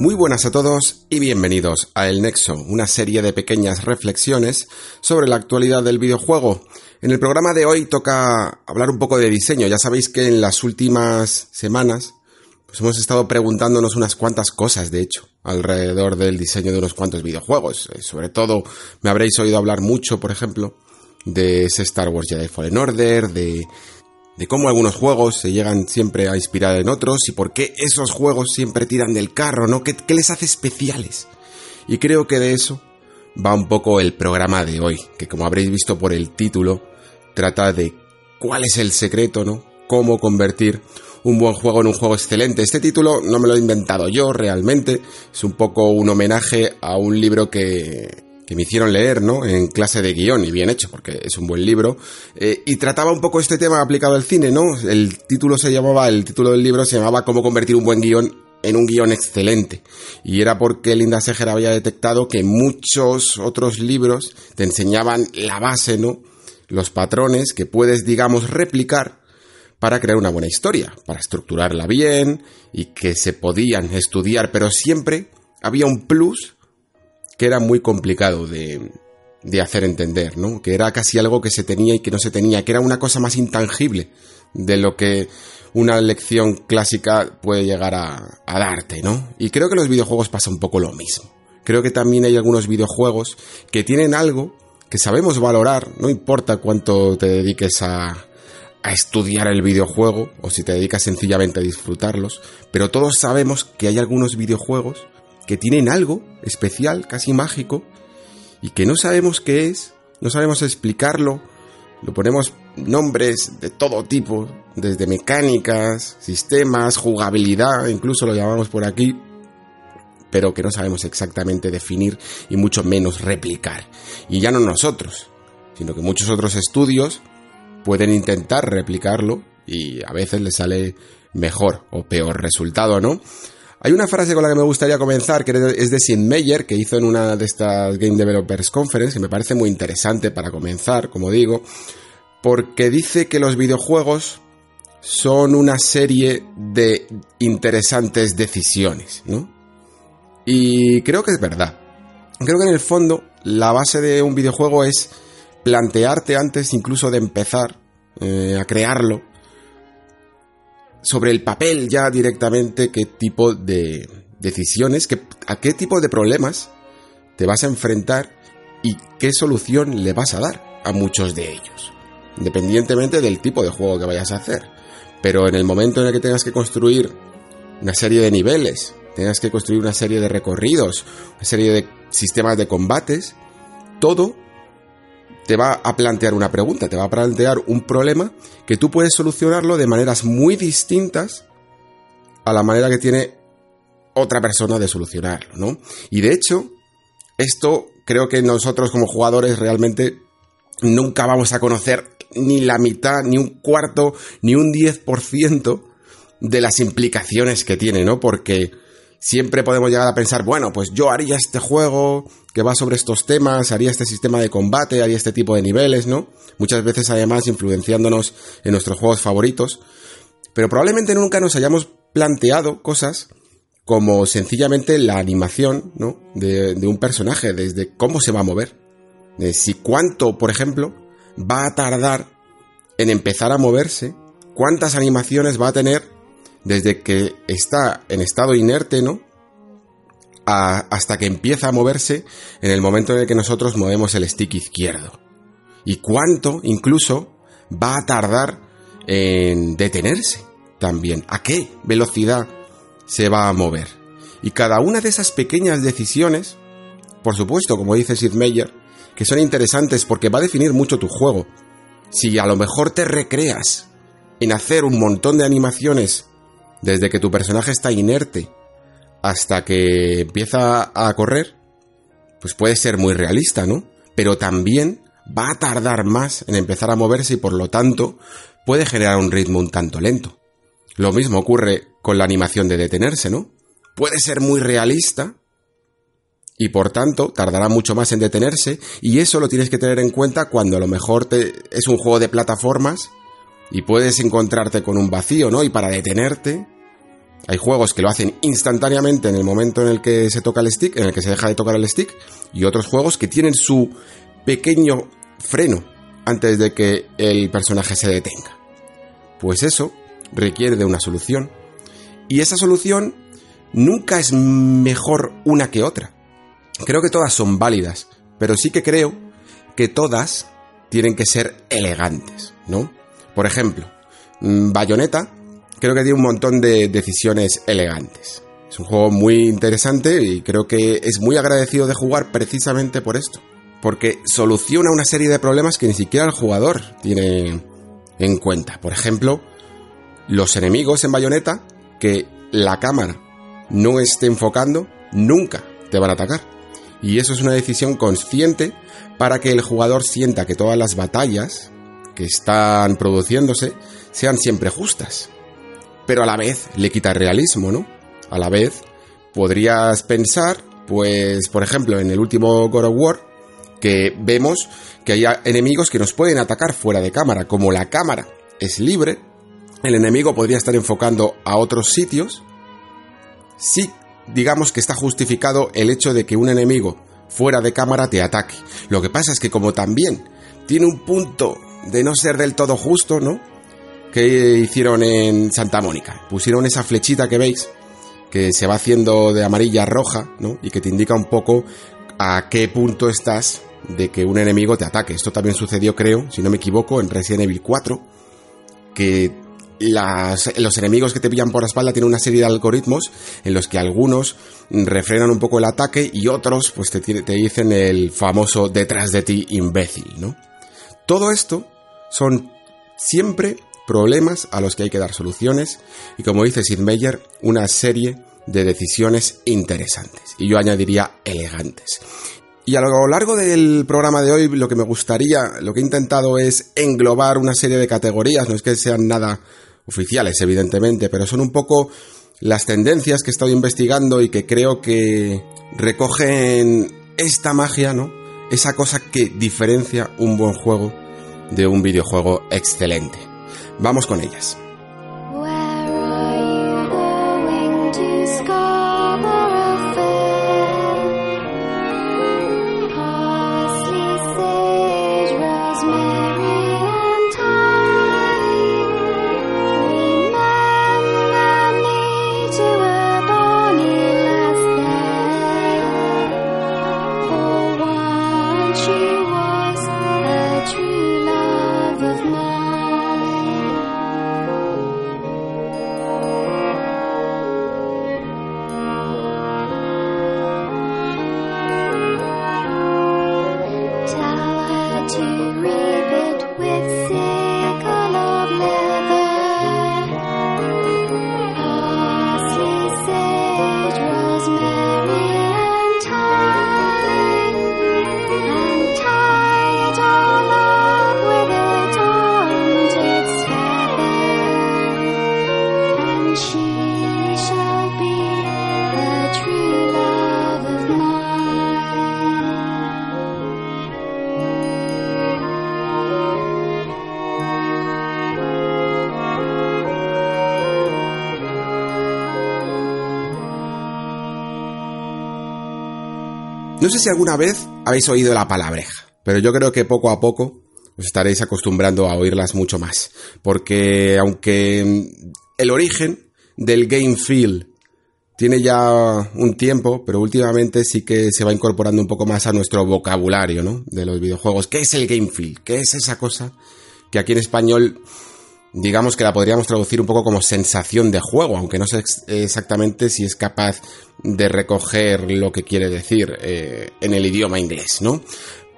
Muy buenas a todos y bienvenidos a El Nexo, una serie de pequeñas reflexiones sobre la actualidad del videojuego. En el programa de hoy toca hablar un poco de diseño. Ya sabéis que en las últimas semanas pues hemos estado preguntándonos unas cuantas cosas, de hecho, alrededor del diseño de unos cuantos videojuegos. Eh, sobre todo me habréis oído hablar mucho, por ejemplo, de ese Star Wars Jedi Fallen Order, de, de cómo algunos juegos se llegan siempre a inspirar en otros y por qué esos juegos siempre tiran del carro, ¿no? ¿Qué, qué les hace especiales? Y creo que de eso va un poco el programa de hoy, que como habréis visto por el título, trata de cuál es el secreto, ¿no? Cómo convertir un buen juego en un juego excelente. Este título no me lo he inventado yo realmente, es un poco un homenaje a un libro que, que me hicieron leer, ¿no? En clase de guion, y bien hecho, porque es un buen libro. Eh, y trataba un poco este tema aplicado al cine, ¿no? El título se llamaba, el título del libro se llamaba Cómo convertir un buen guion en un guion excelente. Y era porque Linda Seger había detectado que muchos otros libros te enseñaban la base, ¿no? Los patrones que puedes, digamos, replicar para crear una buena historia, para estructurarla bien y que se podían estudiar, pero siempre había un plus que era muy complicado de, de hacer entender, ¿no? Que era casi algo que se tenía y que no se tenía, que era una cosa más intangible de lo que una lección clásica puede llegar a, a darte, ¿no? Y creo que los videojuegos pasa un poco lo mismo. Creo que también hay algunos videojuegos que tienen algo que sabemos valorar, no importa cuánto te dediques a, a estudiar el videojuego o si te dedicas sencillamente a disfrutarlos, pero todos sabemos que hay algunos videojuegos que tienen algo especial, casi mágico, y que no sabemos qué es, no sabemos explicarlo, lo ponemos nombres de todo tipo, desde mecánicas, sistemas, jugabilidad, incluso lo llamamos por aquí, pero que no sabemos exactamente definir y mucho menos replicar. Y ya no nosotros, sino que muchos otros estudios pueden intentar replicarlo y a veces les sale mejor o peor resultado, ¿no? Hay una frase con la que me gustaría comenzar, que es de Sid Meier, que hizo en una de estas Game Developers Conference, que me parece muy interesante para comenzar, como digo, porque dice que los videojuegos son una serie de interesantes decisiones, ¿no? Y creo que es verdad. Creo que en el fondo la base de un videojuego es plantearte antes incluso de empezar eh, a crearlo sobre el papel ya directamente qué tipo de decisiones, a qué tipo de problemas te vas a enfrentar y qué solución le vas a dar a muchos de ellos, independientemente del tipo de juego que vayas a hacer. Pero en el momento en el que tengas que construir una serie de niveles, tengas que construir una serie de recorridos, una serie de sistemas de combates, todo te va a plantear una pregunta, te va a plantear un problema que tú puedes solucionarlo de maneras muy distintas a la manera que tiene otra persona de solucionarlo, ¿no? Y de hecho, esto creo que nosotros como jugadores realmente nunca vamos a conocer ni la mitad, ni un cuarto, ni un 10% de las implicaciones que tiene, ¿no? Porque siempre podemos llegar a pensar, bueno, pues yo haría este juego que va sobre estos temas, haría este sistema de combate, haría este tipo de niveles, ¿no? Muchas veces además influenciándonos en nuestros juegos favoritos, pero probablemente nunca nos hayamos planteado cosas como sencillamente la animación, ¿no? De, de un personaje, desde cómo se va a mover, de si cuánto, por ejemplo, va a tardar en empezar a moverse, cuántas animaciones va a tener desde que está en estado inerte, ¿no? hasta que empieza a moverse en el momento en el que nosotros movemos el stick izquierdo. Y cuánto incluso va a tardar en detenerse también. ¿A qué velocidad se va a mover? Y cada una de esas pequeñas decisiones, por supuesto, como dice Sid Meier, que son interesantes porque va a definir mucho tu juego. si a lo mejor te recreas en hacer un montón de animaciones desde que tu personaje está inerte hasta que empieza a correr, pues puede ser muy realista, ¿no? Pero también va a tardar más en empezar a moverse y por lo tanto puede generar un ritmo un tanto lento. Lo mismo ocurre con la animación de detenerse, ¿no? Puede ser muy realista y por tanto tardará mucho más en detenerse y eso lo tienes que tener en cuenta cuando a lo mejor te, es un juego de plataformas y puedes encontrarte con un vacío, ¿no? Y para detenerte hay juegos que lo hacen instantáneamente en el momento en el que se toca el stick, en el que se deja de tocar el stick, y otros juegos que tienen su pequeño freno antes de que el personaje se detenga. Pues eso requiere de una solución. Y esa solución nunca es mejor una que otra. Creo que todas son válidas, pero sí que creo que todas tienen que ser elegantes, ¿no? Por ejemplo, mm, Bayonetta creo que tiene un montón de decisiones elegantes. Es un juego muy interesante y creo que es muy agradecido de jugar precisamente por esto. Porque soluciona una serie de problemas que ni siquiera el jugador tiene en cuenta. Por ejemplo, los enemigos en bayoneta que la cámara no esté enfocando nunca te van a atacar. Y eso es una decisión consciente para que el jugador sienta que todas las batallas que están produciéndose sean siempre justas pero a la vez le quita realismo, ¿no? A la vez podrías pensar, pues, por ejemplo, en el último God of War, que vemos que hay enemigos que nos pueden atacar fuera de cámara. Como la cámara es libre, el enemigo podría estar enfocando a otros sitios. Sí, digamos que está justificado el hecho de que un enemigo fuera de cámara te ataque. Lo que pasa es que como también tiene un punto de no ser del todo justo, ¿no? Que hicieron en Santa Mónica. Pusieron esa flechita que veis, que se va haciendo de amarilla a roja, ¿no? Y que te indica un poco a qué punto estás de que un enemigo te ataque. Esto también sucedió, creo, si no me equivoco, en Resident Evil 4, que los enemigos que te pillan por la espalda tienen una serie de algoritmos en los que algunos refrenan un poco el ataque y otros pues te, te dicen el famoso detrás de ti imbécil, ¿no? Todo esto son siempre problemas a los que hay que dar soluciones y como dice Sid Meier, una serie de decisiones interesantes y yo añadiría elegantes. Y a lo largo del programa de hoy lo que me gustaría, lo que he intentado es englobar una serie de categorías, no es que sean nada oficiales evidentemente, pero son un poco las tendencias que he estado investigando y que creo que recogen esta magia, ¿no? Esa cosa que diferencia un buen juego de un videojuego excelente. Vamos con ellas. No sé si alguna vez habéis oído la palabreja, pero yo creo que poco a poco os estaréis acostumbrando a oírlas mucho más. Porque aunque el origen del game feel tiene ya un tiempo, pero últimamente sí que se va incorporando un poco más a nuestro vocabulario, ¿no? De los videojuegos. ¿Qué es el game feel? ¿Qué es esa cosa que aquí en español digamos que la podríamos traducir un poco como sensación de juego, aunque no sé exactamente si es capaz de recoger lo que quiere decir eh, en el idioma inglés, ¿no?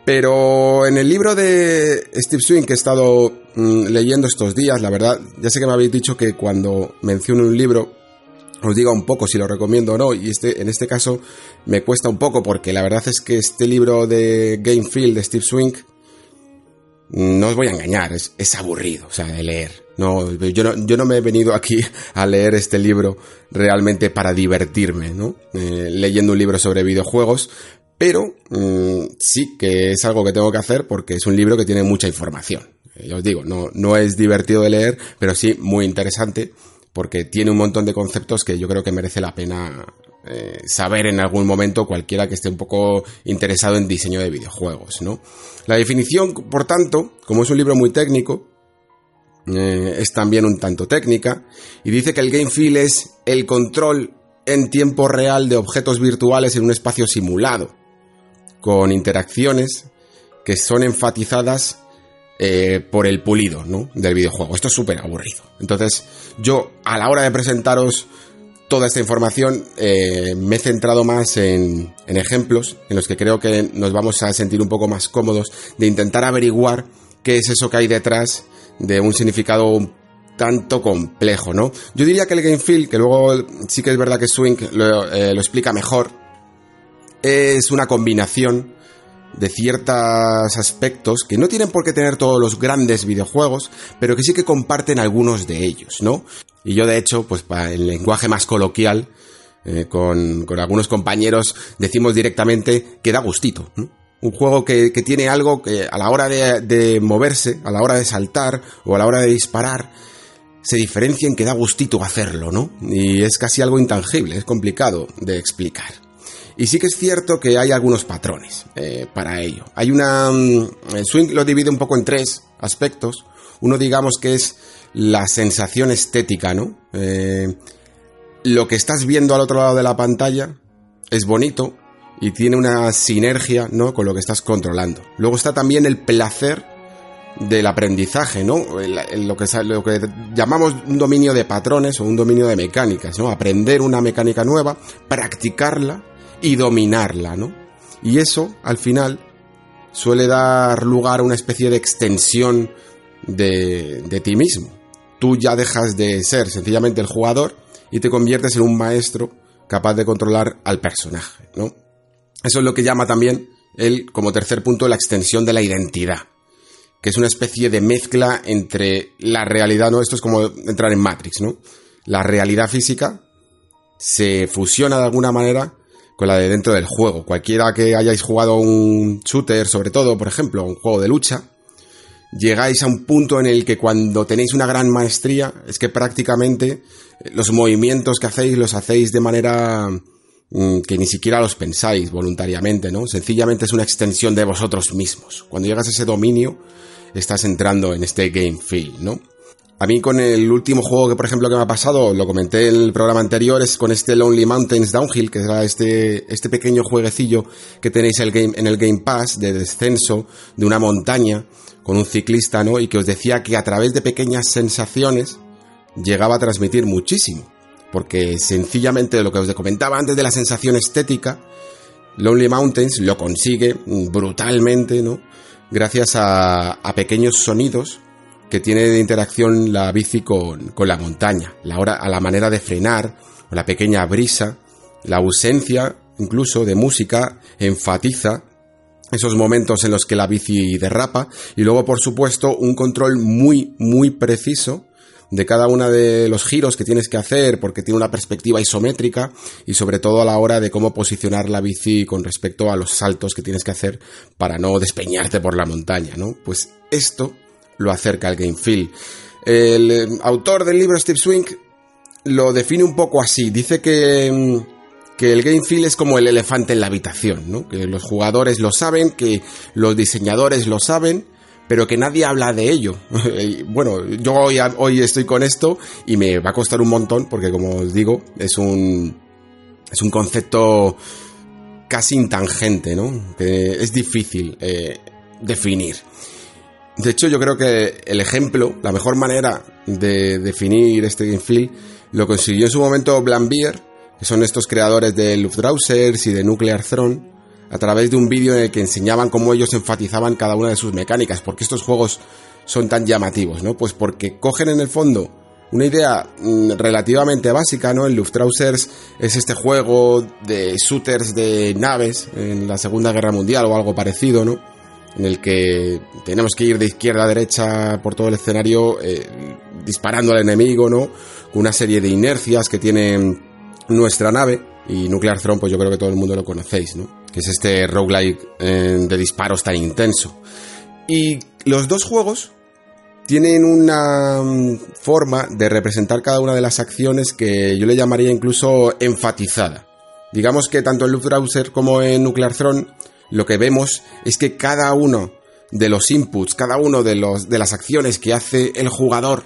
Pero en el libro de Steve Swing que he estado mm, leyendo estos días, la verdad, ya sé que me habéis dicho que cuando menciono un libro os diga un poco si lo recomiendo o no, y este, en este caso me cuesta un poco porque la verdad es que este libro de Game Field de Steve Swing, no os voy a engañar, es, aburrido, o sea, de leer. No, yo no, yo no me he venido aquí a leer este libro realmente para divertirme, ¿no? Eh, leyendo un libro sobre videojuegos, pero mm, sí que es algo que tengo que hacer porque es un libro que tiene mucha información. Eh, ya os digo, no, no es divertido de leer, pero sí muy interesante porque tiene un montón de conceptos que yo creo que merece la pena eh, saber en algún momento cualquiera que esté un poco interesado en diseño de videojuegos, ¿no? La definición, por tanto, como es un libro muy técnico, eh, es también un tanto técnica, y dice que el game feel es el control en tiempo real de objetos virtuales en un espacio simulado, con interacciones que son enfatizadas eh, por el pulido ¿no? del videojuego. Esto es súper aburrido. Entonces, yo a la hora de presentaros toda esta información eh, me he centrado más en, en, ejemplos en los que creo que nos vamos a sentir un poco más cómodos de intentar averiguar qué es eso que hay detrás de un significado tanto complejo, ¿no? Yo diría que el Game Feel, que luego sí que es verdad que Swing lo, eh, lo explica mejor, es una combinación de ciertos aspectos que no tienen por qué tener todos los grandes videojuegos, pero que sí que comparten algunos de ellos, ¿no? Y yo de hecho, pues para el lenguaje más coloquial, eh, con, algunos compañeros decimos directamente que da gustito, Un juego que, tiene algo que a la hora de, de moverse, a la hora de saltar o a la hora de disparar, se diferencia en que da gustito hacerlo, ¿no? Y es casi algo intangible, es complicado de explicar. Y sí que es cierto que hay algunos patrones eh, para ello. Hay una... Mm, el swing lo divide un poco en tres aspectos. Uno digamos que es la sensación estética, ¿no? Eh, lo que estás viendo al otro lado de la pantalla es bonito y tiene una sinergia, ¿no? Con lo que estás controlando. Luego está también el placer del aprendizaje, ¿no? lo, que, lo que llamamos un dominio de patrones o un dominio de mecánicas, ¿no? Aprender una mecánica nueva, practicarla y dominarla, ¿no? Y eso, al final, suele dar lugar a una especie de extensión de, de ti mismo. Tú ya dejas de ser sencillamente el jugador y te conviertes en un maestro capaz de controlar al personaje, ¿no? Eso es lo que llama también él, como tercer punto, la extensión de la identidad, que es una especie de mezcla entre la realidad, ¿no? Esto es como entrar en Matrix, ¿no? La realidad física se fusiona de alguna manera con la de dentro del juego. Cualquiera que hayáis jugado un shooter, sobre todo, por ejemplo, un juego de lucha, llegáis a un punto en el que cuando tenéis una gran maestría, es que prácticamente los movimientos que hacéis los hacéis de manera que ni siquiera los pensáis voluntariamente, ¿no? Sencillamente es una extensión de vosotros mismos. Cuando llegas a ese dominio, estás entrando en este game feel, ¿no? A mí con el último juego que, por ejemplo, que me ha pasado, lo comenté en el programa anterior, es con este Lonely Mountains Downhill, que era este, este pequeño jueguecillo que tenéis en el Game Pass de descenso de una montaña con un ciclista, ¿no? Y que os decía que a través de pequeñas sensaciones llegaba a transmitir muchísimo. Porque sencillamente lo que os comentaba antes de la sensación estética, Lonely Mountains lo consigue brutalmente, ¿no? Gracias a, a pequeños sonidos que tiene de interacción la bici con, con la montaña, la hora, a la manera de frenar, la pequeña brisa, la ausencia incluso de música enfatiza esos momentos en los que la bici derrapa y luego por supuesto un control muy muy preciso de cada uno de los giros que tienes que hacer porque tiene una perspectiva isométrica y sobre todo a la hora de cómo posicionar la bici con respecto a los saltos que tienes que hacer para no despeñarte por la montaña, ¿no? Pues esto lo acerca al game feel. El eh, autor del libro, Steve Swing, lo define un poco así. Dice que, mm, que el game feel es como el elefante en la habitación, ¿no? Que los jugadores lo saben, que los diseñadores lo saben, pero que nadie habla de ello. bueno, yo hoy, hoy estoy con esto y me va a costar un montón porque, como os digo, es un, es un concepto casi intangente, ¿no? Que es difícil eh, definir. De hecho, yo creo que el ejemplo, la mejor manera de definir este feel, lo consiguió en su momento Blambier, que son estos creadores de Luftrausers y de Nuclear Throne, a través de un vídeo en el que enseñaban cómo ellos enfatizaban cada una de sus mecánicas, porque estos juegos son tan llamativos, ¿no? Pues porque cogen en el fondo una idea mm, relativamente básica, ¿no? El Luftrausers es este juego de shooters de naves en la Segunda Guerra Mundial o algo parecido, ¿no? En el que tenemos que ir de izquierda a derecha por todo el escenario eh, disparando al enemigo, ¿no? Con una serie de inercias que tiene nuestra nave. Y Nuclear Throne, pues yo creo que todo el mundo lo conocéis, ¿no? Es este roguelike eh, de disparos tan intenso. Y los dos juegos tienen una mm, forma de representar cada una de las acciones que yo le llamaría incluso enfatizada. Digamos que tanto en Luftbrowser como en Nuclear Throne lo que vemos es que cada uno de los inputs, cada uno de, los, de las acciones que hace el jugador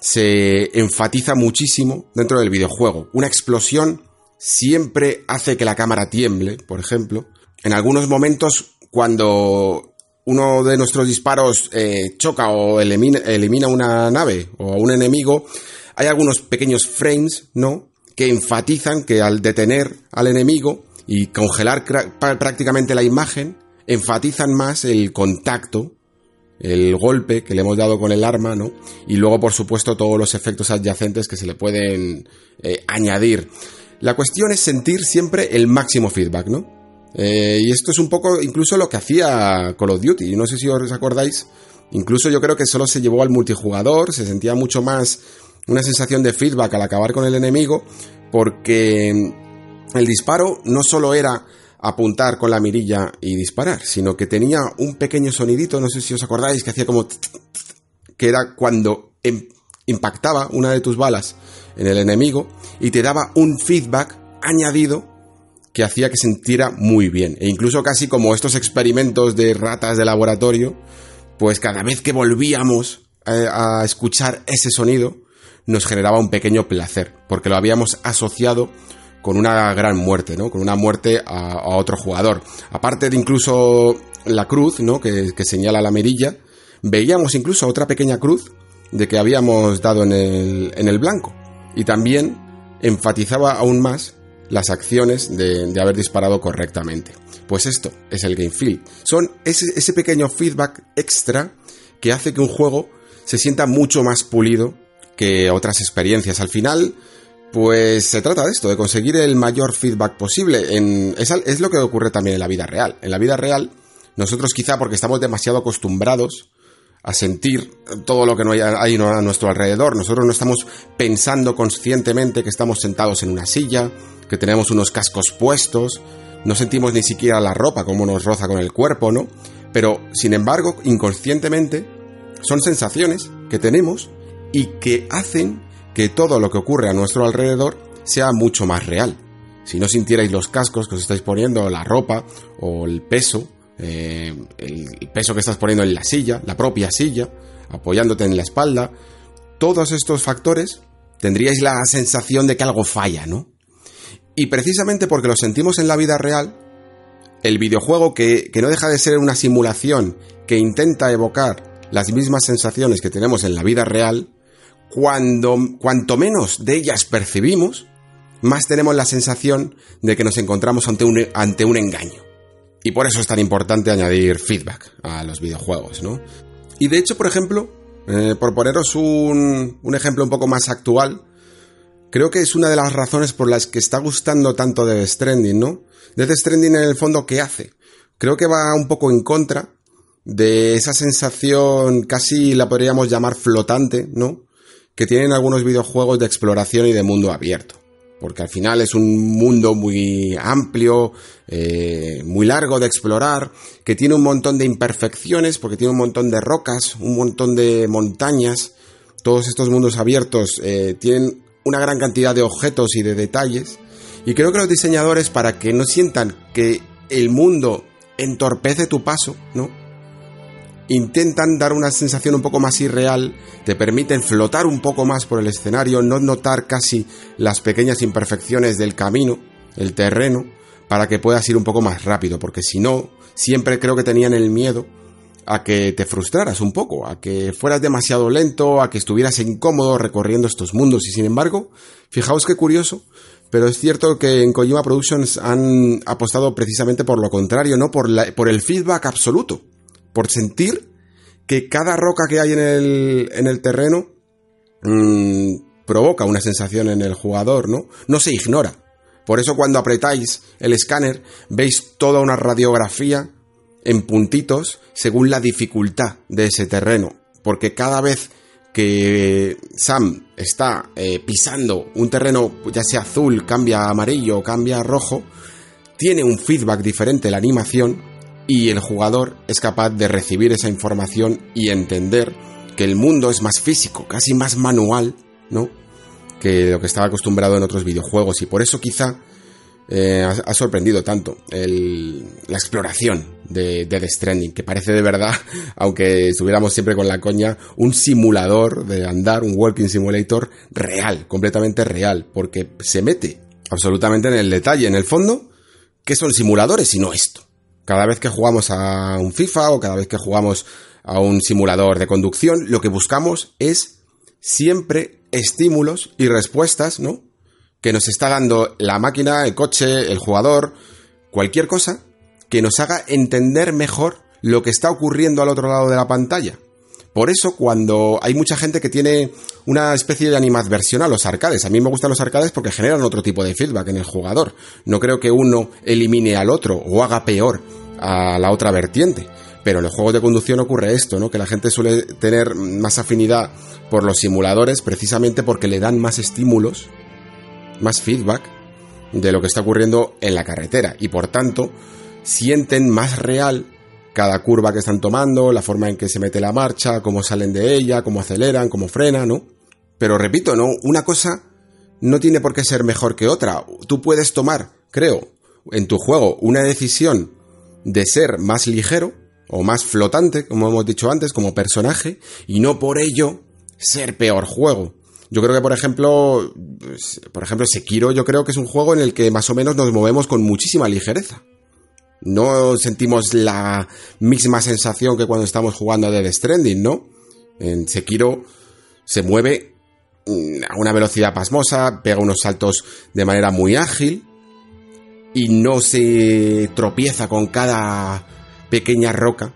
se enfatiza muchísimo dentro del videojuego. Una explosión siempre hace que la cámara tiemble, por ejemplo. En algunos momentos, cuando uno de nuestros disparos eh, choca o elimina, elimina, una nave o un enemigo, hay algunos pequeños frames, ¿no? Que enfatizan que al detener al enemigo y congelar prácticamente la imagen, enfatizan más el contacto, el golpe que le hemos dado con el arma, ¿no? Y luego, por supuesto, todos los efectos adyacentes que se le pueden eh, añadir. La cuestión es sentir siempre el máximo feedback, ¿no? Eh, y esto es un poco incluso lo que hacía Call of Duty. No sé si os acordáis. Incluso yo creo que solo se llevó al multijugador. Se sentía mucho más una sensación de feedback al acabar con el enemigo. Porque el disparo no solo era apuntar con la mirilla y disparar, sino que tenía un pequeño sonidito, no sé si os acordáis, que hacía como... que era cuando em, impactaba una de tus balas en el enemigo y te daba un feedback añadido que hacía que sintiera muy bien. E incluso casi como estos experimentos de ratas de laboratorio, pues cada vez que volvíamos eh, a, escuchar ese sonido, nos generaba un pequeño placer, porque lo habíamos asociado con una gran muerte, ¿no? Con una muerte a, otro jugador. Aparte de incluso la cruz, ¿no? Que, señala la mirilla, veíamos incluso otra pequeña cruz de que habíamos dado en el, en el blanco. Y también enfatizaba aún más las acciones de, haber disparado correctamente. Pues esto es el game feel. Son ese, pequeño feedback extra que hace que un juego se sienta mucho más pulido que otras experiencias. Al final, pues se trata de esto, de conseguir el mayor feedback posible. En, es, es, lo que ocurre también en la vida real. En la vida real, nosotros quizá porque estamos demasiado acostumbrados a sentir todo lo que no hay, hay a nuestro alrededor. Nosotros no estamos pensando conscientemente que estamos sentados en una silla, que tenemos unos cascos puestos, no sentimos ni siquiera la ropa como nos roza con el cuerpo, ¿no? Pero, sin embargo, inconscientemente, son sensaciones que tenemos y que hacen que todo lo que ocurre a nuestro alrededor sea mucho más real. Si no sintierais los cascos que os estáis poniendo, la ropa o el peso, eh, el peso que estás poniendo en la silla, la propia silla, apoyándote en la espalda, todos estos factores tendríais la sensación de que algo falla, ¿no? Y precisamente porque lo sentimos en la vida real, el videojuego que, no deja de ser una simulación que intenta evocar las mismas sensaciones que tenemos en la vida real, cuando, cuanto menos de ellas percibimos, más tenemos la sensación de que nos encontramos ante un, ante un engaño. Y por eso es tan importante añadir feedback a los videojuegos, ¿no? Y de hecho, por ejemplo, eh, por poneros un, ejemplo un poco más actual, creo que es una de las razones por las que está gustando tanto Death Stranding, ¿no? Death Stranding en el fondo, ¿qué hace? Creo que va un poco en contra de esa sensación casi la podríamos llamar flotante, ¿no? Que tienen algunos videojuegos de exploración y de mundo abierto. Porque al final es un mundo muy amplio, eh, muy largo de explorar, que tiene un montón de imperfecciones, porque tiene un montón de rocas, un montón de montañas. Todos estos mundos abiertos eh, tienen una gran cantidad de objetos y de detalles. Y creo que los diseñadores, para que no sientan que el mundo entorpece tu paso, ¿no? Intentan dar una sensación un poco más irreal, te permiten flotar un poco más por el escenario, no notar casi las pequeñas imperfecciones del camino, el terreno, para que puedas ir un poco más rápido, porque si no, siempre creo que tenían el miedo a que te frustraras un poco, a que fueras demasiado lento, a que estuvieras incómodo recorriendo estos mundos. Y sin embargo, fijaos qué curioso, pero es cierto que en Kojima Productions han apostado precisamente por lo contrario, no por, la, por el feedback absoluto, por sentir que cada roca que hay en el, en el terreno mmm, provoca una sensación en el jugador, ¿no? No se ignora. Por eso cuando apretáis el escáner veis toda una radiografía en puntitos según la dificultad de ese terreno. Porque cada vez que Sam está eh, pisando un terreno, ya sea azul, cambia a amarillo, cambia a rojo, tiene un feedback diferente la animación y el jugador es capaz de recibir esa información y entender que el mundo es más físico, casi más manual, ¿no? Que lo que estaba acostumbrado en otros videojuegos y por eso quizá eh, ha, sorprendido tanto la exploración de, de The Stranding, que parece de verdad, aunque estuviéramos siempre con la coña, un simulador de andar, un walking simulator real, completamente real, porque se mete absolutamente en el detalle, en el fondo, ¿qué son simuladores si no esto? Cada vez que jugamos a un FIFA o cada vez que jugamos a un simulador de conducción, lo que buscamos es siempre estímulos y respuestas, ¿no? que nos está dando la máquina, el coche, el jugador, cualquier cosa que nos haga entender mejor lo que está ocurriendo al otro lado de la pantalla. Por eso cuando hay mucha gente que tiene una especie de animadversión a los arcades, a mí me gustan los arcades porque generan otro tipo de feedback en el jugador. No creo que uno elimine al otro o haga peor a la otra vertiente. Pero en los juegos de conducción ocurre esto, ¿no? Que la gente suele tener más afinidad por los simuladores precisamente porque le dan más estímulos más feedback de lo que está ocurriendo en la carretera y por tanto sienten más real cada curva que están tomando, la forma en que se mete la marcha, cómo salen de ella, cómo aceleran, cómo frenan, ¿no? Pero repito, no, una cosa no tiene por qué ser mejor que otra. Tú puedes tomar, creo, en tu juego una decisión de ser más ligero o más flotante, como hemos dicho antes, como personaje, y no por ello ser peor juego. Yo creo que, por ejemplo, pues, por ejemplo, Sekiro yo creo que es un juego en el que más o menos nos movemos con muchísima ligereza. No sentimos la misma sensación que cuando estamos jugando a Dead Stranding, ¿no? En Sekiro se mueve mm, a una velocidad pasmosa, pega unos saltos de manera muy ágil y no se tropieza con cada pequeña roca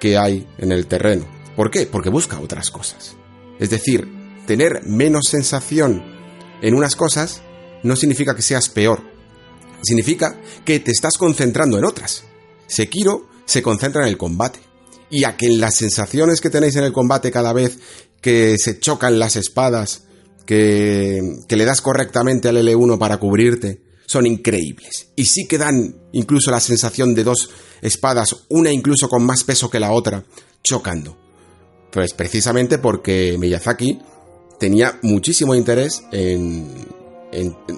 que hay en el terreno. ¿Por qué? Porque busca otras cosas. Es decir, tener menos sensación en unas cosas no significa que seas peor. Significa que te estás concentrando en otras. Sekiro se concentra en el combate. Y a que las sensaciones que tenéis en el combate cada vez que se chocan las espadas, que, que le das correctamente al L1 para cubrirte, son increíbles. Y sí que dan incluso la sensación de dos espadas, una incluso con más peso que la otra, chocando. Pues precisamente porque Miyazaki tenía muchísimo interés en,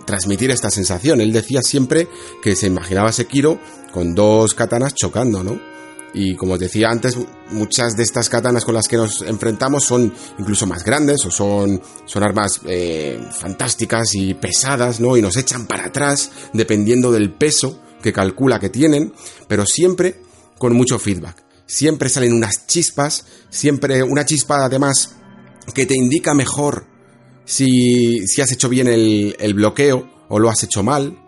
transmitir esta sensación. Él decía siempre que se imaginaba a Sekiro con dos katanas chocando, ¿no? Y como os decía antes, muchas de estas katanas con las que nos enfrentamos son incluso más grandes o son, son armas eh, fantásticas y pesadas, ¿no? Y nos echan para atrás dependiendo del peso que calcula que tienen, pero siempre con mucho feedback. Siempre salen unas chispas, siempre una chispa además que te indica mejor si, has hecho bien el, el, bloqueo o lo has hecho mal.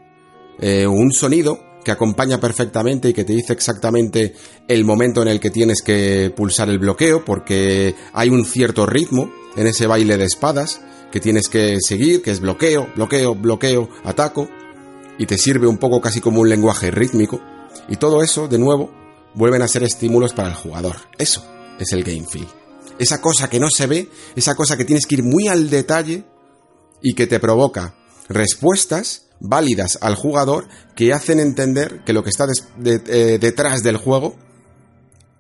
Eh, un sonido que acompaña perfectamente y que te dice exactamente el momento en el que tienes que pulsar el bloqueo, porque hay un cierto ritmo en ese baile de espadas que tienes que seguir, que es bloqueo, bloqueo, bloqueo, ataco, y te sirve un poco casi como un lenguaje rítmico. Y todo eso, de nuevo, vuelven a ser estímulos para el jugador. Eso es el game feel esa cosa que no se ve, esa cosa que tienes que ir muy al detalle y que te provoca respuestas válidas al jugador que hacen entender que lo que está eh, detrás del juego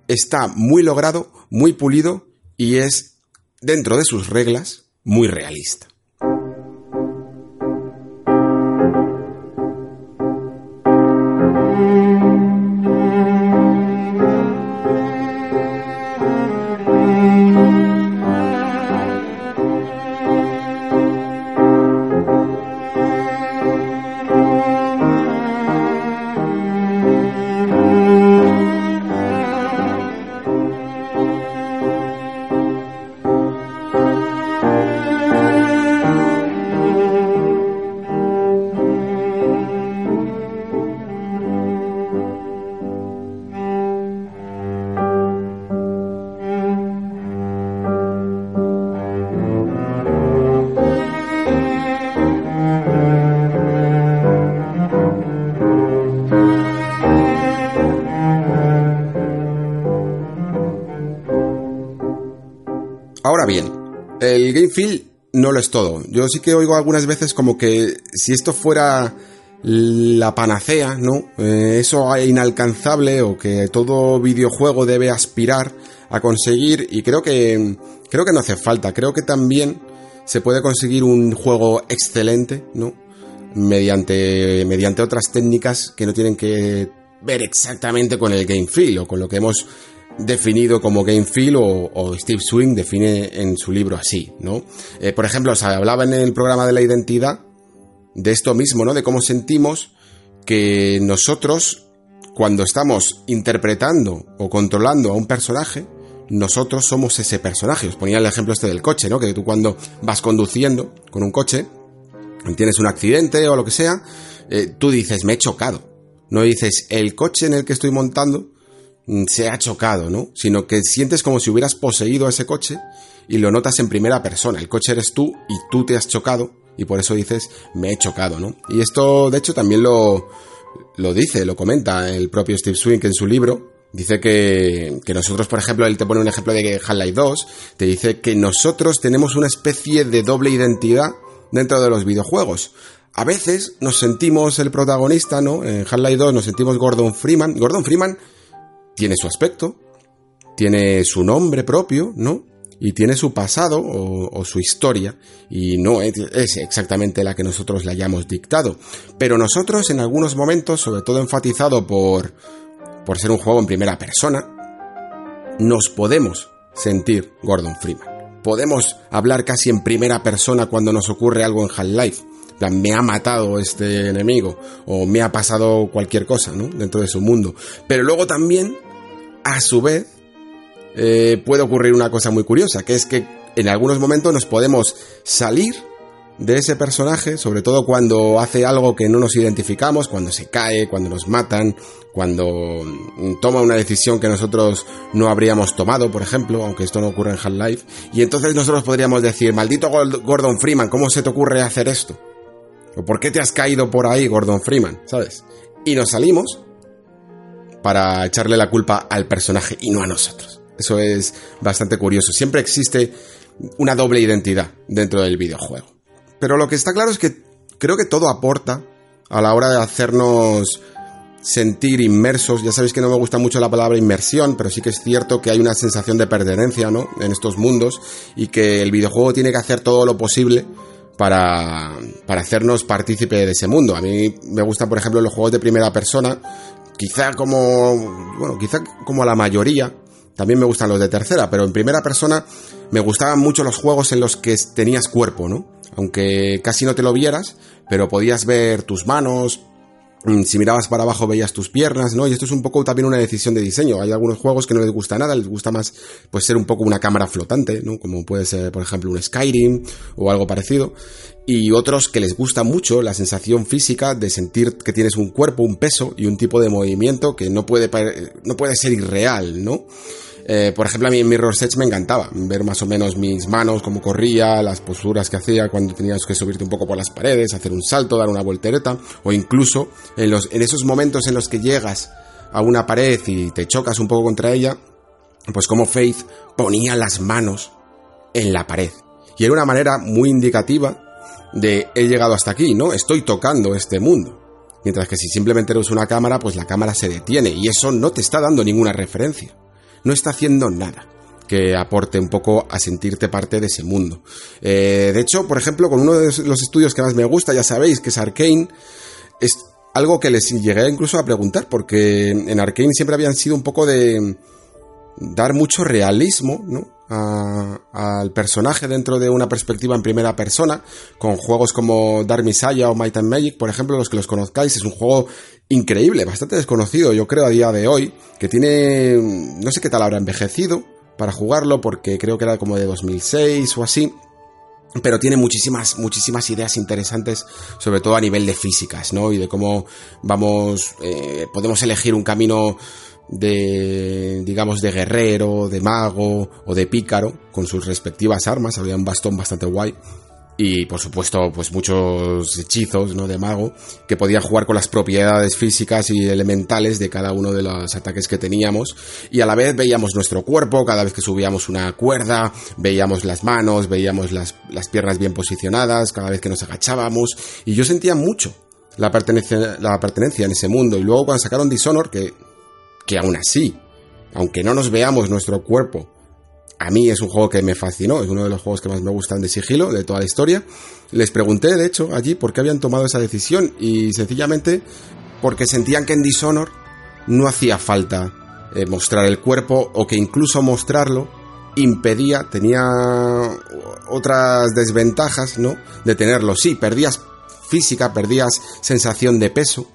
está muy logrado, muy pulido y es, dentro de sus reglas, muy realista. Lo es todo. Yo sí que oigo algunas veces como que si esto fuera la panacea, ¿no? Eh, eso inalcanzable o que todo videojuego debe aspirar a conseguir y creo que creo que no hace falta, creo que también se puede conseguir un juego excelente, ¿no? Mediante mediante otras técnicas que no tienen que ver exactamente con el game feel o con lo que hemos definido como game feel o, Steve Swing define en su libro así, ¿no? Eh, por ejemplo, se hablaba en el programa de la identidad de esto mismo, ¿no? De cómo sentimos que nosotros, cuando estamos interpretando o controlando a un personaje, nosotros somos ese personaje. Os ponía el ejemplo este del coche, ¿no? Que tú cuando vas conduciendo con un coche, tienes un accidente o lo que sea, eh, tú dices, me he chocado. No dices, el coche en el que estoy montando se ha chocado, ¿no? Sino que sientes como si hubieras poseído ese coche y lo notas en primera persona. El coche eres tú y tú te has chocado y por eso dices, me he chocado, ¿no? Y esto, de hecho, también lo, lo dice, lo comenta el propio Steve Swink en su libro. Dice que, que nosotros, por ejemplo, él te pone un ejemplo de Half-Life 2, te dice que nosotros tenemos una especie de doble identidad dentro de los videojuegos. A veces nos sentimos el protagonista, ¿no? En Half-Life 2 nos sentimos Gordon Freeman. Gordon Freeman tiene su aspecto, tiene su nombre propio, ¿no? y tiene su pasado o, su historia y no es, exactamente la que nosotros le hayamos dictado. Pero nosotros en algunos momentos, sobre todo enfatizado por, por ser un juego en primera persona, nos podemos sentir Gordon Freeman. Podemos hablar casi en primera persona cuando nos ocurre algo en Half-Life. Me ha matado este enemigo o me ha pasado cualquier cosa, ¿no? Dentro de su mundo. Pero luego también, a su vez, eh, puede ocurrir una cosa muy curiosa, que es que en algunos momentos nos podemos salir de ese personaje, sobre todo cuando hace algo que no nos identificamos, cuando se cae, cuando nos matan, cuando mm, toma una decisión que nosotros no habríamos tomado, por ejemplo, aunque esto no ocurre en Half-Life, y entonces nosotros podríamos decir, maldito Gordon Freeman, ¿cómo se te ocurre hacer esto? ¿O por qué te has caído por ahí, Gordon Freeman? ¿Sabes? Y nos salimos para echarle la culpa al personaje y no a nosotros. Eso es bastante curioso. Siempre existe una doble identidad dentro del videojuego. Pero lo que está claro es que creo que todo aporta a la hora de hacernos sentir inmersos. Ya sabéis que no me gusta mucho la palabra inmersión, pero sí que es cierto que hay una sensación de pertenencia, ¿no? En estos mundos y que el videojuego tiene que hacer todo lo posible para, para hacernos partícipe de ese mundo. A mí me gustan, por ejemplo, los juegos de primera persona, quizá como, bueno, quizá como la mayoría, también me gustan los de tercera, pero en primera persona me gustaban mucho los juegos en los que tenías cuerpo, ¿no? Aunque casi no te lo vieras, pero podías ver tus manos, si mirabas para abajo veías tus piernas, ¿no? Y esto es un poco también una decisión de diseño. Hay algunos juegos que no les gusta nada, les gusta más pues ser un poco una cámara flotante, ¿no? Como puede ser, por ejemplo, un Skyrim o algo parecido. Y otros que les gusta mucho la sensación física de sentir que tienes un cuerpo, un peso y un tipo de movimiento que no puede, no puede ser irreal, ¿no? Eh, por ejemplo, a mí en Mirror's Edge me encantaba ver más o menos mis manos, cómo corría, las posturas que hacía cuando tenías que subirte un poco por las paredes, hacer un salto, dar una voltereta, o incluso en, los, en esos momentos en los que llegas a una pared y te chocas un poco contra ella, pues como Faith ponía las manos en la pared. Y era una manera muy indicativa de he llegado hasta aquí, ¿no? Estoy tocando este mundo. Mientras que si simplemente eres una cámara, pues la cámara se detiene y eso no te está dando ninguna referencia no está haciendo nada que aporte un poco a sentirte parte de ese mundo. Eh, de hecho, por ejemplo, con uno de los estudios que más me gusta, ya sabéis, que es Arkane, es algo que les llegué incluso a preguntar, porque en Arkane siempre habían sido un poco de dar mucho realismo ¿no? al personaje dentro de una perspectiva en primera persona, con juegos como Dark Messiah o Might and Magic, por ejemplo, los que los conozcáis, es un juego increíble, bastante desconocido, yo creo, a día de hoy, que tiene, no sé qué tal habrá envejecido para jugarlo, porque creo que era como de 2006 o así, pero tiene muchísimas, muchísimas ideas interesantes, sobre todo a nivel de físicas, ¿no? Y de cómo vamos, eh, podemos elegir un camino de, digamos, de guerrero, de mago o de pícaro, con sus respectivas armas, había un bastón bastante guay. y por supuesto pues muchos hechizos no de mago que podía jugar con las propiedades físicas y elementales de cada uno de los ataques que teníamos y a la vez veíamos nuestro cuerpo cada vez que subíamos una cuerda veíamos las manos veíamos las, las piernas bien posicionadas cada vez que nos agachábamos y yo sentía mucho la pertenencia, la pertenencia en ese mundo y luego cuando sacaron Dishonor que que aún así aunque no nos veamos nuestro cuerpo a mí es un juego que me fascinó, es uno de los juegos que más me gustan de sigilo de toda la historia. Les pregunté, de hecho, allí por qué habían tomado esa decisión y sencillamente porque sentían que en Dishonor no hacía falta eh, mostrar el cuerpo o que incluso mostrarlo impedía, tenía otras desventajas, ¿no? De tenerlo. Sí, perdías física, perdías sensación de peso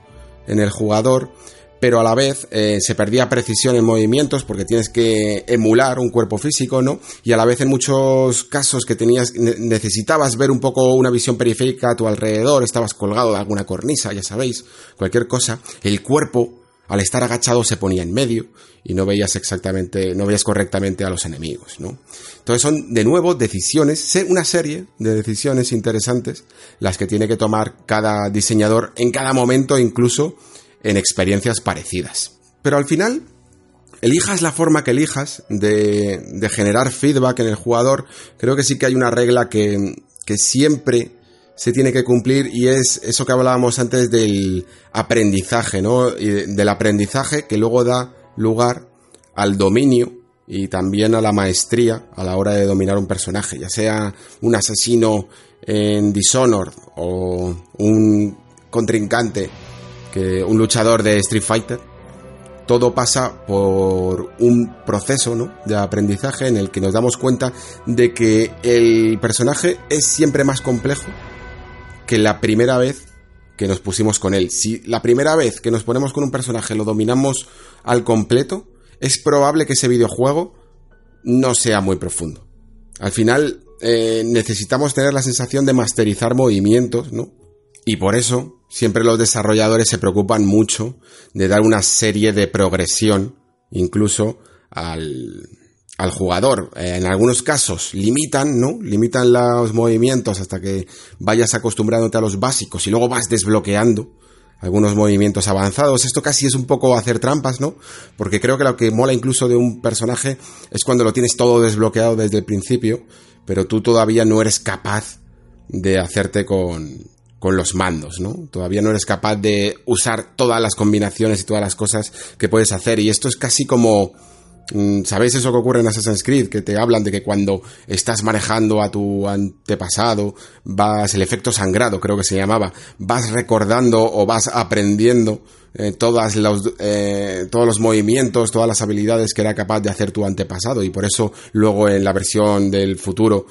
en el jugador, pero a la vez eh, se perdía precisión en movimientos porque tienes que emular un cuerpo físico, ¿no? Y a la vez en muchos casos que tenías necesitabas ver un poco una visión periférica a tu alrededor, estabas colgado de alguna cornisa, ya sabéis, cualquier cosa, el cuerpo al estar agachado se ponía en medio y no veías exactamente, no veías correctamente a los enemigos, ¿no? Entonces son de nuevo decisiones, una serie de decisiones interesantes las que tiene que tomar cada diseñador en cada momento, incluso en experiencias parecidas. Pero al final, elijas la forma que elijas de, generar feedback en el jugador, creo que sí que hay una regla que, que siempre se tiene que cumplir y es eso que hablábamos antes del aprendizaje, ¿no? Del aprendizaje que luego da lugar al dominio y también a la maestría a la hora de dominar un personaje, ya sea un asesino en Dishonored o un contrincante un luchador de Street Fighter, todo pasa por un proceso de aprendizaje en el que nos damos cuenta de que el personaje es siempre más complejo que la primera vez que nos pusimos con él. Si la primera vez que nos ponemos con un personaje lo dominamos al completo, es probable que ese videojuego no sea muy profundo. Al final eh, necesitamos tener la sensación de masterizar movimientos, ¿no? Y por eso siempre los desarrolladores se preocupan mucho de dar una serie de progresión incluso al, al jugador. En algunos casos limitan, ¿no? Limitan los movimientos hasta que vayas acostumbrándote a los básicos y luego vas desbloqueando algunos movimientos avanzados. Esto casi es un poco hacer trampas, ¿no? Porque creo que lo que mola incluso de un personaje es cuando lo tienes todo desbloqueado desde el principio, pero tú todavía no eres capaz de hacerte con, con los mandos, ¿no? Todavía no eres capaz de usar todas las combinaciones y todas las cosas que puedes hacer. Y esto es casi como... Mm, ¿Sabéis eso que ocurre en Assassin's Creed? Que te hablan de que cuando estás manejando a tu antepasado, vas, el efecto sangrado creo que se llamaba, vas recordando o vas aprendiendo eh, todas los, eh, todos los movimientos, todas las habilidades que era capaz de hacer tu antepasado y por eso luego en la versión del futuro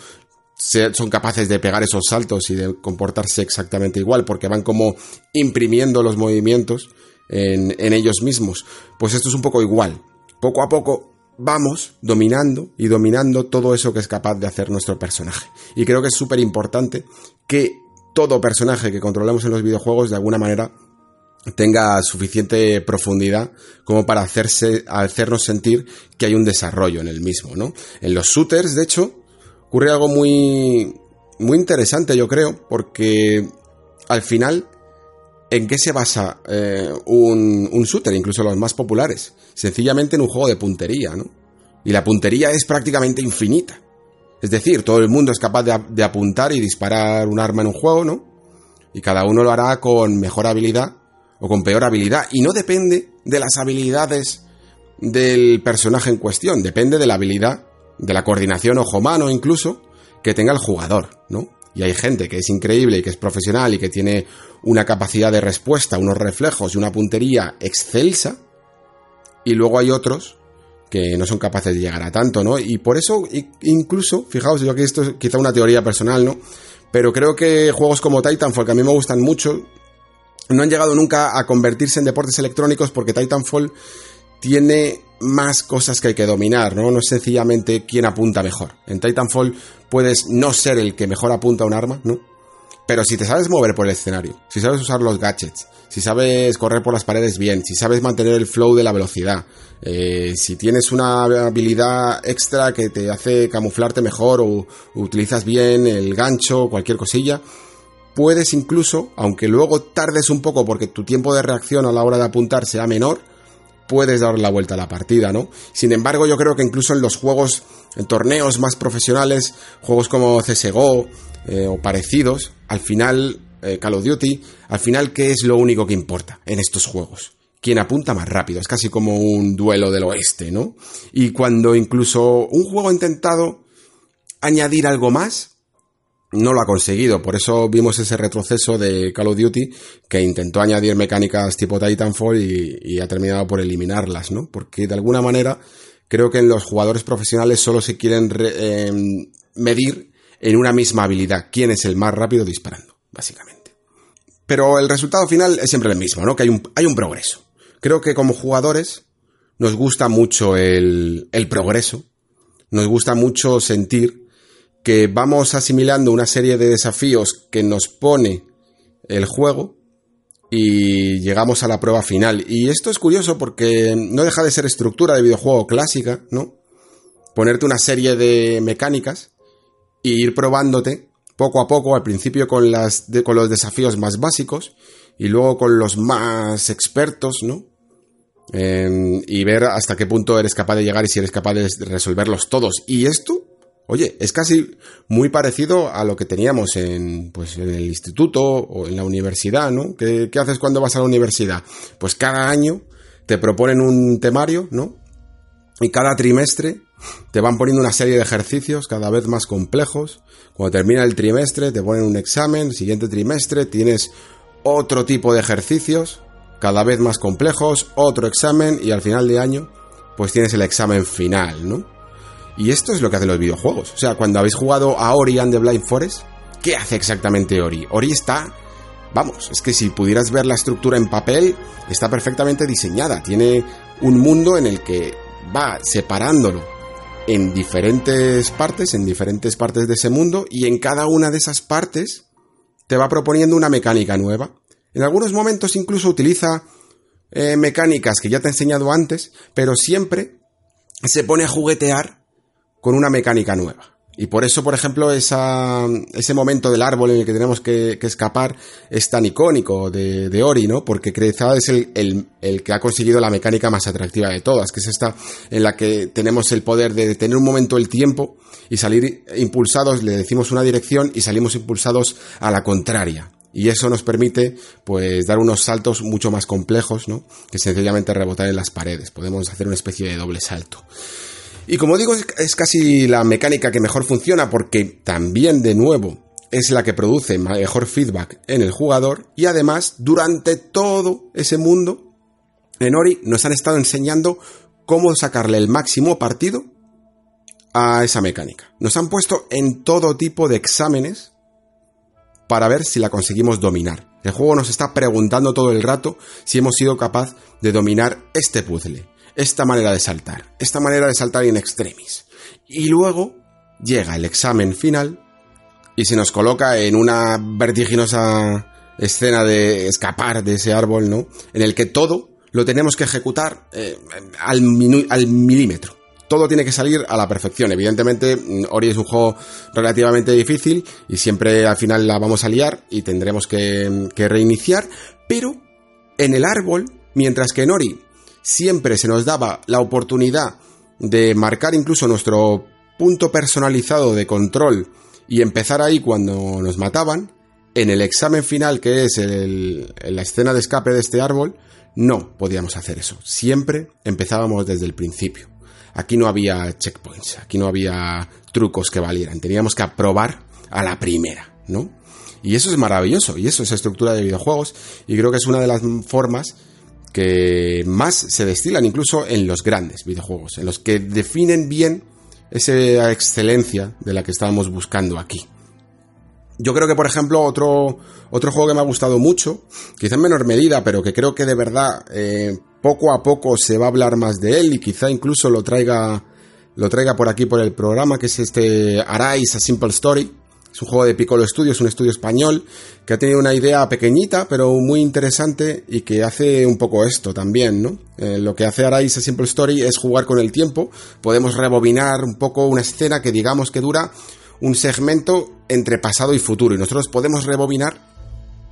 son capaces de pegar esos saltos y de comportarse exactamente igual, porque van como imprimiendo los movimientos en, en, ellos mismos. Pues esto es un poco igual. Poco a poco vamos dominando y dominando todo eso que es capaz de hacer nuestro personaje. Y creo que es súper importante que todo personaje que controlemos en los videojuegos de alguna manera tenga suficiente profundidad como para hacerse, hacernos sentir que hay un desarrollo en el mismo, ¿no? En los shooters, de hecho, ocurre algo muy, muy interesante, yo creo, porque al final, ¿en qué se basa eh, un, un shooter, incluso los más populares? Sencillamente en un juego de puntería, ¿no? Y la puntería es prácticamente infinita. Es decir, todo el mundo es capaz de, de, apuntar y disparar un arma en un juego, ¿no? Y cada uno lo hará con mejor habilidad o con peor habilidad. Y no depende de las habilidades del personaje en cuestión, depende de la habilidad de la coordinación ojo-mano incluso, que tenga el jugador, ¿no? Y hay gente que es increíble y que es profesional y que tiene una capacidad de respuesta, unos reflejos y una puntería excelsa. Y luego hay otros que no son capaces de llegar a tanto, ¿no? Y por eso, incluso, fijaos, yo que esto es quizá una teoría personal, ¿no? Pero creo que juegos como Titanfall, que a mí me gustan mucho, no han llegado nunca a convertirse en deportes electrónicos porque Titanfall tiene más cosas que hay que dominar, ¿no? No es sencillamente quién apunta mejor. En Titanfall puedes no ser el que mejor apunta un arma, ¿no? Pero si te sabes mover por el escenario, si sabes usar los gadgets, si sabes correr por las paredes bien, si sabes mantener el flow de la velocidad, eh, si tienes una habilidad extra que te hace camuflarte mejor o utilizas bien el gancho o cualquier cosilla, puedes incluso, aunque luego tardes un poco porque tu tiempo de reacción a la hora de apuntar sea menor, puedes dar la vuelta a la partida, ¿no? Sin embargo, yo creo que incluso en los juegos, en torneos más profesionales, juegos como CSGO eh, o parecidos, al final, eh, Call of Duty, al final, ¿qué es lo único que importa en estos juegos? Quien apunta más rápido, es casi como un duelo del oeste, ¿no? Y cuando incluso un juego ha intentado añadir algo más, no lo ha conseguido. Por eso vimos ese retroceso de Call of Duty que intentó añadir mecánicas tipo Titanfall y, ha terminado por eliminarlas, ¿no? Porque de alguna manera creo que en los jugadores profesionales solo se quieren em, medir en una misma habilidad. ¿Quién es el más rápido disparando? Básicamente. Pero el resultado final es siempre el mismo, ¿no? Que hay un, hay un progreso. Creo que como jugadores nos gusta mucho el, el progreso. Nos gusta mucho sentir que vamos asimilando una serie de desafíos que nos pone el juego y llegamos a la prueba final. Y esto es curioso porque no deja de ser estructura de videojuego clásica, ¿no? Ponerte una serie de mecánicas e ir probándote poco a poco, al principio con, las con los desafíos más básicos y luego con los más expertos, ¿no? Em, y ver hasta qué punto eres capaz de llegar y si eres capaz de resolverlos todos. Y esto Oye, es casi muy parecido a lo que teníamos en, pues, en el instituto o en la universidad, ¿no? ¿Qué, ¿Qué, haces cuando vas a la universidad? Pues cada año te proponen un temario, ¿no? Y cada trimestre te van poniendo una serie de ejercicios cada vez más complejos. Cuando termina el trimestre te ponen un examen, siguiente trimestre tienes otro tipo de ejercicios cada vez más complejos, otro examen y al final de año pues tienes el examen final, ¿no? Y esto es lo que hacen los videojuegos. O sea, cuando habéis jugado a Ori and the Blind Forest, ¿qué hace exactamente Ori? Ori está... Vamos, es que si pudieras ver la estructura en papel, está perfectamente diseñada. Tiene un mundo en el que va separándolo en diferentes partes, en diferentes partes de ese mundo, y en cada una de esas partes te va proponiendo una mecánica nueva. En algunos momentos incluso utiliza eh, mecánicas que ya te he enseñado antes, pero siempre se pone a juguetear con una mecánica nueva. Y por eso, por ejemplo, esa, ese momento del árbol en el que tenemos que, escapar es tan icónico de, de Ori, ¿no? Porque quizá es el, el, el, que ha conseguido la mecánica más atractiva de todas, que es esta en la que tenemos el poder de detener un momento el tiempo y salir impulsados, le decimos una dirección y salimos impulsados a la contraria. Y eso nos permite, pues, dar unos saltos mucho más complejos, ¿no? Que sencillamente rebotar en las paredes. Podemos hacer una especie de doble salto. Y como digo, es casi la mecánica que mejor funciona porque también de nuevo es la que produce mejor feedback en el jugador y además durante todo ese mundo en Ori nos han estado enseñando cómo sacarle el máximo partido a esa mecánica. Nos han puesto en todo tipo de exámenes para ver si la conseguimos dominar. El juego nos está preguntando todo el rato si hemos sido capaz de dominar este puzzle esta manera de saltar, esta manera de saltar in extremis. Y luego llega el examen final y se nos coloca en una vertiginosa escena de escapar de ese árbol, ¿no? En el que todo lo tenemos que ejecutar eh, al, al milímetro. Todo tiene que salir a la perfección. Evidentemente, Ori es un juego relativamente difícil y siempre al final la vamos a liar y tendremos que, que reiniciar. Pero en el árbol, mientras que en Ori siempre se nos daba la oportunidad de marcar incluso nuestro punto personalizado de control y empezar ahí cuando nos mataban, en el examen final que es el, la escena de escape de este árbol, no podíamos hacer eso. Siempre empezábamos desde el principio. Aquí no había checkpoints, aquí no había trucos que valieran. Teníamos que aprobar a la primera, ¿no? Y eso es maravilloso, y eso es estructura de videojuegos, y creo que es una de las formas que más se destilan incluso en los grandes videojuegos, en los que definen bien esa excelencia de la que estábamos buscando aquí. Yo creo que, por ejemplo, otro, otro juego que me ha gustado mucho, quizá en menor medida, pero que creo que de verdad eh, poco a poco se va a hablar más de él y quizá incluso lo traiga, lo traiga por aquí por el programa, que es este Arise, A Simple Story. Es un juego de Piccolo Studios, un estudio español que ha tenido una idea pequeñita pero muy interesante y que hace un poco esto también, ¿no? Eh, lo que hace Arise Simple Story es jugar con el tiempo. Podemos rebobinar un poco una escena que digamos que dura un segmento entre pasado y futuro y nosotros podemos rebobinar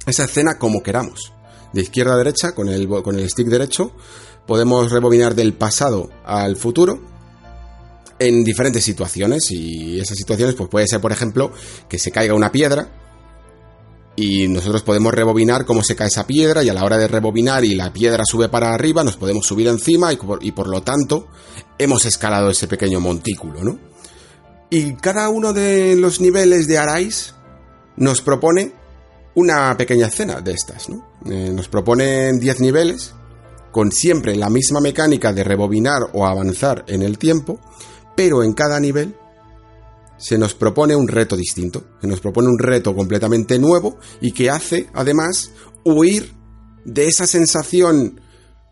esa escena como queramos. De izquierda a derecha, con el, con el stick derecho, podemos rebobinar del pasado al futuro en diferentes situaciones y esas situaciones pues puede ser por ejemplo que se caiga una piedra y nosotros podemos rebobinar cómo se cae esa piedra y a la hora de rebobinar y la piedra sube para arriba nos podemos subir encima y por, lo tanto hemos escalado ese pequeño montículo, ¿no? Y cada uno de los niveles de Arais nos propone una pequeña escena de estas, ¿no? Eh, nos proponen 10 niveles con siempre la misma mecánica de rebobinar o avanzar en el tiempo, pero en cada nivel se nos propone un reto distinto, se nos propone un reto completamente nuevo y que hace además huir de esa sensación,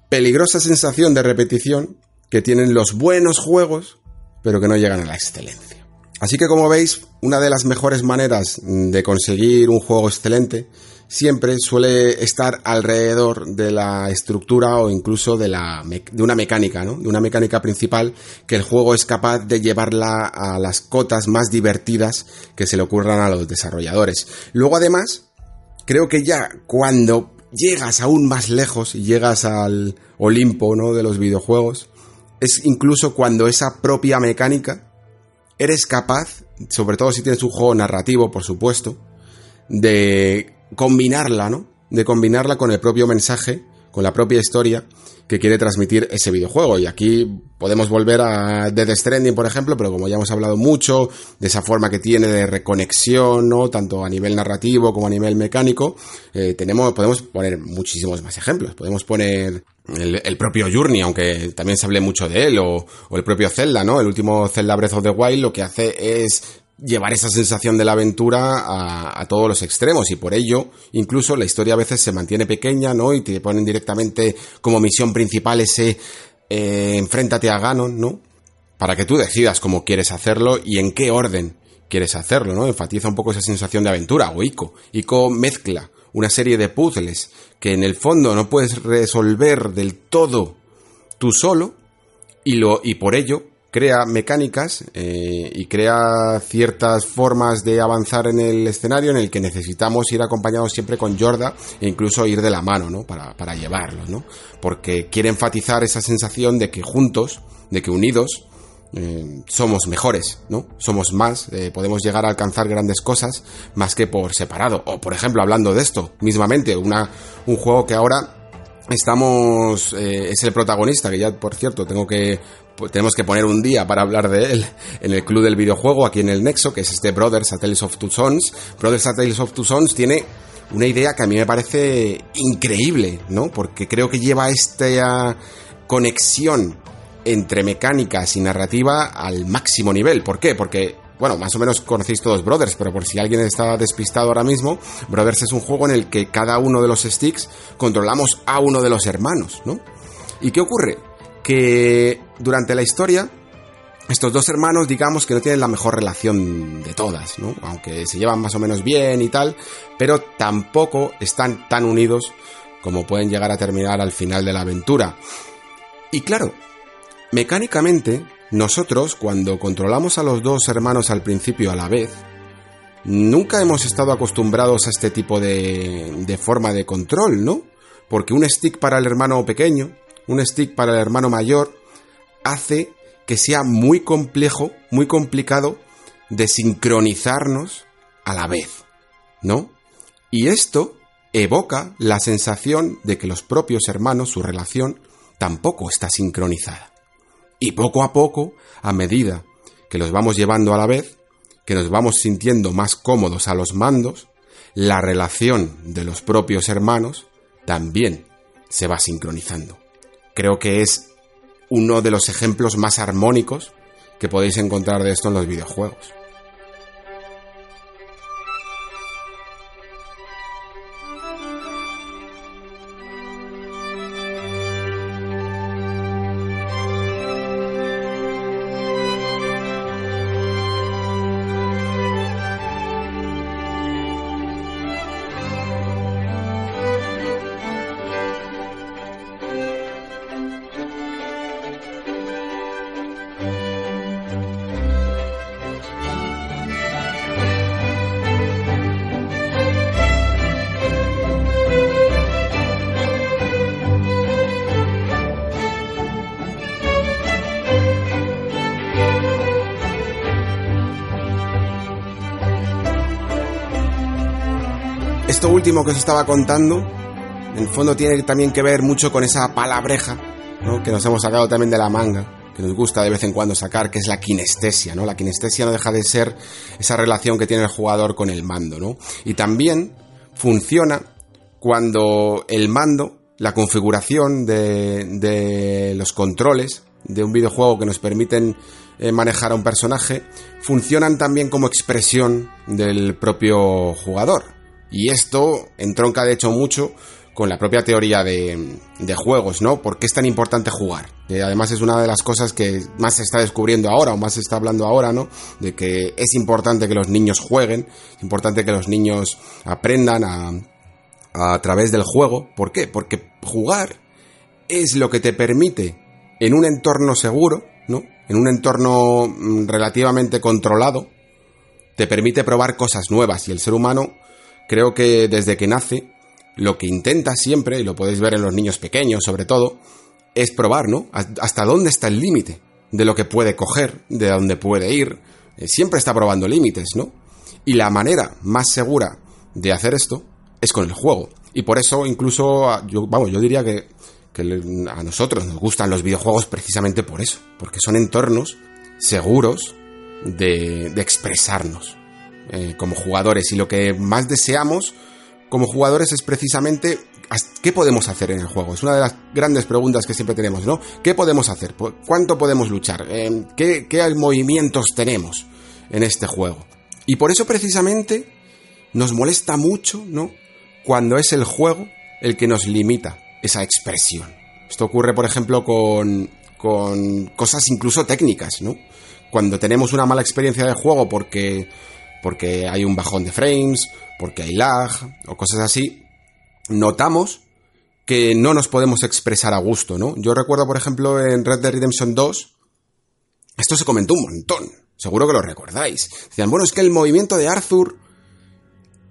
peligrosa sensación de repetición que tienen los buenos juegos, pero que no llegan a la excelencia. Así que como veis, una de las mejores maneras de conseguir un juego excelente siempre suele estar alrededor de la estructura o incluso de, la, de una mecánica, ¿no? De una mecánica principal que el juego es capaz de llevarla a las cotas más divertidas que se le ocurran a los desarrolladores. Luego además, creo que ya cuando llegas aún más lejos y llegas al Olimpo, ¿no? De los videojuegos, es incluso cuando esa propia mecánica eres capaz, sobre todo si tienes un juego narrativo, por supuesto, de combinarla, ¿no? De combinarla con el propio mensaje, con la propia historia que quiere transmitir ese videojuego. Y aquí podemos volver a Dead Stranding, por ejemplo, pero como ya hemos hablado mucho de esa forma que tiene de reconexión, ¿no? Tanto a nivel narrativo como a nivel mecánico, eh, tenemos, podemos poner muchísimos más ejemplos. Podemos poner el, propio Journey, aunque también se hable mucho de él, o, o el propio Zelda, ¿no? El último Zelda Breath of the Wild lo que hace es llevar esa sensación de la aventura a, todos los extremos y por ello incluso la historia a veces se mantiene pequeña, ¿no? Y te ponen directamente como misión principal ese eh, enfréntate a Ganon, ¿no? Para que tú decidas cómo quieres hacerlo y en qué orden quieres hacerlo, ¿no? Enfatiza un poco esa sensación de aventura o Ico. Ico mezcla una serie de puzzles que en el fondo no puedes resolver del todo tú solo y lo y por ello crea mecánicas eh, y crea ciertas formas de avanzar en el escenario en el que necesitamos ir acompañados siempre con Jorda e incluso ir de la mano, ¿no? Para, para llevarlos, ¿no? Porque quiere enfatizar esa sensación de que juntos, de que unidos, eh, somos mejores, ¿no? Somos más, eh, podemos llegar a alcanzar grandes cosas más que por separado. O, por ejemplo, hablando de esto, mismamente, una, un juego que ahora estamos es el protagonista que ya por cierto tengo que pues tenemos que poner un día para hablar de él en el club del videojuego aquí en el Nexo, que es este Brothers a Tales of Two Sons. Brothers a Tales of Two Sons tiene una idea que a mí me parece increíble, ¿no? Porque creo que lleva esta conexión entre mecánicas y narrativa al máximo nivel. ¿Por qué? Porque, bueno, más o menos conocéis todos Brothers, pero por si alguien está despistado ahora mismo, Brothers es un juego en el que cada uno de los sticks controlamos a uno de los hermanos, ¿no? ¿Y qué ocurre? Que durante la historia estos dos hermanos digamos que no tienen la mejor relación de todas, ¿no? Aunque se llevan más o menos bien y tal, pero tampoco están tan unidos como pueden llegar a terminar al final de la aventura. Y claro, mecánicamente, nosotros cuando controlamos a los dos hermanos al principio a la vez, nunca hemos estado acostumbrados a este tipo de, de forma de control, ¿no? Porque un stick para el hermano pequeño un stick para el hermano mayor, hace que sea muy complejo, muy complicado de sincronizarnos a la vez, ¿no? Y esto evoca la sensación de que los propios hermanos, su relación, tampoco está sincronizada. Y poco a poco, a medida que los vamos llevando a la vez, que nos vamos sintiendo más cómodos a los mandos, la relación de los propios hermanos también se va sincronizando creo que es uno de los ejemplos más armónicos que podéis encontrar de esto en los videojuegos. Último que os estaba contando, en el fondo tiene también que ver mucho con esa palabreja ¿no? que nos hemos sacado también de la manga, que nos gusta de vez en cuando sacar, que es la kinestesia, ¿no? La kinestesia no deja de ser esa relación que tiene el jugador con el mando, ¿no? Y también funciona cuando el mando, la configuración de, los controles de un videojuego que nos permiten eh, manejar a un personaje, funcionan también como expresión del propio jugador. Y esto entronca de hecho mucho con la propia teoría de, juegos, ¿no? ¿Por qué es tan importante jugar? además es una de las cosas que más se está descubriendo ahora o más se está hablando ahora, ¿no? De que es importante que los niños jueguen, es importante que los niños aprendan a, a través del juego. ¿Por qué? Porque jugar es lo que te permite en un entorno seguro, ¿no? En un entorno mm, relativamente controlado, te permite probar cosas nuevas y el ser humano creo que desde que nace lo que intenta siempre, y lo podéis ver en los niños pequeños sobre todo, es probar, ¿no? Hasta dónde está el límite de lo que puede coger, de dónde puede ir. Eh, siempre está probando límites, ¿no? Y la manera más segura de hacer esto es con el juego. Y por eso incluso, yo, vamos, yo diría que, a nosotros nos gustan los videojuegos precisamente por eso, porque son entornos seguros de, expresarnos eh, como jugadores. Y lo que más deseamos como jugadores es precisamente qué podemos hacer en el juego. Es una de las grandes preguntas que siempre tenemos, ¿no? ¿Qué podemos hacer? ¿Cuánto podemos luchar? Eh, ¿Qué, qué movimientos tenemos en este juego? Y por eso precisamente nos molesta mucho, ¿no? Cuando es el juego el que nos limita esa expresión. Esto ocurre, por ejemplo, con, con cosas incluso técnicas, ¿no? Cuando tenemos una mala experiencia de juego porque, porque hay un bajón de frames porque hay lag o cosas así, notamos que no nos podemos expresar a gusto, ¿no? Yo recuerdo, por ejemplo, en Red Dead Redemption 2, esto se comentó un montón, seguro que lo recordáis. Decían, bueno, es que el movimiento de Arthur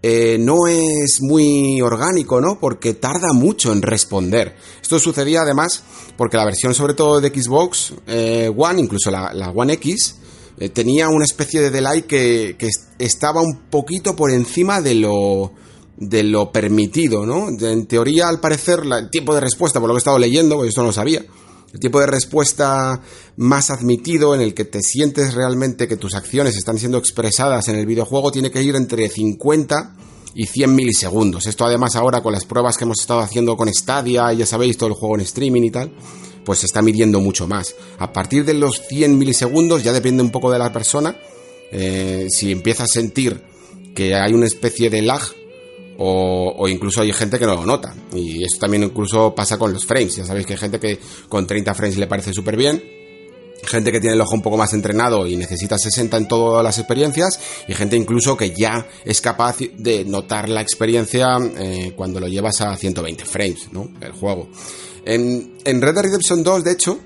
eh, no es muy orgánico, ¿no? Porque tarda mucho en responder. Esto sucedía además porque la versión sobre todo de Xbox eh, One, incluso la, la One X, eh, tenía una especie de delay que, estaba un poquito por encima de lo de lo permitido, ¿no? En teoría, al parecer, el tiempo de respuesta, por lo que he estado leyendo, porque esto no lo sabía, el tiempo de respuesta más admitido en el que te sientes realmente que tus acciones están siendo expresadas en el videojuego tiene que ir entre 50 y 100 milisegundos. Esto además ahora con las pruebas que hemos estado haciendo con Stadia, ya sabéis, todo el juego en streaming y tal, pues se está midiendo mucho más. A partir de los 100 milisegundos ya depende un poco de la persona. Eh, si empieza a sentir que hay una especie de lag o, incluso hay gente que no lo nota. Y esto también incluso pasa con los frames. Ya sabéis que hay gente que con 30 frames le parece súper bien. Gente que tiene el ojo un poco más entrenado y necesita 60 en todas las experiencias. Y gente incluso que ya es capaz de notar la experiencia eh, cuando lo llevas a 120 frames, ¿no? El juego. En, Red Dead Redemption 2, de hecho,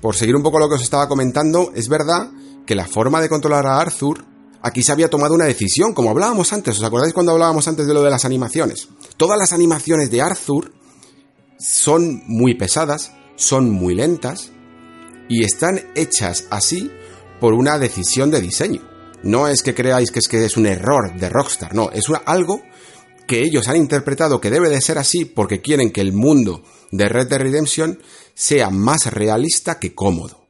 por seguir un poco lo que os estaba comentando, es verdad que la forma de controlar a Arthur, aquí se había tomado una decisión, como hablábamos antes, ¿os acordáis cuando hablábamos antes de lo de las animaciones? Todas las animaciones de Arthur son muy pesadas, son muy lentas y están hechas así por una decisión de diseño. No es que creáis que es que es un error de Rockstar, no, es algo que ellos han interpretado que debe de ser así porque quieren que el mundo de Red Dead Redemption sea más realista que cómodo.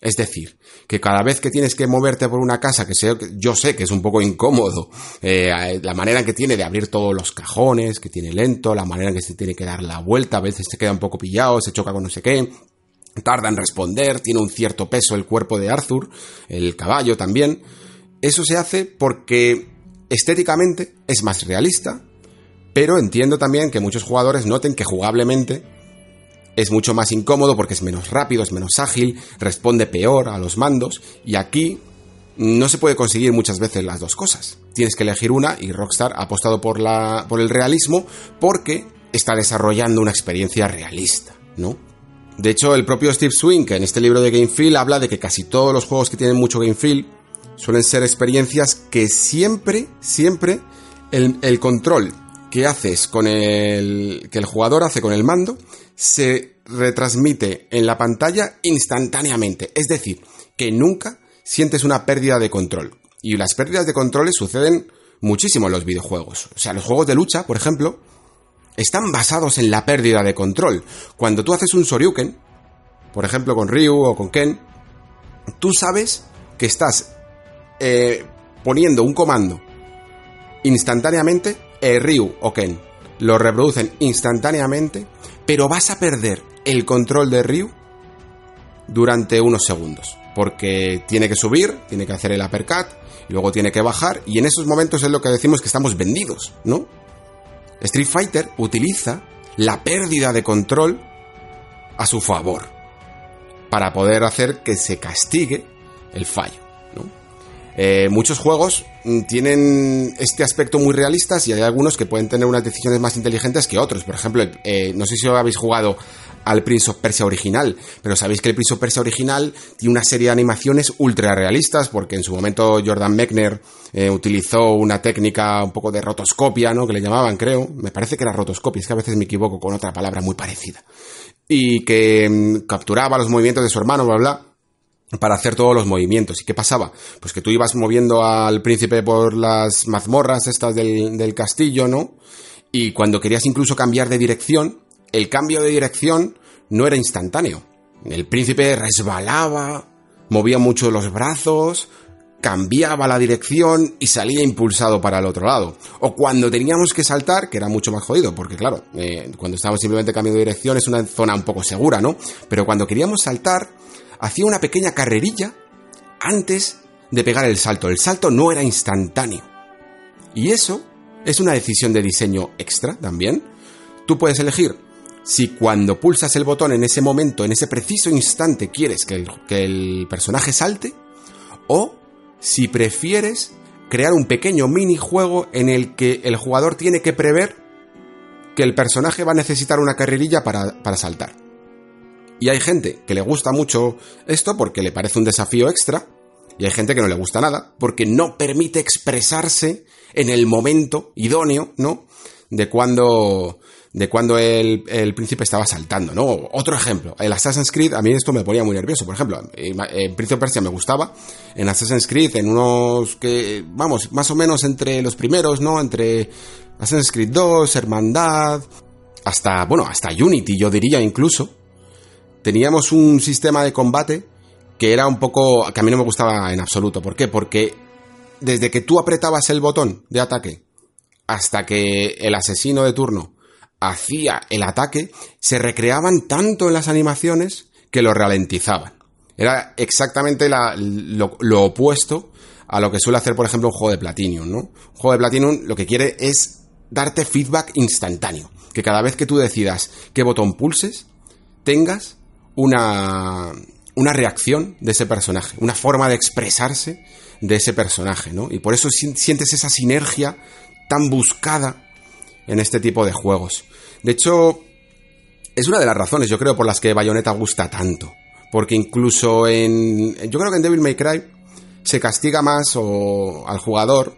Es decir, que cada vez que tienes que moverte por una casa, que yo sé que es un poco incómodo, eh, la manera que tiene de abrir todos los cajones, que tiene lento, la manera que se tiene que dar la vuelta, a veces se queda un poco pillado, se choca con no sé qué, tarda en responder, tiene un cierto peso el cuerpo de Arthur, el caballo también. Eso se hace porque estéticamente es más realista, pero entiendo también que muchos jugadores noten que jugablemente es mucho más incómodo porque es menos rápido, es menos ágil, responde peor a los mandos y aquí no se puede conseguir muchas veces las dos cosas. Tienes que elegir una y Rockstar ha apostado por, la, por el realismo porque está desarrollando una experiencia realista, ¿no? De hecho, el propio Steve Swing, en este libro de Game Feel, habla de que casi todos los juegos que tienen mucho Game Feel suelen ser experiencias que siempre, siempre el, el control que haces con el que el jugador hace con el mando se retransmite en la pantalla instantáneamente, es decir, que nunca sientes una pérdida de control. Y las pérdidas de control suceden muchísimo en los videojuegos. O sea, los juegos de lucha, por ejemplo, están basados en la pérdida de control. Cuando tú haces un Soryuken, por ejemplo con Ryu o con Ken, tú sabes que estás eh, poniendo un comando instantáneamente, Ryu o Ken lo reproducen instantáneamente, pero vas a perder el control de Ryu durante unos segundos. Porque tiene que subir, tiene que hacer el uppercut, y luego tiene que bajar, y en esos momentos es lo que decimos que estamos vendidos, ¿no? Street Fighter utiliza la pérdida de control a su favor para poder hacer que se castigue el fallo. Eh, muchos juegos mm, tienen este aspecto muy realistas y hay algunos que pueden tener unas decisiones más inteligentes que otros. Por ejemplo, eh, no sé si habéis jugado al Prince of Persia original, pero sabéis que el Prince of Persia original tiene una serie de animaciones ultra realistas porque en su momento Jordan Mechner eh, utilizó una técnica un poco de rotoscopia, ¿no? Que le llamaban, creo. Me parece que era rotoscopia, es que a veces me equivoco con otra palabra muy parecida. Y que mm, capturaba los movimientos de su hermano, bla, bla para hacer todos los movimientos. ¿Y qué pasaba? Pues que tú ibas moviendo al príncipe por las mazmorras estas del, del castillo, ¿no? Y cuando querías incluso cambiar de dirección, el cambio de dirección no era instantáneo. El príncipe resbalaba, movía mucho los brazos, cambiaba la dirección y salía impulsado para el otro lado. O cuando teníamos que saltar, que era mucho más jodido, porque claro, eh, cuando estábamos simplemente cambiando de dirección es una zona un poco segura, ¿no? Pero cuando queríamos saltar, hacía una pequeña carrerilla antes de pegar el salto. El salto no era instantáneo. Y eso es una decisión de diseño extra también. Tú puedes elegir si cuando pulsas el botón en ese momento, en ese preciso instante, quieres que el, que el personaje salte, o si prefieres crear un pequeño minijuego en el que el jugador tiene que prever que el personaje va a necesitar una carrerilla para, para saltar. Y hay gente que le gusta mucho esto porque le parece un desafío extra, y hay gente que no le gusta nada porque no permite expresarse en el momento idóneo, ¿no? De cuando, de cuando el, el, príncipe estaba saltando, ¿no? Otro ejemplo, el Assassin's Creed, a mí esto me ponía muy nervioso, por ejemplo, en Príncipe de Persia me gustaba, en Assassin's Creed, en unos que, vamos, más o menos entre los primeros, ¿no? Entre Assassin's Creed 2, Hermandad, hasta, bueno, hasta Unity, yo diría incluso, teníamos un sistema de combate que era un poco, que a mí no me gustaba en absoluto. ¿Por qué? Porque desde que tú apretabas el botón de ataque hasta que el asesino de turno hacía el ataque, se recreaban tanto en las animaciones que lo ralentizaban. Era exactamente lo, lo, opuesto a lo que suele hacer, por ejemplo, un juego de Platinum, ¿no? Un juego de Platinum lo que quiere es darte feedback instantáneo. Que cada vez que tú decidas qué botón pulses, tengas una, una reacción de ese personaje, una forma de expresarse de ese personaje, ¿no? Y por eso sientes esa sinergia tan buscada en este tipo de juegos. De hecho, es una de las razones, yo creo, por las que Bayonetta gusta tanto. Porque incluso en. Yo creo que en Devil May Cry se castiga más o, al jugador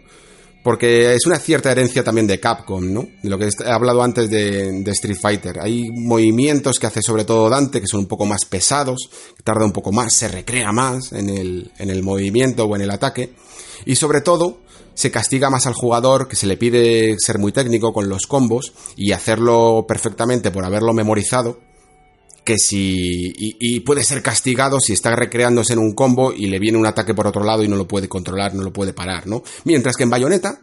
porque es una cierta herencia también de Capcom, ¿no? De lo que he hablado antes de, Street Fighter. Hay movimientos que hace sobre todo Dante que son un poco más pesados, tarda un poco más, se recrea más en el, en el movimiento o en el ataque. Y sobre todo, se castiga más al jugador que se le pide ser muy técnico con los combos y hacerlo perfectamente por haberlo memorizado que si. Y, puede ser castigado si está recreándose en un combo y le viene un ataque por otro lado y no lo puede controlar, no lo puede parar, ¿no? Mientras que en Bayonetta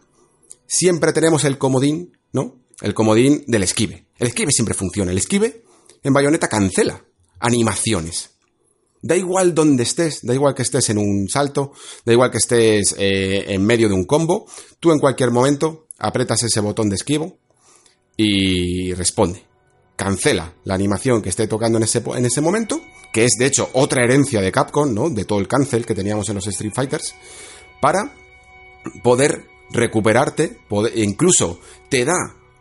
siempre tenemos el comodín, ¿no? El comodín del esquive. El esquive siempre funciona. El esquive en Bayonetta cancela animaciones. Da igual donde estés, da igual que estés en un salto, da igual que estés eh, en medio de un combo, tú en cualquier momento apretas ese botón de esquivo y responde cancela la animación que esté tocando en ese, en ese momento, que es de hecho otra herencia de Capcom, ¿no? De todo el cancel que teníamos en los Street Fighters, para poder recuperarte, e incluso te da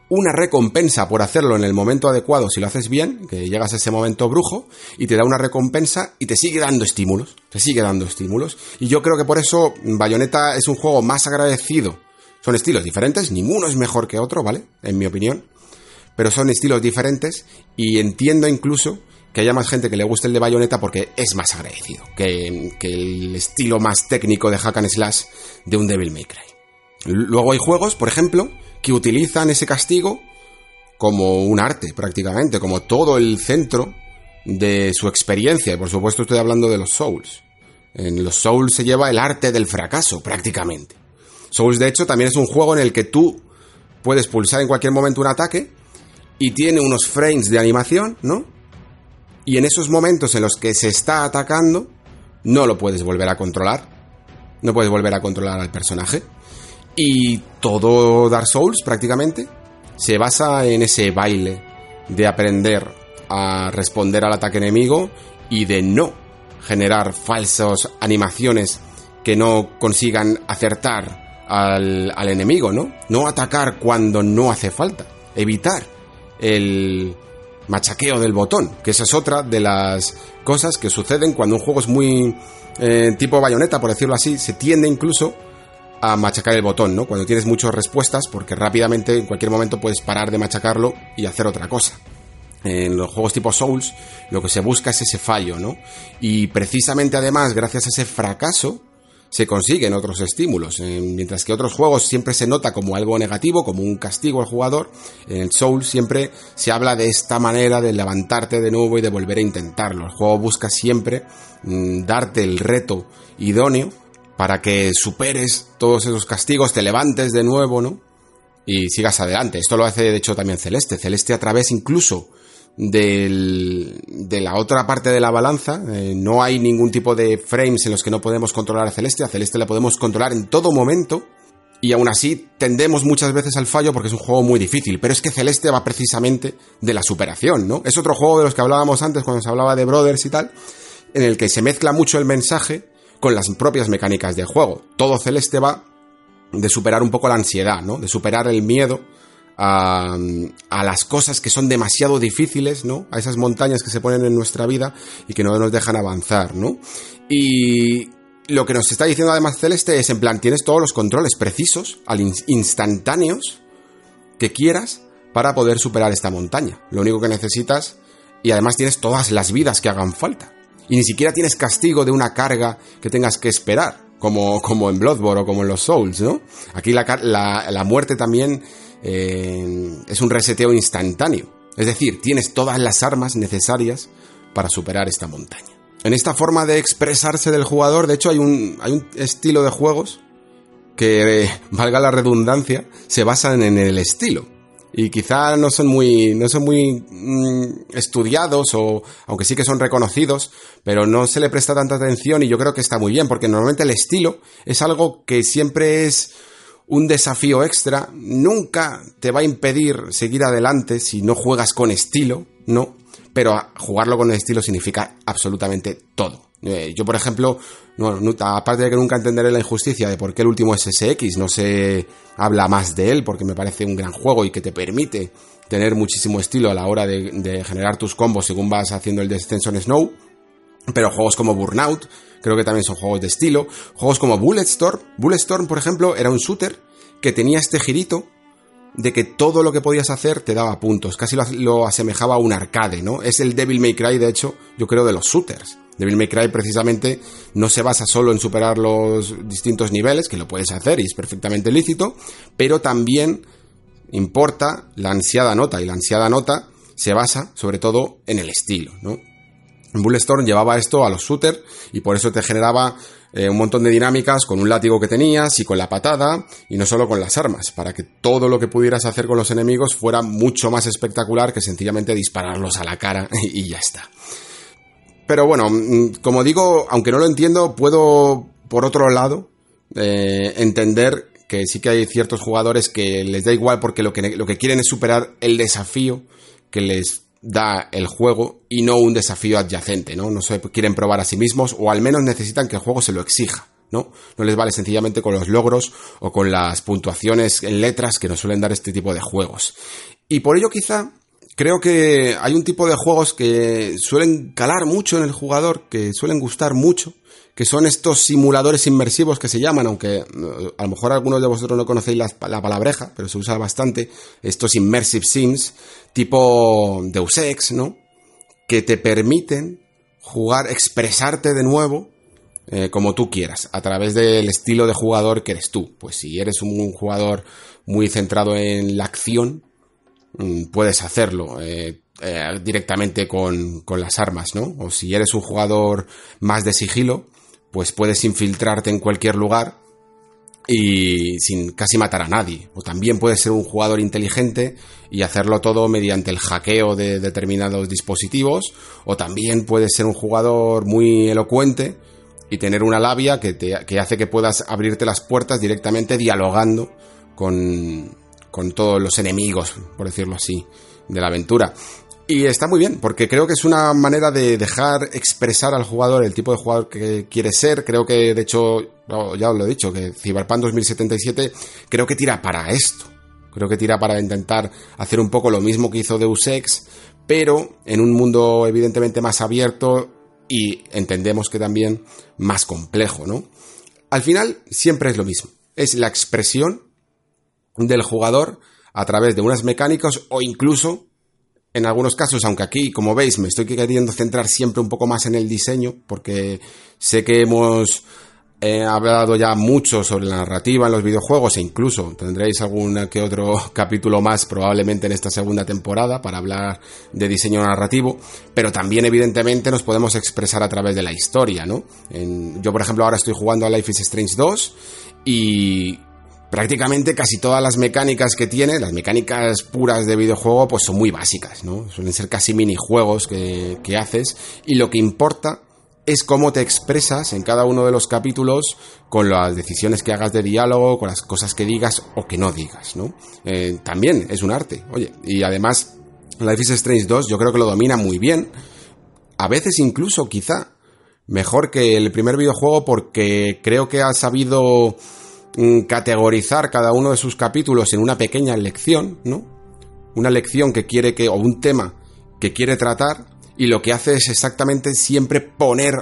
una recompensa por hacerlo en el momento adecuado si lo haces bien, que llegas a ese momento brujo, y te da una recompensa y te sigue dando estímulos, te sigue dando estímulos. Y yo creo que por eso Bayonetta es un juego más agradecido. Son estilos diferentes, ninguno es mejor que otro, ¿vale? En mi opinión pero son estilos diferentes y entiendo incluso que haya más gente que le guste el de Bayonetta porque es más agradecido que, el estilo más técnico de Hack and Slash de un Devil May Cry. Luego hay juegos, por ejemplo, que utilizan ese castigo como un arte, prácticamente, como todo el centro de su experiencia. Y por supuesto estoy hablando de los Souls. En los Souls se lleva el arte del fracaso, prácticamente. Souls, de hecho, también es un juego en el que tú puedes pulsar en cualquier momento un ataque y tiene unos frames de animación, ¿no? Y en esos momentos en los que se está atacando, no lo puedes volver a controlar. No puedes volver a controlar al personaje. Y todo Dark Souls, prácticamente, se basa en ese baile de aprender a responder al ataque enemigo y de no generar falsas animaciones que no consigan acertar al, al enemigo, ¿no? No atacar cuando no hace falta. Evitar el machaqueo del botón, que esa es otra de las cosas que suceden cuando un juego es muy eh, tipo bayoneta, por decirlo así, se tiende incluso a machacar el botón, ¿no? Cuando tienes muchas respuestas, porque rápidamente en cualquier momento puedes parar de machacarlo y hacer otra cosa. En los juegos tipo Souls, lo que se busca es ese fallo, ¿no? Y precisamente además, gracias a ese fracaso, se consiguen otros estímulos. mientras que otros juegos siempre se nota como algo negativo, como un castigo al jugador, en el Soul siempre se habla de esta manera de levantarte de nuevo y de volver a intentarlo. El juego busca siempre mm, darte el reto idóneo para que superes todos esos castigos, te levantes de nuevo, ¿no? Y sigas adelante. Esto lo hace de hecho también Celeste. Celeste a través incluso del, de la otra parte de la balanza. Eh, no hay ningún tipo de frames en los que no podemos controlar a Celeste. A Celeste la podemos controlar en todo momento. Y aún así tendemos muchas veces al fallo porque es un juego muy difícil. Pero es que Celeste va precisamente de la superación, ¿no? Es otro juego de los que hablábamos antes cuando se hablaba de Brothers y tal. En el que se mezcla mucho el mensaje con las propias mecánicas del juego. Todo Celeste va de superar un poco la ansiedad, ¿no? De superar el miedo a, las cosas que son demasiado difíciles, ¿no? A esas montañas que se ponen en nuestra vida y que no nos dejan avanzar, ¿no? Y lo que nos está diciendo además Celeste es, en plan, tienes todos los controles precisos, al instantáneos, que quieras para poder superar esta montaña. Lo único que necesitas, y además tienes todas las vidas que hagan falta. Y ni siquiera tienes castigo de una carga que tengas que esperar, como, como en Bloodborne o como en los Souls, ¿no? Aquí la, la, la muerte también eh, es un reseteo instantáneo. Es decir, tienes todas las armas necesarias para superar esta montaña. En esta forma de expresarse del jugador, de hecho, hay un, hay un estilo de juegos que, valga la redundancia, se basan en el estilo. Y quizá no son muy, no son muy mm, estudiados o, aunque sí que son reconocidos, pero no se le presta tanta atención y yo creo que está muy bien, porque normalmente el estilo es algo que siempre es un desafío extra nunca te va a impedir seguir adelante si no juegas con estilo, ¿no? Pero jugarlo con estilo significa absolutamente todo. Eh, yo, por ejemplo, aparte de que nunca entenderé la injusticia de por qué el último SSX no se habla más de él, porque me parece un gran juego y que te permite tener muchísimo estilo a la hora de, de generar tus combos según vas haciendo el descenso en Snow. Pero juegos como Burnout, creo que también son juegos de estilo. Juegos como Bulletstorm. Bulletstorm, por ejemplo, era un shooter que tenía este girito de que todo lo que podías hacer te daba puntos. Casi lo, asemejaba a un arcade, ¿no? Es el Devil May Cry, de hecho, yo creo, de los shooters. Devil May Cry precisamente no se basa solo en superar los distintos niveles, que lo puedes hacer y es perfectamente lícito, pero también importa la ansiada nota, y la ansiada nota se basa sobre todo en el estilo, ¿no? Bulletstorm llevaba esto a los shooters y por eso te generaba eh, un montón de dinámicas con un látigo que tenías y con la patada y no solo con las armas, para que todo lo que pudieras hacer con los enemigos fuera mucho más espectacular que sencillamente dispararlos a la cara y ya está. Pero bueno, mm, como digo, aunque no lo entiendo, puedo, por otro lado, eh, entender que sí que hay ciertos jugadores que les da igual porque lo que, lo que quieren es superar el desafío que les da el juego y no un desafío adyacente, ¿no? No se quieren probar a sí mismos o al menos necesitan que el juego se lo exija, ¿no? No les vale sencillamente con los logros o con las puntuaciones en letras que nos suelen dar este tipo de juegos. Y por ello quizá creo que hay un tipo de juegos que suelen calar mucho en el jugador, que suelen gustar mucho, que son estos simuladores inmersivos que se llaman, aunque eh, a lo mejor algunos de vosotros no conocéis la, palabreja, pero se usa bastante, estos immersive sims tipo Deus Ex, ¿no? Que te permiten jugar, expresarte de nuevo eh, como tú quieras, a través del estilo de jugador que eres tú. Pues si eres un, jugador muy centrado en la acción, mm, puedes hacerlo. Eh, eh, directamente con, con, las armas, ¿no? O si eres un jugador más de sigilo, pues puedes infiltrarte en cualquier lugar y sin casi matar a nadie. O también puedes ser un jugador inteligente y hacerlo todo mediante el hackeo de determinados dispositivos. O también puedes ser un jugador muy elocuente y tener una labia que, te, que hace que puedas abrirte las puertas directamente dialogando con, con todos los enemigos, por decirlo así, de la aventura. Y está muy bien, porque creo que es una manera de dejar expresar al jugador el tipo de jugador que quiere ser. Creo que, de hecho, ya os lo he dicho, que Cyberpunk 2077 creo que tira para esto. Creo que tira para intentar hacer un poco lo mismo que hizo Deus Ex, pero en un mundo evidentemente más abierto y entendemos que también más complejo, ¿no? Al final siempre es lo mismo. Es la expresión del jugador a través de unas mecánicas o incluso en algunos casos, aunque aquí, como veis, me estoy queriendo centrar siempre un poco más en el diseño, porque sé que hemos eh, hablado ya mucho sobre la narrativa en los videojuegos e incluso tendréis algún que otro capítulo más probablemente en esta segunda temporada para hablar de diseño narrativo, pero también evidentemente nos podemos expresar a través de la historia, ¿no? yo por ejemplo ahora estoy jugando a Life is Strange 2 y prácticamente casi todas las mecánicas que tiene, las mecánicas puras de videojuego, pues son muy básicas, ¿no? Suelen ser casi minijuegos que, que haces y lo que importa es cómo te expresas en cada uno de los capítulos con las decisiones que hagas de diálogo, con las cosas que digas o que no digas, ¿no? Eh, también es un arte, oye, y además Life is Strange 2 yo creo que lo domina muy bien, a veces incluso quizá mejor que el primer videojuego porque creo que ha sabido categorizar cada uno de sus capítulos en una pequeña lección, ¿no? Una lección que quiere que, o un tema que quiere tratar, y lo que hace es exactamente siempre poner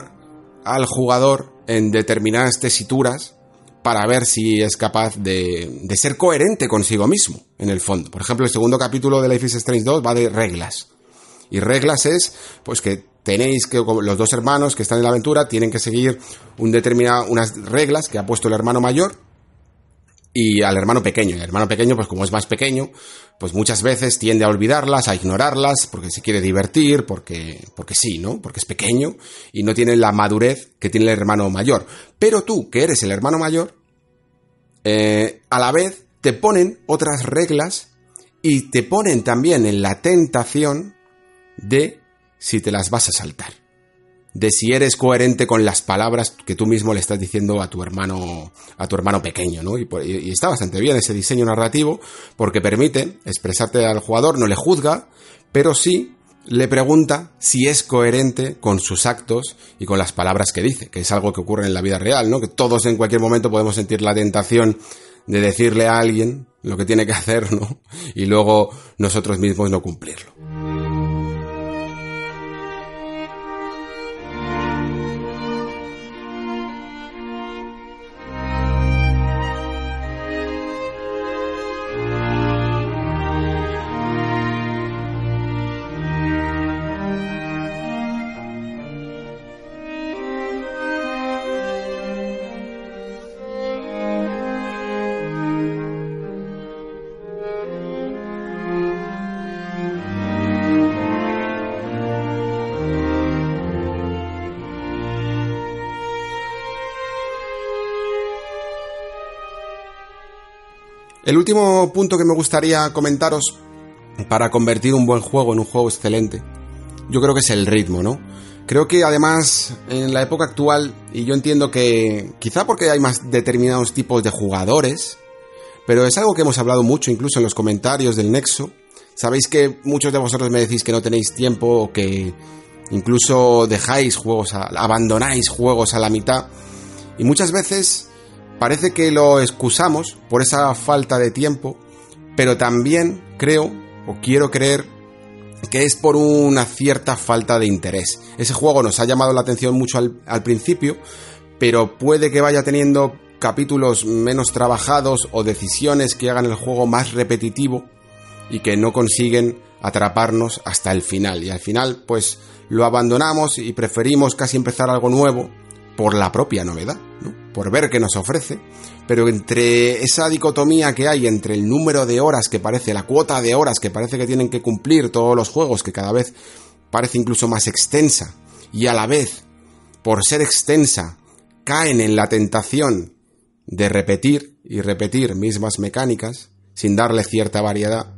al jugador en determinadas tesituras para ver si es capaz de, ser coherente consigo mismo, en el fondo. Por ejemplo, el segundo capítulo de Life is Strange 2 va de reglas. Y reglas es, pues que tenéis que, los dos hermanos que están en la aventura tienen que seguir un unas reglas que ha puesto el hermano mayor y al hermano pequeño. El hermano pequeño, pues como es más pequeño, pues muchas veces tiende a olvidarlas, a ignorarlas, porque se quiere divertir, porque, porque sí, ¿no? Porque es pequeño y no tiene la madurez que tiene el hermano mayor. Pero tú, que eres el hermano mayor, eh, a la vez te ponen otras reglas y te ponen también en la tentación de si te las vas a saltar de si eres coherente con las palabras que tú mismo le estás diciendo a tu hermano, a tu hermano pequeño, ¿no? Y, está bastante bien ese diseño narrativo porque permite expresarte al jugador, no le juzga, pero sí le pregunta si es coherente con sus actos y con las palabras que dice, que es algo que ocurre en la vida real, ¿no? Que todos en cualquier momento podemos sentir la tentación de decirle a alguien lo que tiene que hacer, ¿no? Y luego nosotros mismos no cumplirlo. El último punto que me gustaría comentaros para convertir un buen juego en un juego excelente, yo creo que es el ritmo, ¿no? Creo que además en la época actual, y yo entiendo que quizá porque hay más determinados tipos de jugadores, pero es algo que hemos hablado mucho incluso en los comentarios del Nexo. Sabéis que muchos de vosotros me decís que no tenéis tiempo o que incluso dejáis juegos, abandonáis juegos a la mitad. Y muchas veces Parece que lo excusamos por esa falta de tiempo, pero también creo o quiero creer que es por una cierta falta de interés. Ese juego nos ha llamado la atención mucho al, principio, pero puede que vaya teniendo capítulos menos trabajados o decisiones que hagan el juego más repetitivo y que no consiguen atraparnos hasta el final. Y al final, pues lo abandonamos y preferimos casi empezar algo nuevo por la propia novedad, por ver qué nos ofrece, pero entre esa dicotomía que hay entre el número de horas que parece, la cuota de horas que parece que tienen que cumplir todos los juegos, que cada vez parece incluso más extensa, y a la vez, por ser extensa, caen en la tentación de repetir y repetir mismas mecánicas, sin darle cierta variedad,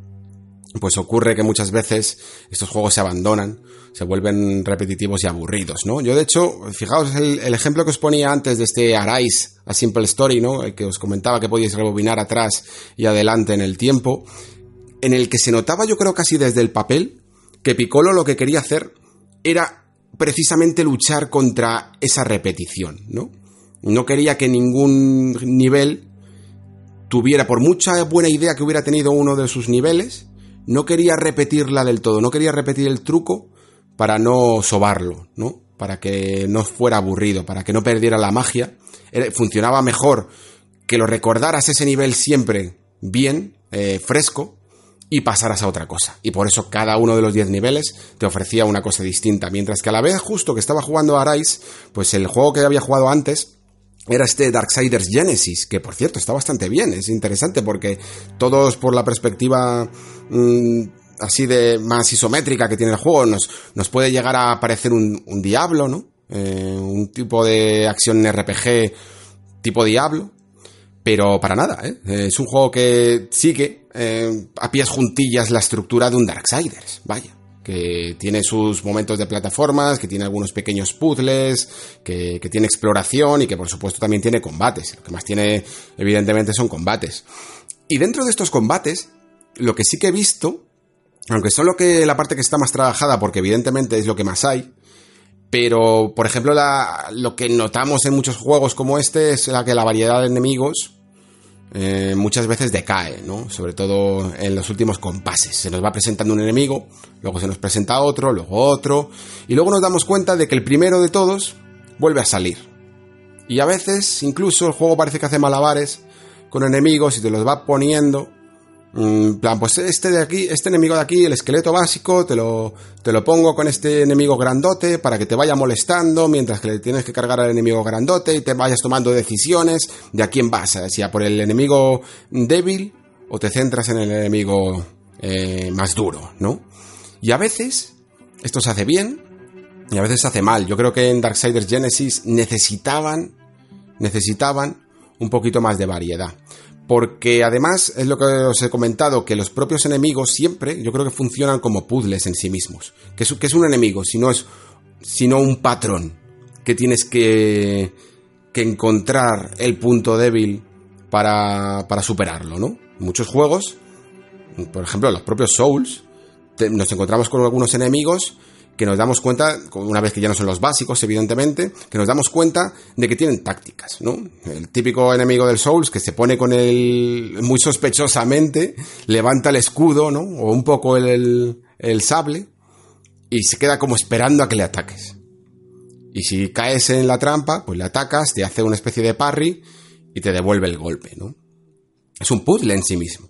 pues ocurre que muchas veces estos juegos se abandonan, se vuelven repetitivos y aburridos, ¿no? Yo de hecho, fijaos el, ejemplo que os ponía antes de este Arise, a Simple Story, ¿no? El que os comentaba que podíais rebobinar atrás y adelante en el tiempo, en el que se notaba yo creo casi desde el papel que Piccolo lo que quería hacer era precisamente luchar contra esa repetición, ¿no? No quería que ningún nivel tuviera, por mucha buena idea que hubiera tenido uno de sus niveles, no quería repetirla del todo, no quería repetir el truco para no sobarlo, ¿no? Para que no fuera aburrido, para que no perdiera la magia. funcionaba mejor que lo recordaras ese nivel siempre bien, eh, fresco, y pasaras a otra cosa. Y por eso cada uno de los 10 niveles te ofrecía una cosa distinta. Mientras que a la vez justo que estaba jugando a Arise, pues el juego que había jugado antes era este Darksiders Genesis, que por cierto está bastante bien, es interesante porque todos por la perspectiva mm, así de más isométrica que tiene el juego nos, nos puede llegar a parecer un, diablo, ¿no? Eh, un tipo de acción RPG tipo diablo, pero para nada, ¿eh? Es un juego que sigue eh, a pies juntillas la estructura de un Darksiders, vaya que tiene sus momentos de plataformas, que tiene algunos pequeños puzzles, que, tiene exploración y que por supuesto también tiene combates. Lo que más tiene evidentemente son combates. Y dentro de estos combates, lo que sí que he visto, aunque son lo que la parte que está más trabajada, porque evidentemente es lo que más hay, pero por ejemplo lo que notamos en muchos juegos como este es la que la variedad de enemigos eh, muchas veces decae, ¿no? Sobre todo en los últimos compases. Se nos va presentando un enemigo, luego se nos presenta otro, luego otro, y luego nos damos cuenta de que el primero de todos vuelve a salir. Y a veces incluso el juego parece que hace malabares con enemigos y te los va poniendo en plan, pues este de aquí, este enemigo de aquí, el esqueleto básico, te lo, te lo pongo con este enemigo grandote para que te vaya molestando mientras que le tienes que cargar al enemigo grandote y te vayas tomando decisiones de a quién vas, si a por el enemigo débil o te centras en el enemigo eh, más duro, ¿no? Y a veces esto se hace bien y a veces se hace mal. Yo creo que en Darksiders Genesis necesitaban, necesitaban un poquito más de variedad porque además es lo que os he comentado, que los propios enemigos siempre, yo creo que funcionan como puzzles en sí mismos. Que es, que es un enemigo, si no es sino un patrón que tienes que, que encontrar el punto débil para, para superarlo, ¿no? Muchos juegos, por ejemplo, los propios Souls, nos encontramos con algunos enemigos que nos damos cuenta, una vez que ya no son los básicos, evidentemente, que nos damos cuenta de que tienen tácticas, ¿no? El típico enemigo del Souls que se pone con el, muy sospechosamente, levanta el escudo, ¿no? O un poco el, el sable, y se queda como esperando a que le ataques. Y si caes en la trampa, pues le atacas, te hace una especie de parry y te devuelve el golpe, ¿no? Es un puzzle en sí mismo.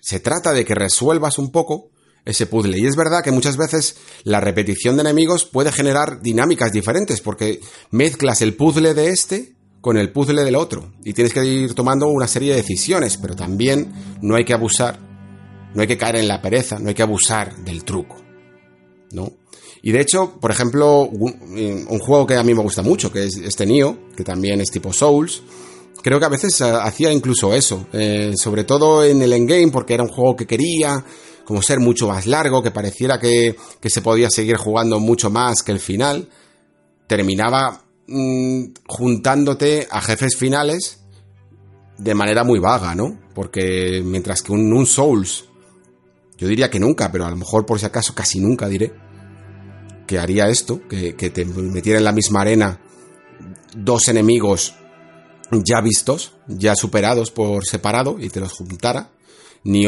Se trata de que resuelvas un poco ese puzzle. Y es verdad que muchas veces la repetición de enemigos puede generar dinámicas diferentes, porque mezclas el puzzle de este con el puzzle del otro, y tienes que ir tomando una serie de decisiones, pero también no hay que abusar, no hay que caer en la pereza, no hay que abusar del truco, ¿no? Y de hecho, por ejemplo, un, juego que a mí me gusta mucho, que es este Nioh, que también es tipo Souls, creo que a veces hacía incluso eso, eh, sobre todo en el endgame, porque era un juego que quería, como ser mucho más largo, que pareciera que, se podía seguir jugando mucho más que el final, terminaba mm, juntándote a jefes finales de manera muy vaga, ¿no? Porque mientras que un, Souls, yo diría que nunca, pero a lo mejor por si acaso casi nunca diré, que haría esto, que, que te metiera en la misma arena dos enemigos ya vistos, ya superados por separado y te los juntara.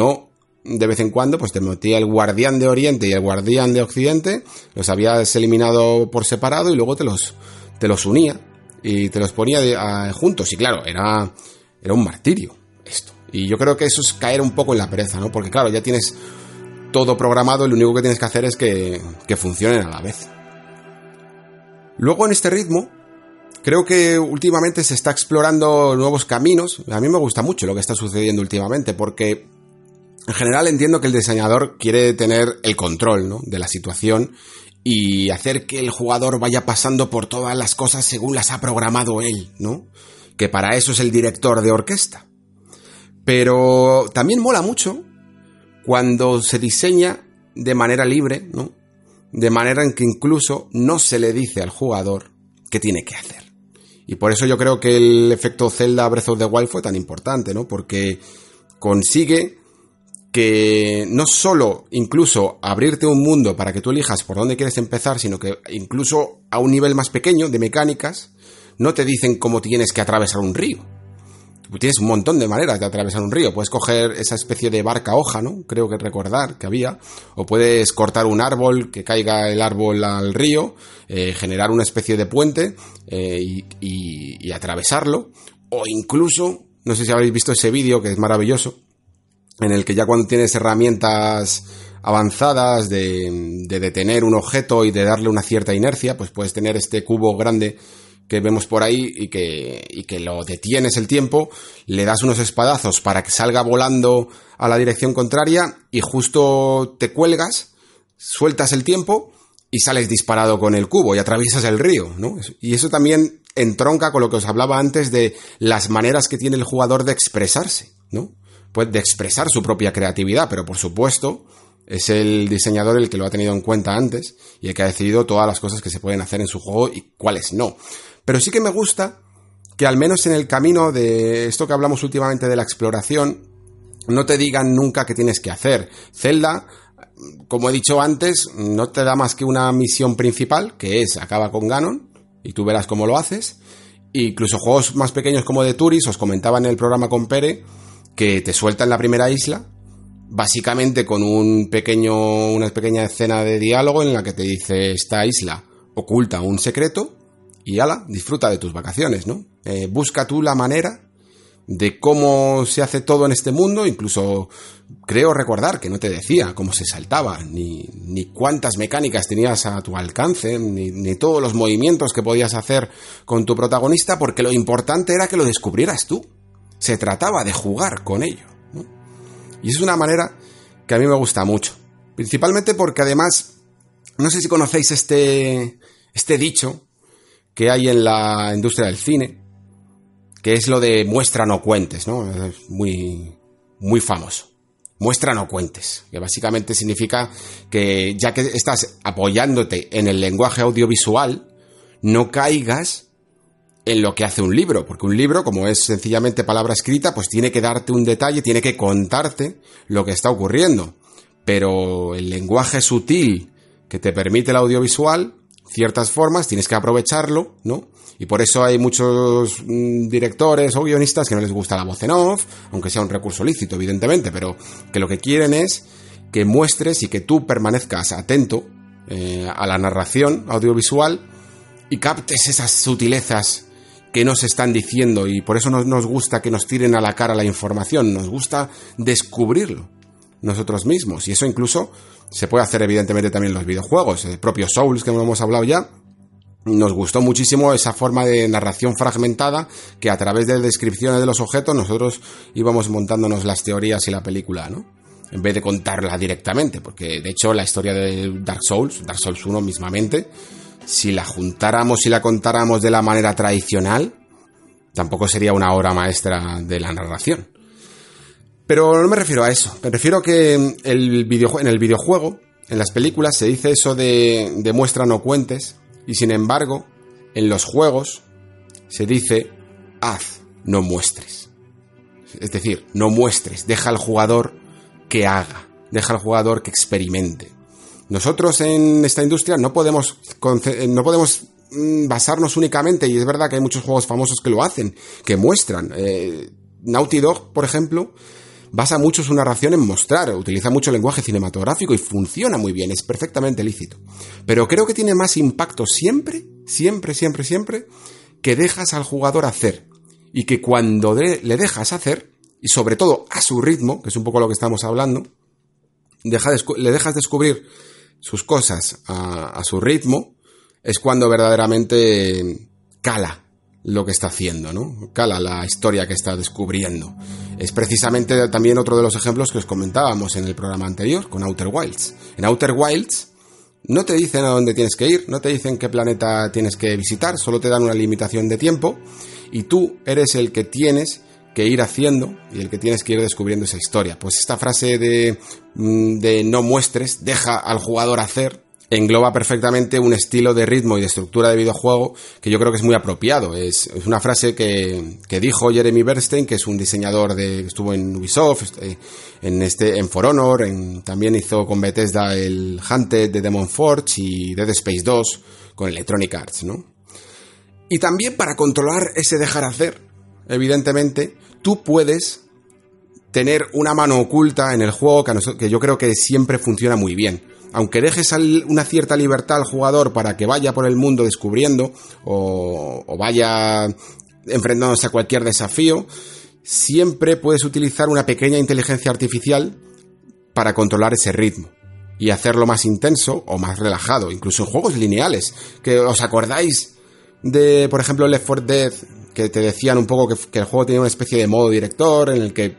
o de vez en cuando, pues te metía el guardián de Oriente y el guardián de Occidente, los habías eliminado por separado y luego te los, te los unía y te los ponía juntos. Y claro, era, era un martirio esto. Y yo creo que eso es caer un poco en la pereza, ¿no? Porque claro, ya tienes todo programado y lo único que tienes que hacer es que, que funcionen a la vez. Luego en este ritmo, Creo que últimamente se está explorando nuevos caminos. A mí me gusta mucho lo que está sucediendo últimamente porque en general entiendo que el diseñador quiere tener el control ¿no? de la situación y hacer que el jugador vaya pasando por todas las cosas según las ha programado él, ¿no? Que para eso es el director de orquesta. Pero también mola mucho cuando se diseña de manera libre, ¿no? De manera en que incluso no se le dice al jugador qué tiene que hacer. Y por eso yo creo que el efecto Zelda Breath of the Wild fue tan importante, ¿no? Porque consigue que no solo incluso abrirte un mundo para que tú elijas por dónde quieres empezar, sino que incluso a un nivel más pequeño de mecánicas, no te dicen cómo tienes que atravesar un río. tienes un montón de maneras de atravesar un río. Puedes coger esa especie de barca hoja, ¿no? Creo que recordar que había. O puedes cortar un árbol, que caiga el árbol al río, eh, generar una especie de puente eh, y atravesarlo. O incluso, no sé si habéis visto ese vídeo que es maravilloso, en el que ya cuando tienes herramientas avanzadas de, detener un objeto y de darle una cierta inercia, pues puedes tener este cubo grande que vemos por ahí y que, y que lo detienes el tiempo, le das unos espadazos para que salga volando a la dirección contraria y justo te cuelgas, sueltas el tiempo y sales disparado con el cubo y atraviesas el río, ¿no? Y eso también entronca con lo que os hablaba antes de las maneras que tiene el jugador de expresarse, ¿no? Pues, de expresar su propia creatividad, pero por supuesto es el diseñador el que lo ha tenido en cuenta antes y el que ha decidido todas las cosas que se pueden hacer en su juego y cuáles no. Pero sí que me gusta que al menos en el camino de esto que hablamos últimamente de la exploración, no te digan nunca qué tienes que hacer. Zelda, como he dicho antes, no te da más que una misión principal, que es acaba con Ganon, y tú verás cómo lo haces. incluso juegos más pequeños como de Turis, os comentaba en el programa con Pere, que te suelta en la primera isla, básicamente con un pequeño, una pequeña escena de diálogo en la que te dice esta isla oculta un secreto y ala, disfruta de tus vacaciones, ¿no? Eh, busca tú la manera de cómo se hace todo en este mundo, incluso creo recordar que no te decía cómo se saltaba, ni, ni cuántas mecánicas tenías a tu alcance, ni, ni, todos los movimientos que podías hacer con tu protagonista, porque lo importante era que lo descubrieras tú. Se trataba de jugar con ello. Y es una manera que a mí me gusta mucho. Principalmente porque además, no sé si conocéis este, este dicho que hay en la industria del cine, que es lo de muestra no cuentes, ¿no? Es muy, muy famoso. Muestra no cuentes, que básicamente significa que ya que estás apoyándote en el lenguaje audiovisual, no caigas en lo que hace un libro, porque un libro, como es sencillamente palabra escrita, pues tiene que darte un detalle, tiene que contarte lo que está ocurriendo. Pero el lenguaje sutil que te permite el audiovisual, ciertas formas, tienes que aprovecharlo, ¿no? Y por eso hay muchos mm, directores o guionistas que no les gusta la voz en off, aunque sea un recurso lícito, evidentemente, pero que lo que quieren es que muestres y que tú permanezcas atento eh, a la narración audiovisual y captes esas sutilezas que nos están diciendo y por eso no nos gusta que nos tiren a la cara la información, nos gusta descubrirlo nosotros mismos y eso incluso se puede hacer evidentemente también en los videojuegos, el propio Souls que hemos hablado ya, nos gustó muchísimo esa forma de narración fragmentada que a través de descripciones de los objetos nosotros íbamos montándonos las teorías y la película, ¿no? En vez de contarla directamente, porque de hecho la historia de Dark Souls, Dark Souls 1 mismamente, si la juntáramos y la contáramos de la manera tradicional, tampoco sería una obra maestra de la narración. Pero no me refiero a eso, me refiero a que el en el videojuego, en las películas, se dice eso de, de muestra no cuentes, y sin embargo, en los juegos se dice haz, no muestres. Es decir, no muestres, deja al jugador que haga, deja al jugador que experimente. Nosotros en esta industria no podemos, no podemos mm, basarnos únicamente, y es verdad que hay muchos juegos famosos que lo hacen, que muestran. Eh, Naughty Dog, por ejemplo, basa mucho su narración en mostrar, utiliza mucho lenguaje cinematográfico y funciona muy bien, es perfectamente lícito. Pero creo que tiene más impacto siempre, siempre, siempre, siempre, que dejas al jugador hacer. Y que cuando le dejas hacer, y sobre todo a su ritmo, que es un poco lo que estamos hablando, le dejas descubrir sus cosas a, su ritmo, es cuando verdaderamente cala lo que está haciendo, ¿no? Cala la historia que está descubriendo. Es precisamente también otro de los ejemplos que os comentábamos en el programa anterior con Outer Wilds. En Outer Wilds no te dicen a dónde tienes que ir, no te dicen qué planeta tienes que visitar, solo te dan una limitación de tiempo y tú eres el que tienes que ir haciendo y el que tienes que ir descubriendo esa historia. Pues esta frase de, mm, de no muestres, deja al jugador hacer, engloba perfectamente un estilo de ritmo y de estructura de videojuego que yo creo que es muy apropiado. Es, una frase que, dijo Jeremy Bernstein, que es un diseñador de, que estuvo en Ubisoft, este, en este, en For Honor, también hizo con Bethesda el Hunted de Demon Forge y Dead Space 2 con Electronic Arts, ¿no? Y también para controlar ese dejar hacer, evidentemente, tú puedes tener una mano oculta en el juego que yo creo que siempre funciona muy bien aunque dejes una cierta libertad al jugador para que vaya por el mundo descubriendo o, vaya enfrentándose a cualquier desafío, siempre puedes utilizar una pequeña inteligencia artificial para controlar ese ritmo y hacerlo más intenso o más relajado, incluso en juegos lineales. Que os acordáis de, por ejemplo, Left 4 Dead, que te decían un poco que, el juego tenía una especie de modo director en el que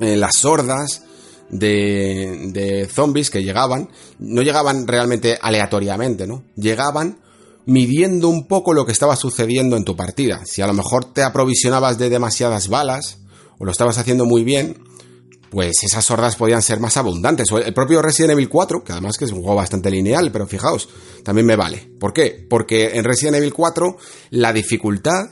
eh, las sordas de, de zombies que llegaban, no llegaban realmente aleatoriamente, ¿no? Llegaban midiendo un poco lo que estaba sucediendo en tu partida. Si a lo mejor te aprovisionabas de demasiadas balas, o lo estabas haciendo muy bien, pues esas sordas podían ser más abundantes. O el propio Resident Evil 4, que además que es un juego bastante lineal, pero fijaos, también me vale. ¿Por qué? Porque en Resident Evil 4 la dificultad,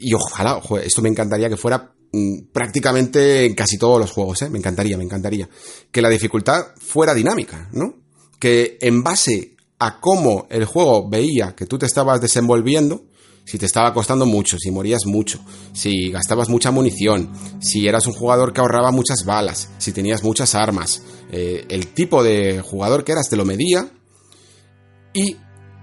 y ojalá, esto me encantaría que fuera Mm, prácticamente en casi todos los juegos, ¿eh? Me encantaría, me encantaría. Que la dificultad fuera dinámica, ¿no? Que en base a cómo el juego veía que tú te estabas desenvolviendo, si te estaba costando mucho, si morías mucho, si gastabas mucha munición, si eras un jugador que ahorraba muchas balas, si tenías muchas armas, eh, el tipo de jugador que eras te lo medía y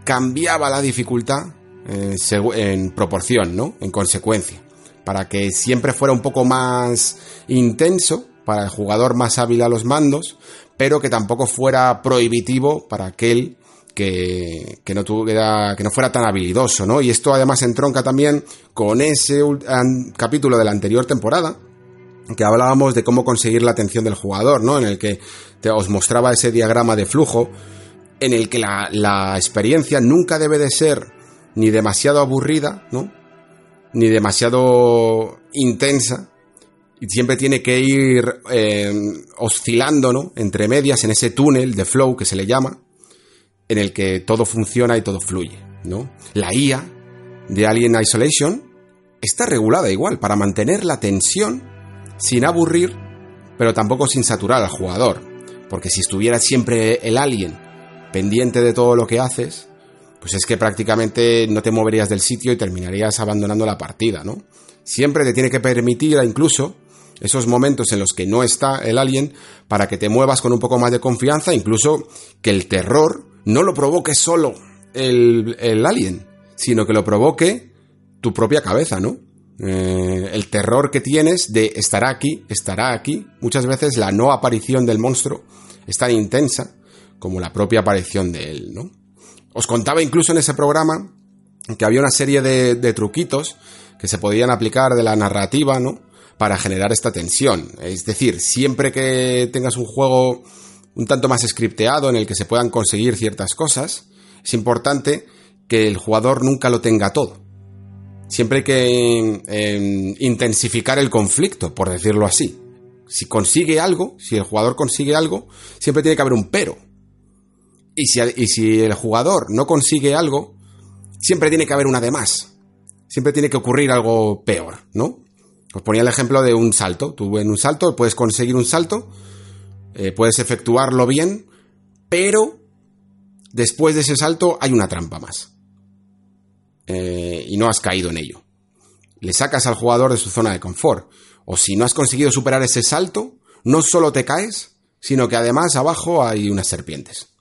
cambiaba la dificultad en proporción, ¿no? En consecuencia para que siempre fuera un poco más intenso para el jugador más hábil a los mandos, pero que tampoco fuera prohibitivo para aquel que, no tuviera, que no fuera tan habilidoso, ¿no? Y esto además entronca también con ese capítulo de la anterior temporada, que hablábamos de cómo conseguir la atención del jugador, ¿no? En el que te, os mostraba ese diagrama de flujo, en el que la experiencia nunca debe de ser ni demasiado aburrida, ¿no? ni demasiado intensa y siempre tiene que ir eh, oscilando, ¿no? Entre medias en ese túnel de flow que se le llama, en el que todo funciona y todo fluye, ¿no? La IA de Alien Isolation está regulada igual para mantener la tensión sin aburrir, pero tampoco sin saturar al jugador, porque si estuviera siempre el alien pendiente de todo lo que haces, pues es que prácticamente no te moverías del sitio y terminarías abandonando la partida, ¿no? Siempre te tiene que permitir incluso esos momentos en los que no está el alien para que te muevas con un poco más de confianza, incluso que el terror no lo provoque solo el, el alien, sino que lo provoque tu propia cabeza, ¿no? Eh, el terror que tienes de estará aquí, estará aquí. Muchas veces la no aparición del monstruo es tan intensa como la propia aparición de él, ¿no? Os contaba incluso en ese programa que había una serie de, truquitos que se podían aplicar de la narrativa, ¿no? Para generar esta tensión. Es decir, siempre que tengas un juego un tanto más scripteado en el que se puedan conseguir ciertas cosas, es importante que el jugador nunca lo tenga todo. Siempre hay que em, intensificar el conflicto, por decirlo así. Si consigue algo, si el jugador consigue algo, siempre tiene que haber un pero. Y si, el jugador no consigue algo, siempre tiene que haber una de más. Siempre tiene que ocurrir algo peor, ¿no? Os ponía el ejemplo de un salto. Tú en un salto puedes conseguir un salto, eh, puedes efectuarlo bien, pero después de ese salto hay una trampa más. Eh, y no has caído en ello. Le sacas al jugador de su zona de confort. O si no has conseguido superar ese salto, no solo te caes, sino que además abajo hay unas serpientes.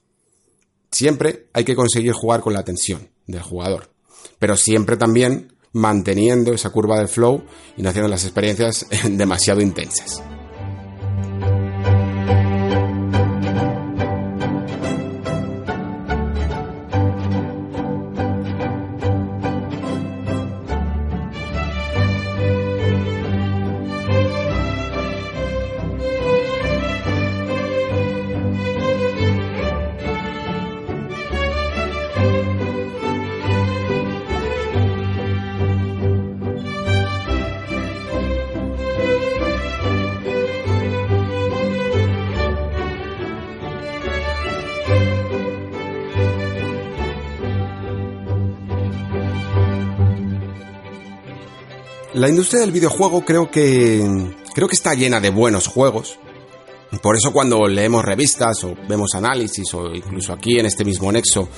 Siempre hay que conseguir jugar con la tensión del jugador, pero siempre también manteniendo esa curva de flow y no haciendo las experiencias demasiado intensas. Industria del videojuego creo que creo que está llena de buenos juegos. Por eso cuando leemos revistas o vemos análisis o incluso aquí en este mismo nexo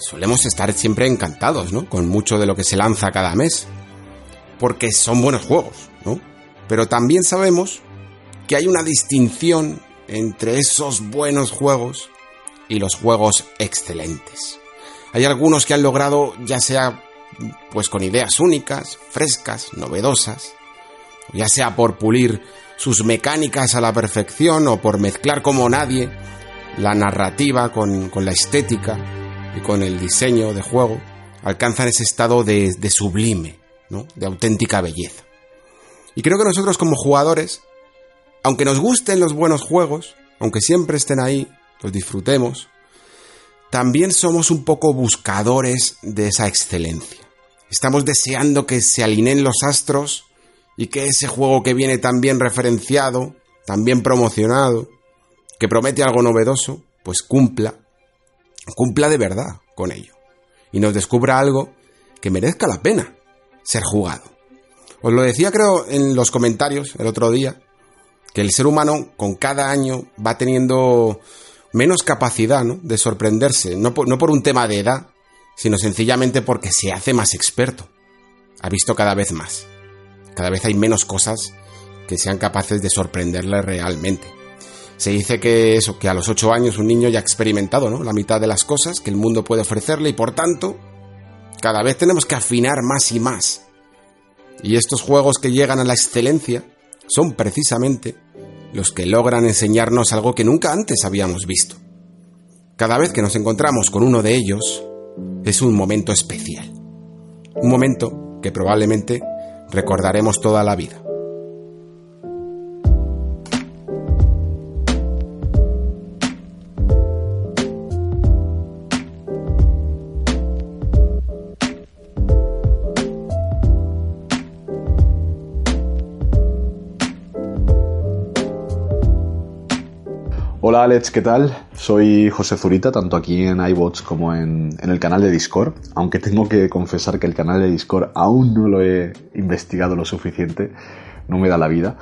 solemos estar siempre encantados, ¿no? Con mucho de lo que se lanza cada mes. Porque son buenos juegos, ¿no? Pero también sabemos que hay una distinción entre esos buenos juegos y los juegos excelentes. Hay algunos que han logrado, ya sea pues con ideas únicas, frescas, novedosas, ya sea por pulir sus mecánicas a la perfección o por mezclar como nadie la narrativa con, con la estética y con el diseño de juego, alcanzan ese estado de, sublime, ¿no? de auténtica belleza. Y creo que nosotros como jugadores, aunque nos gusten los buenos juegos, aunque siempre estén ahí, los disfrutemos, también somos un poco buscadores de esa excelencia. Estamos deseando que se alineen los astros y que ese juego que viene tan bien referenciado, tan bien promocionado, que promete algo novedoso, pues cumpla, cumpla de verdad con ello. Y nos descubra algo que merezca la pena ser jugado. Os lo decía creo en los comentarios el otro día, que el ser humano con cada año va teniendo menos capacidad de sorprenderse, no por, no por un tema de edad, sino sencillamente porque se hace más experto. Ha visto cada vez más. Cada vez hay menos cosas que sean capaces de sorprenderle realmente. Se dice que eso, que a los 8 años un niño ya ha experimentado ¿no? la mitad de las cosas que el mundo puede ofrecerle y por tanto, cada vez tenemos que afinar más y más. Y estos juegos que llegan a la excelencia son precisamente los que logran enseñarnos algo que nunca antes habíamos visto. Cada vez que nos encontramos con uno de ellos, es un momento especial. Un momento que probablemente recordaremos toda la vida. Alex, ¿qué tal? Soy José Zurita, tanto aquí en iBots como en, el canal de Discord, aunque tengo que confesar que el canal de Discord aún no lo he investigado lo suficiente, no me da la vida.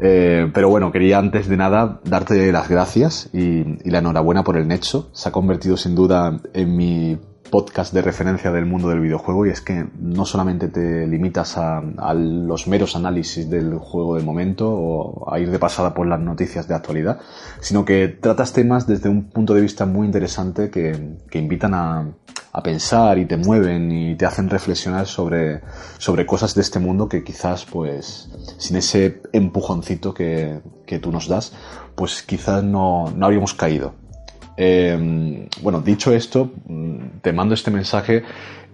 Eh, pero bueno, quería antes de nada darte las gracias y, y la enhorabuena por el Nexo. Se ha convertido sin duda en mi podcast de referencia del mundo del videojuego y es que no solamente te limitas a, los meros análisis del juego del momento o a ir de pasada por las noticias de actualidad, sino que tratas temas desde un punto de vista muy interesante que, invitan a, pensar y te mueven y te hacen reflexionar sobre, sobre cosas de este mundo que quizás pues sin ese empujoncito que, que tú nos das, pues quizás no, no habríamos caído. Eh, bueno, dicho esto, mm, te mando este mensaje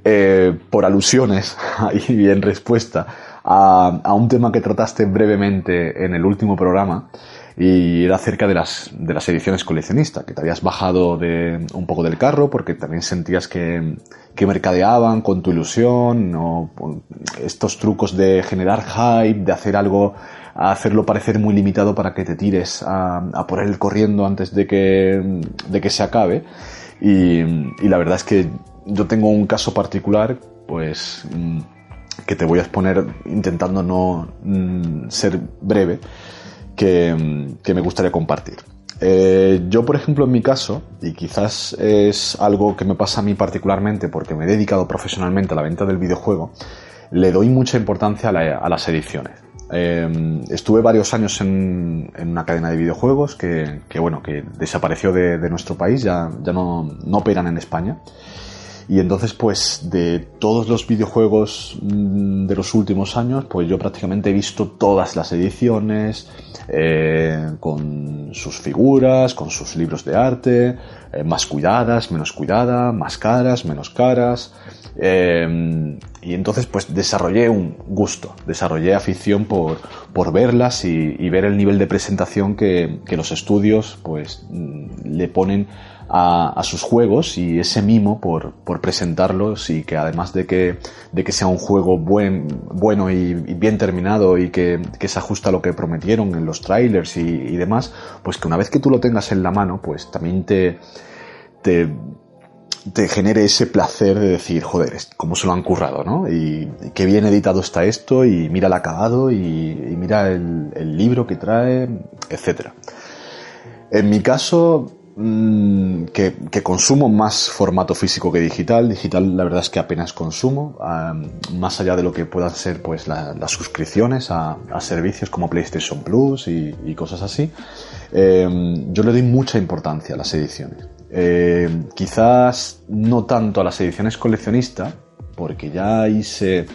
eh, por alusiones y en respuesta a, un tema que trataste brevemente en el último programa y era acerca de las, de las ediciones coleccionistas, que te habías bajado un poco del carro porque también sentías que, que mercadeaban con tu ilusión, o estos trucos de generar hype, de hacer algo a hacerlo parecer muy limitado para que te tires a, a por él corriendo antes de que, de que se acabe. Y, la verdad es que yo tengo un caso particular, pues, mm, que te voy a exponer intentando no mm, ser breve, que, mm, que me gustaría compartir. Eh, yo, por ejemplo, en mi caso, y quizás es algo que me pasa a mí particularmente porque me he dedicado profesionalmente a la venta del videojuego, le doy mucha importancia a las ediciones. Em, estuve varios años en, una cadena de videojuegos que, bueno, que desapareció de, nuestro país, ya, ya no, no, operan en España. Y entonces, pues, de todos los videojuegos mm, de los últimos años, pues yo prácticamente he visto todas las ediciones, eh, con sus figuras, con sus libros de arte, eh, más cuidadas, menos cuidadas, más caras, menos caras. Em, y entonces pues desarrollé un gusto, desarrollé afición por, por verlas y, ver el nivel de presentación que, los estudios pues mm, le ponen a, sus juegos y ese mimo por, por, presentarlos y que además de que, de que sea un juego buen, bueno y, bien terminado y que, que, se ajusta a lo que prometieron en los trailers y, y demás, pues que una vez que tú lo tengas en la mano, pues también te, te te genere ese placer de decir, joder, cómo se lo han currado, ¿no? Y, qué bien editado está esto, y mira el acabado, y, mira el, libro que trae, etcétera. En mi caso, mm, que, consumo más formato físico que digital. Digital, la verdad es que apenas consumo, más allá de lo que puedan ser pues las suscripciones a, servicios como PlayStation Plus y, cosas así. Eh, yo le doy mucha importancia a las ediciones. Eh, quizás no tanto a las ediciones coleccionistas, porque ya ahí se,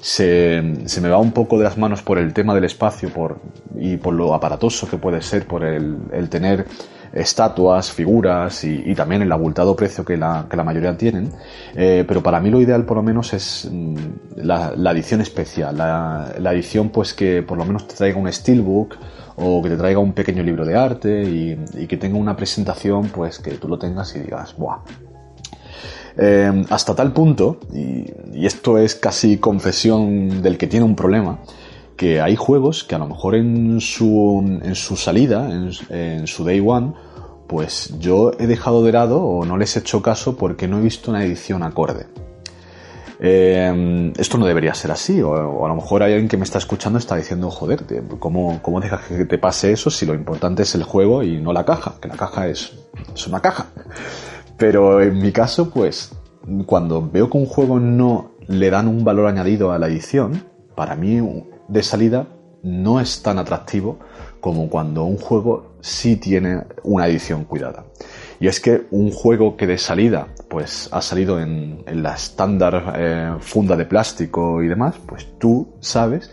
se, me va un poco de las manos por el tema del espacio por, y por lo aparatoso que puede ser por el, tener estatuas, figuras y, también el abultado precio que la, que la mayoría tienen. Eh, pero para mí lo ideal por lo menos es mm, la, edición especial, la, la, edición pues que por lo menos te traiga un steelbook o que te traiga un pequeño libro de arte y, que tenga una presentación pues que tú lo tengas y digas, ¡buah! Eh, hasta tal punto, y, esto es casi confesión del que tiene un problema, que hay juegos que a lo mejor en su, en su salida, en, en su day one, pues yo he dejado de lado o no les he hecho caso porque no he visto una edición acorde. Eh, esto no debería ser así, o, a lo mejor hay alguien que me está escuchando y está diciendo, joder, ¿cómo, ¿cómo dejas que te pase eso si lo importante es el juego y no la caja? Que la caja es, es una caja. Pero en mi caso, pues, cuando veo que un juego no le dan un valor añadido a la edición, para mí de salida no es tan atractivo como cuando un juego sí tiene una edición cuidada. Y es que un juego que de salida pues ha salido en, la estándar eh, funda de plástico y demás, pues tú sabes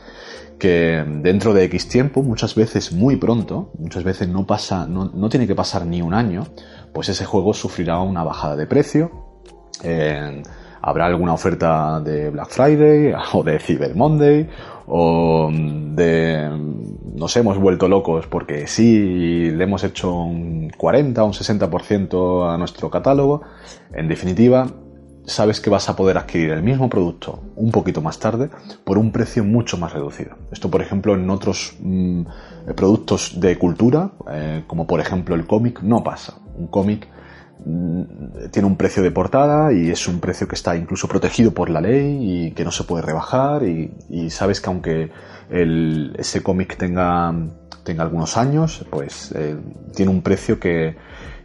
que dentro de X tiempo, muchas veces muy pronto, muchas veces no pasa, no, tiene que pasar ni un año, pues ese juego sufrirá una bajada de precio. habrá alguna oferta de Black Friday o de Cyber Monday o de nos hemos vuelto locos porque sí le hemos hecho un 40 o un 60% a nuestro catálogo. En definitiva, sabes que vas a poder adquirir el mismo producto un poquito más tarde por un precio mucho más reducido. Esto, por ejemplo, en otros mm, productos de cultura, eh, como por ejemplo el cómic, no pasa. Un cómic Mm, tiene un precio de portada y es un precio que está incluso protegido por la ley y que no se puede rebajar y, sabes que aunque ese cómic tenga, tenga algunos años, pues eh, tiene un precio que,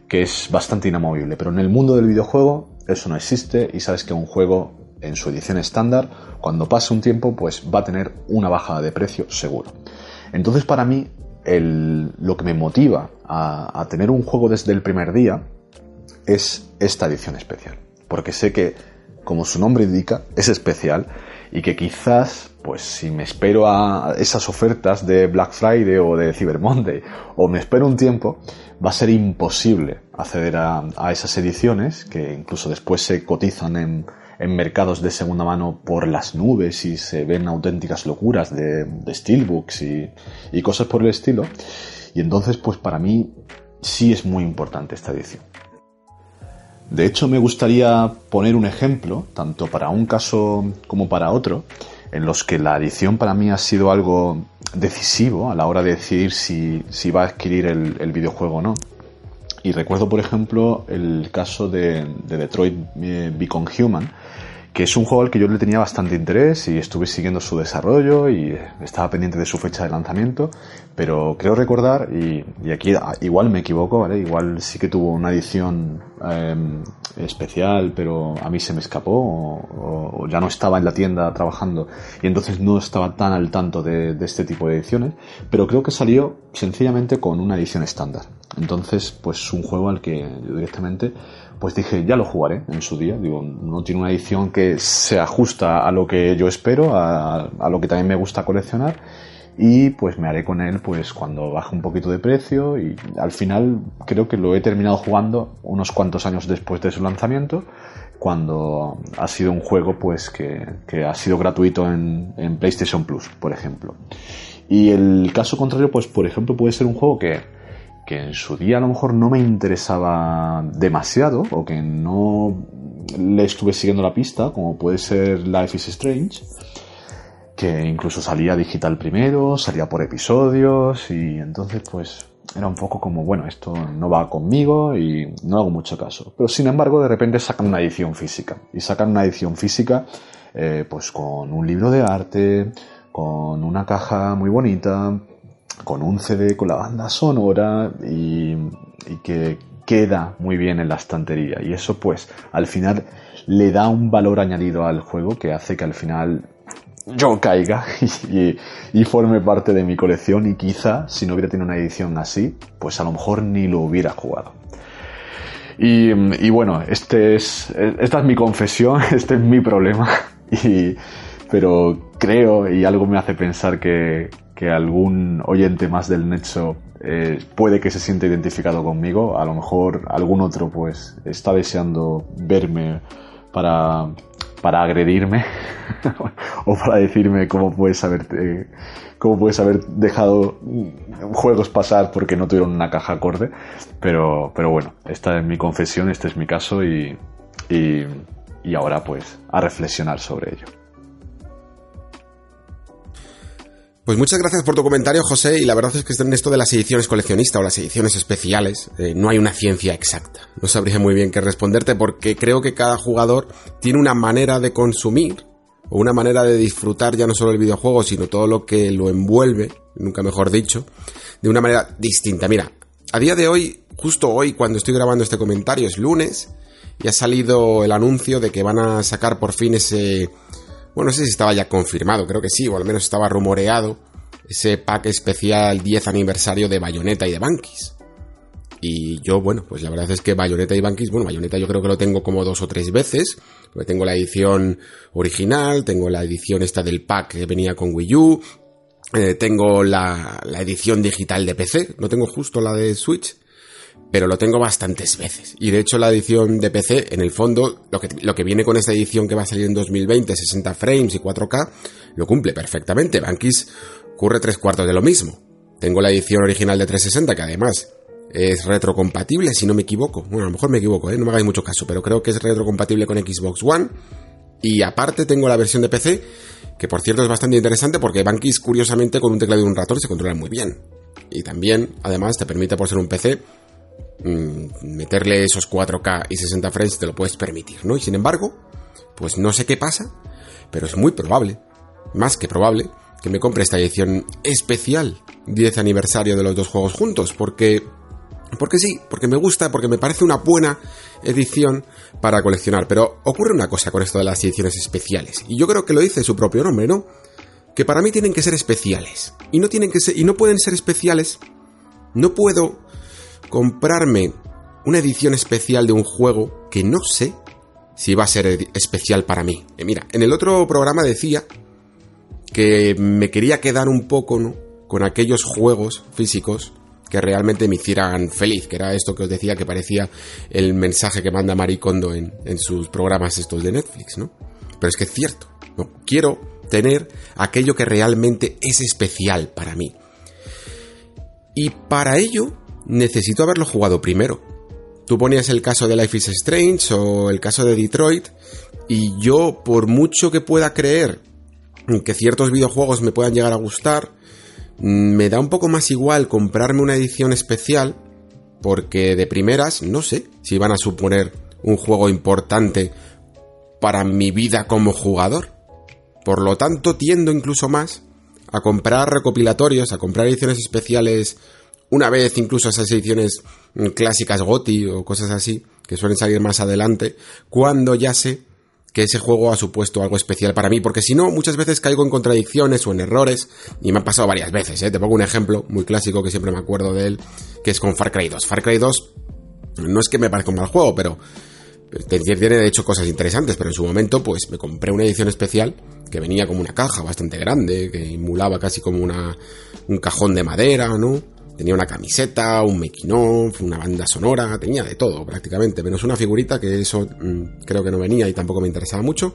que es bastante inamovible. Pero en el mundo del videojuego eso no existe y sabes que un juego en su edición estándar, cuando pase un tiempo, pues va a tener una bajada de precio seguro. Entonces para mí lo que me motiva a tener un juego desde el primer día es esta edición especial. Porque sé que, como su nombre indica, es especial y que quizás, pues si me espero a esas ofertas de Black Friday o de Cyber Monday o me espero un tiempo, va a ser imposible acceder a, esas ediciones que incluso después se cotizan en, mercados de segunda mano por las nubes y se ven auténticas locuras de, steelbooks y, y cosas por el estilo. Y entonces, pues para mí sí es muy importante esta edición. De hecho, me gustaría poner un ejemplo, tanto para un caso como para otro, en los que la edición para mí ha sido algo decisivo a la hora de decidir si, va a adquirir el, videojuego o no. Y recuerdo, por ejemplo, el caso de, de Detroit eh, Become Human, que es un juego al que yo le tenía bastante interés y estuve siguiendo su desarrollo y estaba pendiente de su fecha de lanzamiento, pero creo recordar, y, aquí igual me equivoco, ¿vale? Igual sí que tuvo una edición em, especial, pero a mí se me escapó o, ya no estaba en la tienda trabajando y entonces no estaba tan al tanto de, de este tipo de ediciones, pero creo que salió sencillamente con una edición estándar. Entonces, pues un juego al que directamente pues dije, ya lo jugaré en su día. Digo, no tiene una edición que se ajusta a lo que yo espero, a, lo que también me gusta coleccionar. Y pues me haré con él pues cuando baje un poquito de precio y al final creo que lo he terminado jugando unos cuantos años después de su lanzamiento cuando ha sido un juego pues que, ha sido gratuito en, en PlayStation Plus, por ejemplo. Y el caso contrario, pues por ejemplo puede ser un juego que, que en su día a lo mejor no me interesaba demasiado o que no le estuve siguiendo la pista, como puede ser Life is Strange, que incluso salía digital primero, salía por episodios y entonces pues era un poco como, bueno, esto no va conmigo y no hago mucho caso. Pero sin embargo, de repente sacan una edición física. Y sacan una edición física, eh, pues con un libro de arte, con una caja muy bonita, con un CD con la banda sonora y, y que queda muy bien en la estantería. Y eso, pues, al final le da un valor añadido al juego que hace que al final yo caiga y, forme parte de mi colección y quizá si no hubiera tenido una edición así, pues a lo mejor ni lo hubiera jugado. Y, bueno, este es, esta es mi confesión, este es mi problema, y, pero creo y algo me hace pensar que, algún oyente más del Nexo eh, puede que se sienta identificado conmigo, a lo mejor algún otro pues está deseando verme para, para agredirme o para decirme cómo puedes haber cómo puedes haber dejado juegos pasar porque no tuvieron una caja acorde. Pero pero bueno esta es mi confesión este es mi caso y, y ahora pues a reflexionar sobre ello Pues muchas gracias por tu comentario, José, y la verdad es que en esto de las ediciones coleccionistas o las ediciones especiales eh, no hay una ciencia exacta. No sabría muy bien qué responderte porque creo que cada jugador tiene una manera de consumir o una manera de disfrutar ya no solo el videojuego, sino todo lo que lo envuelve, nunca mejor dicho, de una manera distinta. Mira, a día de hoy, justo hoy cuando estoy grabando este comentario, es lunes, y ha salido el anuncio de que van a sacar por fin ese bueno, no sé si estaba ya confirmado, creo que sí, o al menos estaba rumoreado ese pack especial 10 aniversario de Bayonetta y de Bankis. Y yo, bueno, pues la verdad es que Bayonetta y Bankis, bueno, Bayonetta yo creo que lo tengo como dos o tres veces. Porque tengo la edición original, tengo la edición esta del pack que venía con Wii U, eh, tengo la, la edición digital de PC, no tengo justo la de Switch, pero lo tengo bastantes veces. Y de hecho la edición de PC, en el fondo, lo que, lo que viene con esta edición que va a salir en 2020, 60 frames y 4K, lo cumple perfectamente. Bankis ocurre tres cuartos de lo mismo. Tengo la edición original de 360, que además es retrocompatible, si no me equivoco. Bueno, a lo mejor me equivoco, ¿eh? no me hagáis mucho caso, pero creo que es retrocompatible con Xbox One. Y aparte tengo la versión de PC, que por cierto es bastante interesante porque Bankis, curiosamente, con un teclado y un ratón se controla muy bien. Y también, además, te permite, por ser un PC, meterle esos 4K y 60 frames te lo puedes permitir, ¿no? Y sin embargo, pues no sé qué pasa, pero es muy probable, más que probable, que me compre esta edición especial 10 aniversario de los dos juegos juntos, porque porque sí, porque me gusta, porque me parece una buena edición para coleccionar. Pero ocurre una cosa con esto de las ediciones especiales, y yo creo que lo dice su propio nombre, ¿no? Que para mí tienen que ser especiales. Y no tienen que ser, y no pueden ser especiales. No puedo comprarme una edición especial de un juego que no sé si va a ser especial para mí. Eh, mira, en el otro programa decía que me quería quedar un poco ¿no? con aquellos juegos físicos que realmente me hicieran feliz, que era esto que os decía que parecía el mensaje que manda Maricondo en, en sus programas estos de Netflix, ¿no? Pero es que es cierto, ¿no? Quiero tener aquello que realmente es especial para mí. Y para ello necesito haberlo jugado primero. Tú ponías el caso de Life is Strange o el caso de Detroit y yo, por mucho que pueda creer que ciertos videojuegos me puedan llegar a gustar, me da un poco más igual comprarme una edición especial porque de primeras no sé si van a suponer un juego importante para mi vida como jugador. Por lo tanto, tiendo incluso más a comprar recopilatorios, a comprar ediciones especiales una vez incluso esas ediciones mm, clásicas GOTI o cosas así, que suelen salir más adelante, cuando ya sé que ese juego ha supuesto algo especial para mí, porque si no, muchas veces caigo en contradicciones o en errores, y me ha pasado varias veces, ¿eh? te pongo un ejemplo muy clásico que siempre me acuerdo de él, que es con Far Cry 2. Far Cry 2 no es que me parezca un mal juego, pero tiene de hecho cosas interesantes, pero en su momento pues me compré una edición especial que venía como una caja bastante grande, que emulaba casi como una, un cajón de madera, ¿no? Tenía una camiseta, un making una banda sonora, tenía de todo prácticamente, menos una figurita que eso mm, creo que no venía y tampoco me interesaba mucho,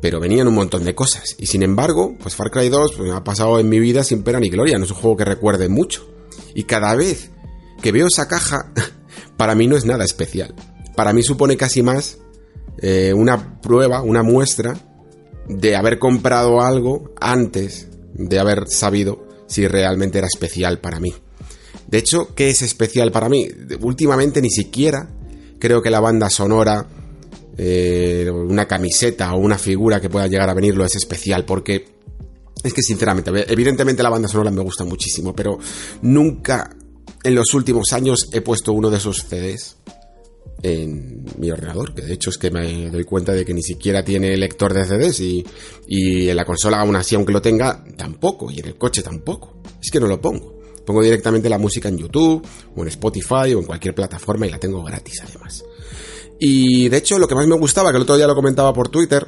pero venían un montón de cosas. Y sin embargo, pues Far Cry 2 pues, ha pasado en mi vida sin pena ni gloria, no es un juego que recuerde mucho. Y cada vez que veo esa caja, para mí no es nada especial. Para mí supone casi más eh, una prueba, una muestra de haber comprado algo antes de haber sabido si realmente era especial para mí. De hecho, ¿qué es especial para mí? Últimamente ni siquiera creo que la banda sonora, eh, una camiseta o una figura que pueda llegar a venirlo es especial, porque es que sinceramente, evidentemente la banda sonora me gusta muchísimo, pero nunca en los últimos años he puesto uno de esos CDs en mi ordenador, que de hecho es que me doy cuenta de que ni siquiera tiene lector de CDs y, y en la consola aún así, aunque lo tenga, tampoco, y en el coche tampoco. Es que no lo pongo. Pongo directamente la música en YouTube o en Spotify o en cualquier plataforma y la tengo gratis además. Y de hecho lo que más me gustaba, que el otro día lo comentaba por Twitter,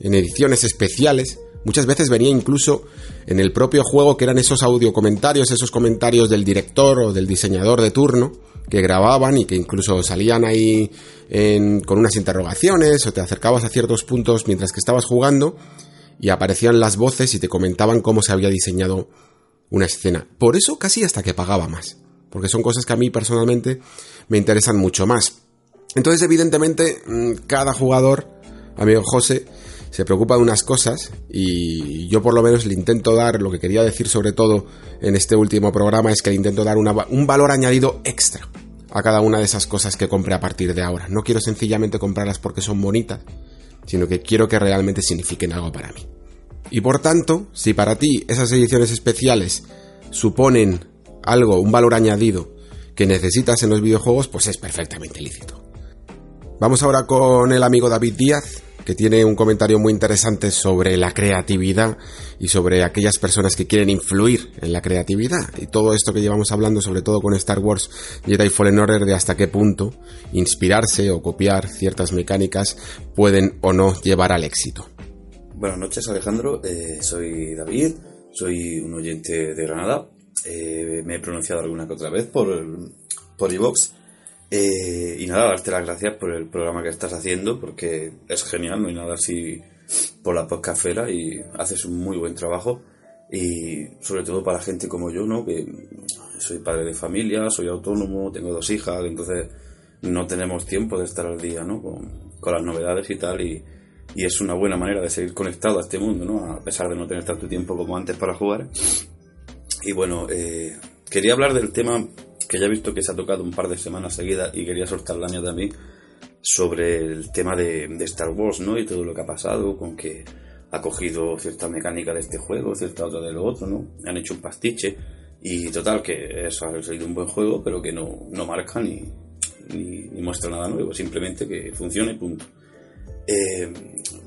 en ediciones especiales, muchas veces venía incluso en el propio juego que eran esos audio comentarios, esos comentarios del director o del diseñador de turno que grababan y que incluso salían ahí con unas interrogaciones o te acercabas a ciertos puntos mientras que estabas jugando y aparecían las voces y te comentaban cómo se había diseñado una escena. Por eso casi hasta que pagaba más, porque son cosas que a mí personalmente me interesan mucho más. Entonces, evidentemente, mm, cada jugador, amigo José, se preocupa de unas cosas y yo por lo menos le intento dar, lo que quería decir sobre todo en este último programa es que le intento dar un valor añadido extra a cada una de esas cosas que compre a partir de ahora. No quiero sencillamente comprarlas porque son bonitas, sino que quiero que realmente signifiquen algo para mí. Y por tanto, si para ti esas ediciones especiales suponen algo, un valor añadido que necesitas en los videojuegos, pues es perfectamente lícito. Vamos ahora con el amigo David Díaz, que tiene un comentario muy interesante sobre la creatividad y sobre aquellas personas que quieren influir en la creatividad. Y todo esto que llevamos hablando, sobre todo con Star Wars Jedi Fallen Order, de hasta qué punto inspirarse o copiar ciertas mecánicas pueden o no llevar al éxito. Buenas noches Alejandro, eh, soy David, soy un oyente de Granada. Eh, me he pronunciado alguna que otra vez por, por iVox. Eh, y nada, darte las gracias por el programa que estás haciendo, porque es genial, no hay nada así por la podcafera y haces un muy buen trabajo. Y sobre todo para gente como yo, ¿no? Que soy padre de familia, soy autónomo, tengo dos hijas, entonces no tenemos tiempo de estar al día, ¿no? Con, las novedades y tal. Y, y, es una buena manera de seguir conectado a este mundo, ¿no? A pesar de no tener tanto tiempo como antes para jugar. Y bueno, eh, quería hablar del tema que ya he visto que se ha tocado un par de semanas seguidas y quería soltar la mía también sobre el tema de, Star Wars, ¿no? Y todo lo que ha pasado con que ha cogido cierta mecánica de este juego, cierta otra de lo otro, ¿no? Han hecho un pastiche y total que eso ha sido un buen juego, pero que no, no marca ni, ni, muestra nada nuevo, simplemente que funcione, punto. Eh,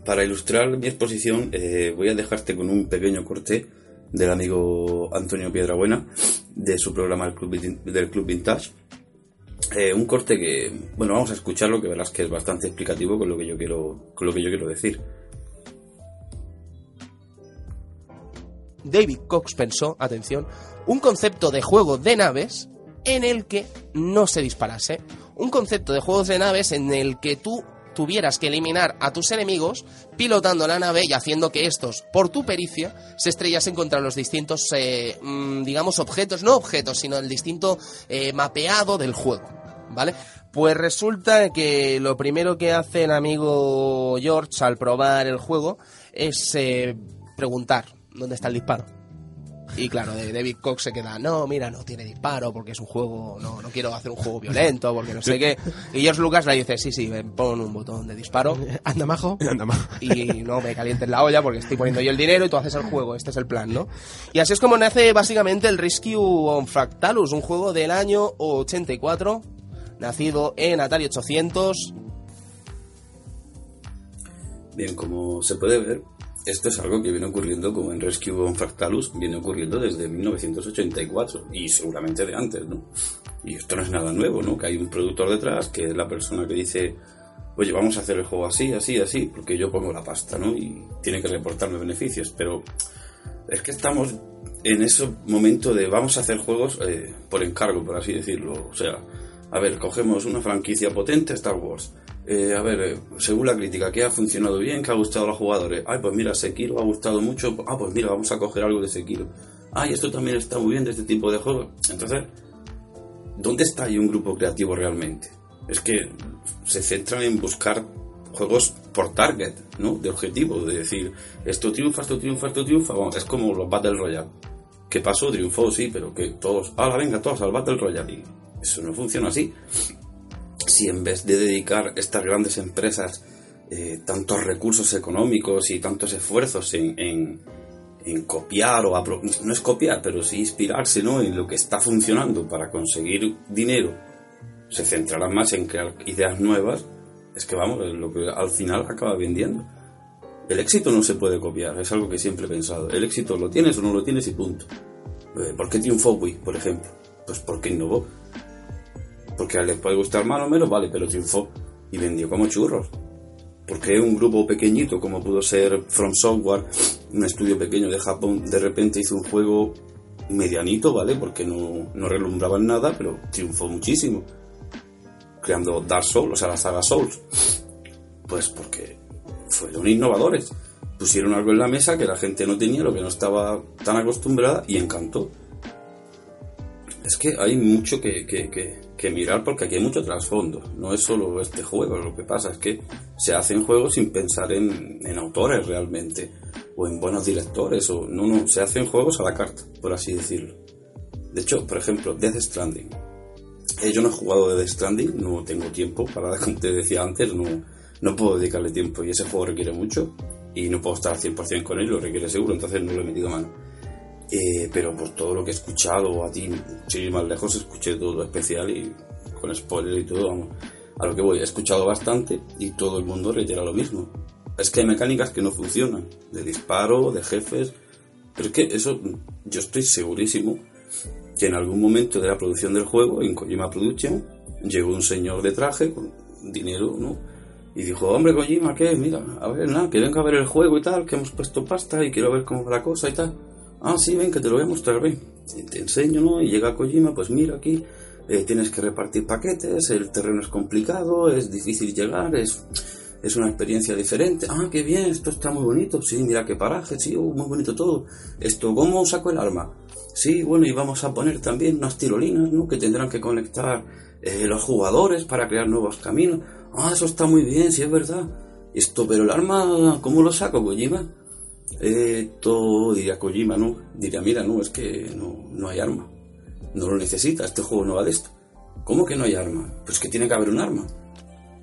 para ilustrar mi exposición eh, voy a dejarte con un pequeño corte del amigo Antonio Piedrabuena de su programa del Club, Vintage. Eh, un corte que, bueno, vamos a escucharlo, que verás que es bastante explicativo con lo que yo quiero, con lo que yo quiero decir. David Cox pensó, atención, un concepto de juego de naves en el que no se disparase. Un concepto de juegos de naves en el que tú tuvieras que eliminar a tus enemigos pilotando la nave y haciendo que estos, por tu pericia, se estrellasen contra los distintos, eh, mm, digamos, objetos, no objetos, sino el distinto eh, mapeado del juego. ¿Vale? Pues resulta que lo primero que hace el amigo George al probar el juego es eh, preguntar dónde está el disparo. Y claro, David Cox se queda, no, mira, no tiene disparo porque es un juego, no, no quiero hacer un juego violento porque no sé qué. Y George Lucas le dice, sí, sí, pon un botón de disparo. Anda majo. Anda majo. Y no me calientes la olla porque estoy poniendo yo el dinero y tú haces el juego. Este es el plan, ¿no? Y así es como nace básicamente el Rescue on Fractalus, un juego del año 84, nacido en Atari 800. Bien, como se puede ver, esto es algo que viene ocurriendo como en Rescue on Fractalus, viene ocurriendo desde 1984 y seguramente de antes, ¿no? Y esto no es nada nuevo, ¿no? Que hay un productor detrás, que es la persona que dice, oye, vamos a hacer el juego así, así, así, porque yo pongo la pasta, ¿no? Y tiene que reportarme beneficios, pero es que estamos en ese momento de vamos a hacer juegos eh, por encargo, por así decirlo. O sea, a ver, cogemos una franquicia potente, Star Wars eh, a ver, eh, según la crítica, ¿qué ha funcionado bien? ¿Qué ha gustado a los jugadores? Ay, pues mira, Sekiro ha gustado mucho. Ah, pues mira, vamos a coger algo de Sekiro. Ay, esto también está muy bien de este tipo de juegos. Entonces, ¿dónde está ahí un grupo creativo realmente? Es que se centran en buscar juegos por target, ¿no? De objetivo, de decir, esto triunfa, esto triunfa, esto triunfa. Vamos, es como los Battle Royale. ¿Qué pasó? Triunfó, sí, pero que todos, ahora venga, todos al Battle Royale. eso no funciona así. Si en vez de dedicar estas grandes empresas eh, tantos recursos económicos y tantos esfuerzos en, en, copiar o no es copiar, pero sí inspirarse ¿no? en lo que está funcionando para conseguir dinero, se centrarán más en crear ideas nuevas, es que vamos, lo que al final acaba vendiendo. El éxito no se puede copiar, es algo que siempre he pensado. El éxito lo tienes o no lo tienes y punto. Eh, ¿Por qué triunfó Wii, por ejemplo? Pues porque innovó. Porque a él le puede gustar más o menos, vale, pero triunfó y vendió como churros. Porque un grupo pequeñito como pudo ser From Software, un estudio pequeño de Japón, de repente hizo un juego medianito, ¿vale? Porque no, no relumbraba en nada, pero triunfó muchísimo. Creando Dark Souls, o sea, la saga Souls. Pues porque fueron innovadores. Pusieron algo en la mesa que la gente no tenía, lo que no estaba tan acostumbrada y encantó. Es que hay mucho que, que, mirar porque aquí hay mucho trasfondo. No es solo este juego, lo que pasa es que se hacen juegos sin pensar en, en autores realmente, o en buenos directores, o no, no, se hacen juegos a la carta, por así decirlo. De hecho, por ejemplo, Death Stranding. Eh, yo no he jugado de Death Stranding, no tengo tiempo para, como te decía antes, no, no puedo dedicarle tiempo y ese juego requiere mucho y no puedo estar al 100% con él, lo requiere seguro, entonces no lo he metido mano. Eh, pero por todo lo que he escuchado a ti, sin más lejos, escuché todo especial y con spoiler y todo, vamos, a lo que voy, he escuchado bastante y todo el mundo reitera lo mismo. Es que hay mecánicas que no funcionan, de disparo, de jefes, pero es que eso, yo estoy segurísimo que en algún momento de la producción del juego, en Kojima Production, llegó un señor de traje con dinero, ¿no? Y dijo, hombre, Kojima, ¿qué? Mira, a ver, nada, que venga a ver el juego y tal, que hemos puesto pasta y quiero ver cómo va la cosa y tal. Ah, sí, ven, que te lo voy a mostrar, ven. te enseño, ¿no? Y llega Kojima, pues mira aquí, eh, tienes que repartir paquetes, el terreno es complicado, es difícil llegar, es, es una experiencia diferente. Ah, qué bien, esto está muy bonito, sí, mira qué paraje, sí, uh, muy bonito todo. Esto, ¿cómo saco el arma? Sí, bueno, y vamos a poner también unas tirolinas, ¿no? Que tendrán que conectar eh, los jugadores para crear nuevos caminos. Ah, eso está muy bien, sí es verdad. Esto, pero el arma, ¿cómo lo saco, Kojima? Esto, diría Kojima, ¿no? Diría, mira, no, es que no, no hay arma. No lo necesita, este juego no va de esto. ¿Cómo que no hay arma? Pues que tiene que haber un arma.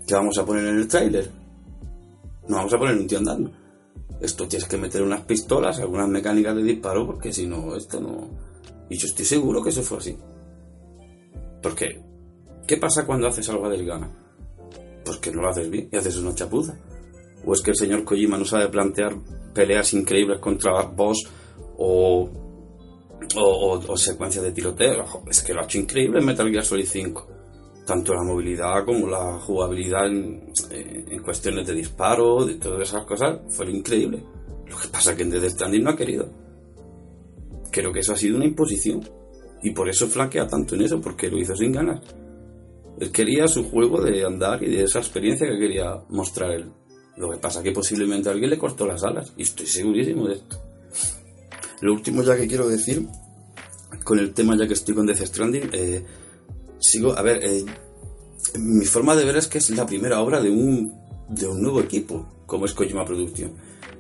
¿Qué vamos a poner en el tráiler? No vamos a poner un tío andando. Esto tienes que meter unas pistolas, algunas mecánicas de disparo, porque si no, esto no... Y yo estoy seguro que eso fue así. Porque, ¿qué pasa cuando haces algo del gana? pues que no lo haces bien y haces una chapuza. O es que el señor Kojima no sabe plantear peleas increíbles contra boss o, o, secuencias de tiroteo. Es que lo ha hecho increíble en Metal Gear Solid 5. Tanto la movilidad como la jugabilidad en, en cuestiones de disparo, de todas esas cosas, fue increíble. Lo que pasa es que en Death Stranding no ha querido. Creo que eso ha sido una imposición. Y por eso flaquea tanto en eso, porque lo hizo sin ganas. Él quería su juego de andar y de esa experiencia que quería mostrar él. Lo que pasa es que posiblemente alguien le cortó las alas, y estoy segurísimo de esto. Lo último ya que quiero decir, con el tema ya que estoy con Death Stranding, eh, sigo, a ver, eh, mi forma de ver es que es la primera obra de un, de un nuevo equipo, como es Kojima Production.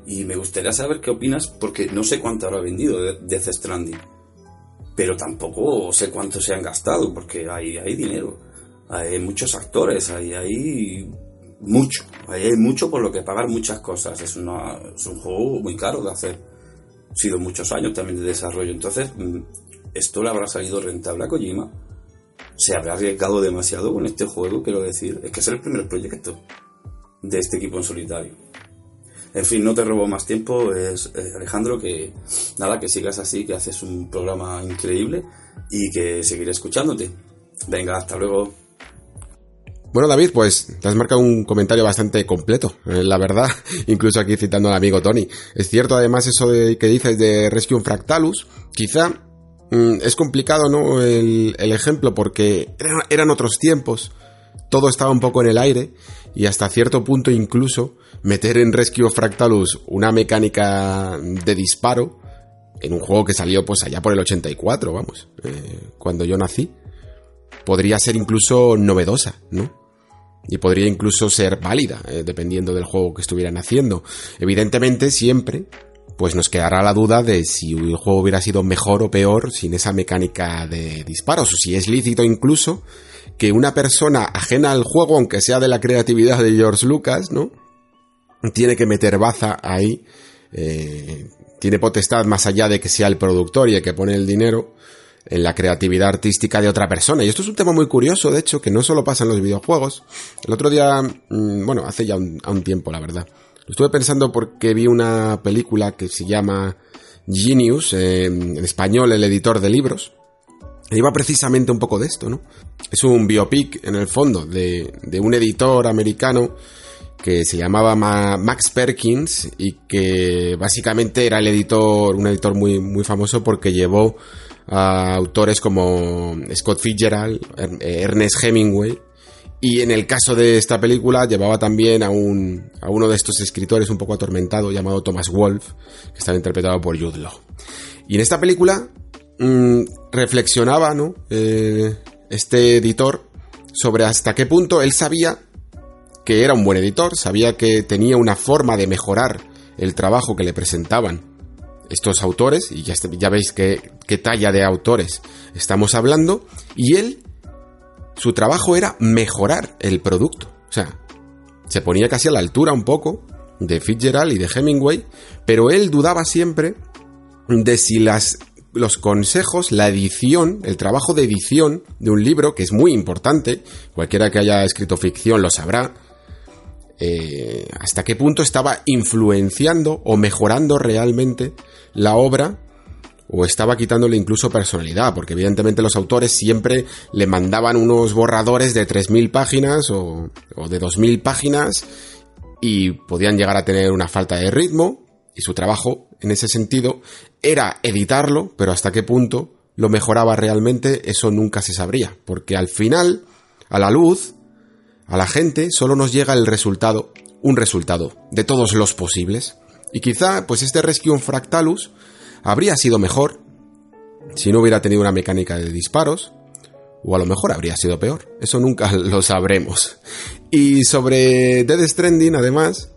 Y me gustaría saber qué opinas, porque no sé cuánto habrá vendido Death Stranding. Pero tampoco sé cuánto se han gastado, porque hay, hay dinero hay muchos actores, hay, hay mucho, hay mucho por lo que pagar muchas cosas. Es, una, es un juego muy caro de hacer. Ha sido muchos años también de desarrollo. Entonces, mm, esto le habrá salido rentable a Kojima. Se habrá arriesgado demasiado con este juego, quiero decir. Es que es el primer proyecto de este equipo en solitario. En fin, no te robo más tiempo. Es eh, Alejandro, que nada, que sigas así, que haces un programa increíble y que seguiré escuchándote. Venga, hasta luego. Bueno, David, pues te has marcado un comentario bastante completo, eh, la verdad, incluso aquí citando al amigo Tony. Es cierto además eso de que dices de Rescue Fractalus, quizá mm, es complicado, ¿no? El, ejemplo porque eran, otros tiempos, todo estaba un poco en el aire y hasta cierto punto incluso meter en Rescue Fractalus una mecánica de disparo en un juego que salió pues allá por el 84, vamos, eh, cuando yo nací, podría ser incluso novedosa, ¿no? Y podría incluso ser válida, eh, dependiendo del juego que estuvieran haciendo. Evidentemente, siempre pues nos quedará la duda de si el juego hubiera sido mejor o peor sin esa mecánica de disparos, o si es lícito incluso que una persona ajena al juego, aunque sea de la creatividad de George Lucas, ¿no? Tiene que meter baza ahí, eh, tiene potestad más allá de que sea el productor y el que pone el dinero en la creatividad artística de otra persona. Y esto es un tema muy curioso, de hecho, que no solo pasa en los videojuegos. El otro día, mm, bueno, hace ya un, un tiempo, la verdad. Estuve pensando porque vi una película que se llama Genius, en español el editor de libros. E iba precisamente un poco de esto, ¿no? Es un biopic, en el fondo, de, de un editor americano que se llamaba Max Perkins y que básicamente era el editor, un editor muy, muy famoso porque llevó a autores como Scott Fitzgerald, Ernest Hemingway, y en el caso de esta película llevaba también a, un, a uno de estos escritores un poco atormentado llamado Thomas Wolfe, que estaba interpretado por Jude Law. Y en esta película mmm, reflexionaba, ¿no? Eh, este editor sobre hasta qué punto él sabía que era un buen editor, sabía que tenía una forma de mejorar el trabajo que le presentaban estos autores, y ya, veis qué, qué talla de autores estamos hablando, y él, su trabajo era mejorar el producto. O sea, se ponía casi a la altura un poco de Fitzgerald y de Hemingway, pero él dudaba siempre de si las, los consejos, la edición, el trabajo de edición de un libro, que es muy importante, cualquiera que haya escrito ficción lo sabrá, eh, hasta qué punto estaba influenciando o mejorando realmente la obra o estaba quitándole incluso personalidad, porque evidentemente los autores siempre le mandaban unos borradores de 3.000 páginas o, o de 2.000 páginas y podían llegar a tener una falta de ritmo y su trabajo en ese sentido era editarlo, pero hasta qué punto lo mejoraba realmente eso nunca se sabría, porque al final, a la luz, a la gente solo nos llega el resultado, un resultado, de todos los posibles. Y quizá, pues este Rescue Fractalus habría sido mejor si no hubiera tenido una mecánica de disparos, o a lo mejor habría sido peor. Eso nunca lo sabremos. Y sobre Dead Stranding, además,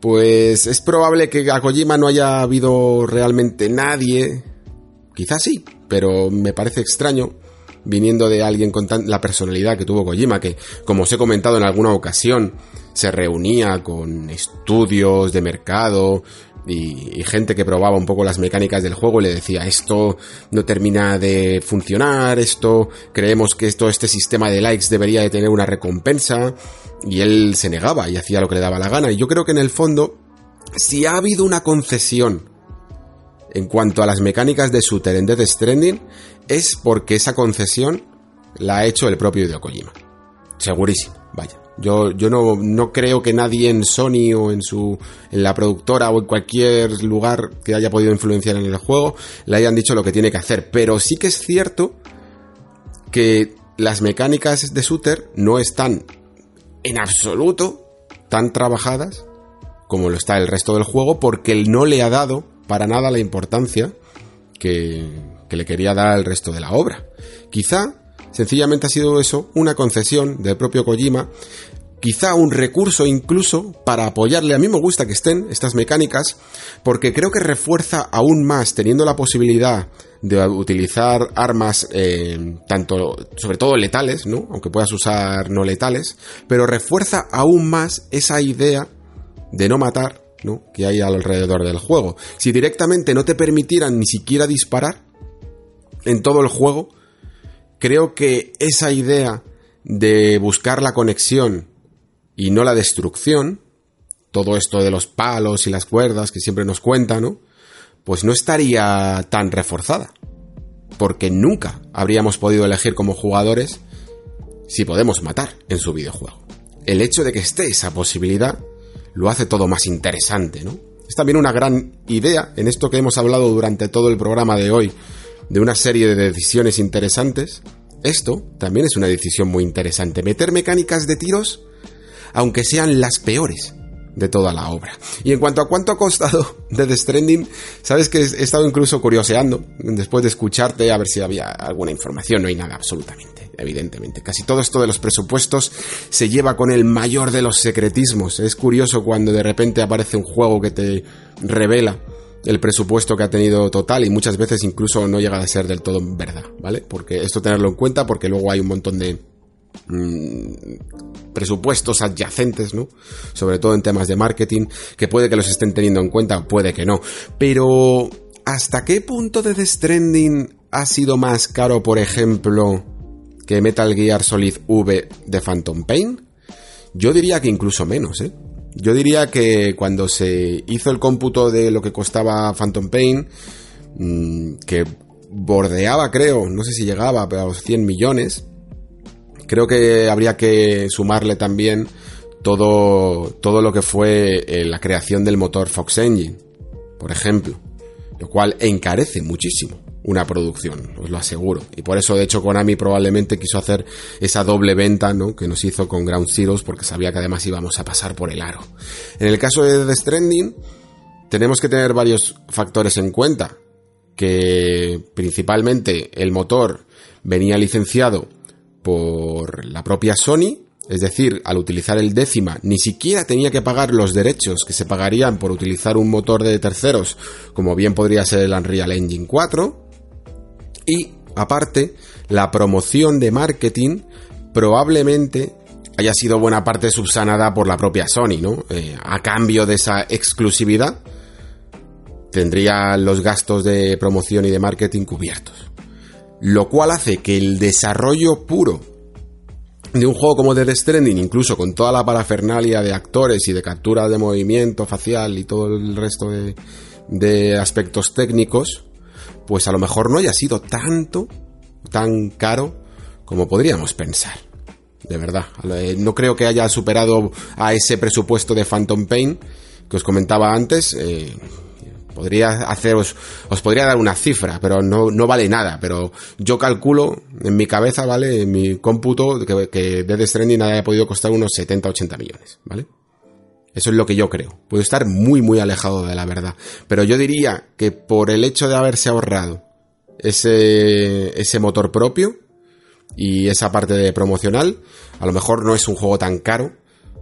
pues es probable que a Kojima no haya habido realmente nadie. Quizás sí, pero me parece extraño viniendo de alguien con tan, la personalidad que tuvo Kojima, que como os he comentado en alguna ocasión, se reunía con estudios de mercado y, gente que probaba un poco las mecánicas del juego y le decía esto no termina de funcionar, esto creemos que esto, este sistema de likes debería de tener una recompensa y él se negaba y hacía lo que le daba la gana. Y yo creo que en el fondo si ha habido una concesión en cuanto a las mecánicas de shooter en Death Stranding es porque esa concesión la ha hecho el propio Hideo Kojima. Segurísimo, vaya. Yo, yo no, no, creo que nadie en Sony o en su en la productora o en cualquier lugar que haya podido influenciar en el juego le hayan dicho lo que tiene que hacer. Pero sí que es cierto que las mecánicas de shooter no están en absoluto tan trabajadas como lo está el resto del juego porque él no le ha dado para nada la importancia que, que le quería dar al resto de la obra. Quizá, sencillamente ha sido eso, una concesión del propio Kojima, quizá un recurso incluso para apoyarle. A mí me gusta que estén estas mecánicas, porque creo que refuerza aún más, teniendo la posibilidad de utilizar armas eh, tanto, sobre todo letales, ¿no? Aunque puedas usar no letales, pero refuerza aún más esa idea de no matar, ¿no? Que hay alrededor del juego. Si directamente no te permitieran ni siquiera disparar en todo el juego, creo que esa idea de buscar la conexión y no la destrucción, todo esto de los palos y las cuerdas que siempre nos cuentan, ¿no? Pues no estaría tan reforzada. Porque nunca habríamos podido elegir como jugadores si podemos matar en su videojuego. El hecho de que esté esa posibilidad lo hace todo más interesante, ¿no? Es también una gran idea en esto que hemos hablado durante todo el programa de hoy, de una serie de decisiones interesantes. Esto también es una decisión muy interesante. Meter mecánicas de tiros, aunque sean las peores de toda la obra. Y en cuanto a cuánto ha costado Death Stranding, sabes que he estado incluso curioseando después de escucharte a ver si había alguna información. No hay nada, absolutamente, evidentemente. Casi todo esto de los presupuestos se lleva con el mayor de los secretismos. Es curioso cuando de repente aparece un juego que te revela el presupuesto que ha tenido total y muchas veces incluso no llega a ser del todo verdad, ¿vale? Porque esto tenerlo en cuenta porque luego hay un montón de mm, presupuestos adyacentes, ¿no? Sobre todo en temas de marketing, que puede que los estén teniendo en cuenta, puede que no. Pero, ¿hasta qué punto de Stranding ha sido más caro, por ejemplo, que Metal Gear Solid V de Phantom Pain? Yo diría que incluso menos, ¿eh? Yo diría que cuando se hizo el cómputo de lo que costaba Phantom Pain, mm, que bordeaba, creo, no sé si llegaba a los 100 millones, creo que habría que sumarle también todo, todo lo que fue eh, la creación del motor Fox Engine, por ejemplo, lo cual encarece muchísimo una producción, os lo aseguro. Y por eso, de hecho, Konami probablemente quiso hacer esa doble venta, ¿no? Que nos hizo con Ground Zeroes, porque sabía que además íbamos a pasar por el aro. En el caso de The Stranding, tenemos que tener varios factores en cuenta. Que principalmente el motor venía licenciado por la propia Sony, es decir, al utilizar el décima, ni siquiera tenía que pagar los derechos que se pagarían por utilizar un motor de terceros, como bien podría ser el Unreal Engine 4. Y, aparte, la promoción de marketing probablemente haya sido buena parte subsanada por la propia Sony, ¿no? Eh, a cambio de esa exclusividad, tendría los gastos de promoción y de marketing cubiertos. Lo cual hace que el desarrollo puro de un juego como The Stranding, incluso con toda la parafernalia de actores y de captura de movimiento facial y todo el resto de aspectos técnicos, pues a lo mejor no haya sido tanto, tan caro como podríamos pensar. De verdad, eh, no creo que haya superado a ese presupuesto de Phantom Pain que os comentaba antes. Eh, podría haceros, os podría dar una cifra, pero no, no vale nada. Pero yo calculo en mi cabeza, ¿vale? En mi cómputo, que, que Dead Stranding haya podido costar unos 70-80 millones, ¿vale? Eso es lo que yo creo. Puedo estar muy, muy alejado de la verdad. Pero yo diría que por el hecho de haberse ahorrado ese, ese motor propio y esa parte de promocional, a lo mejor no es un juego tan caro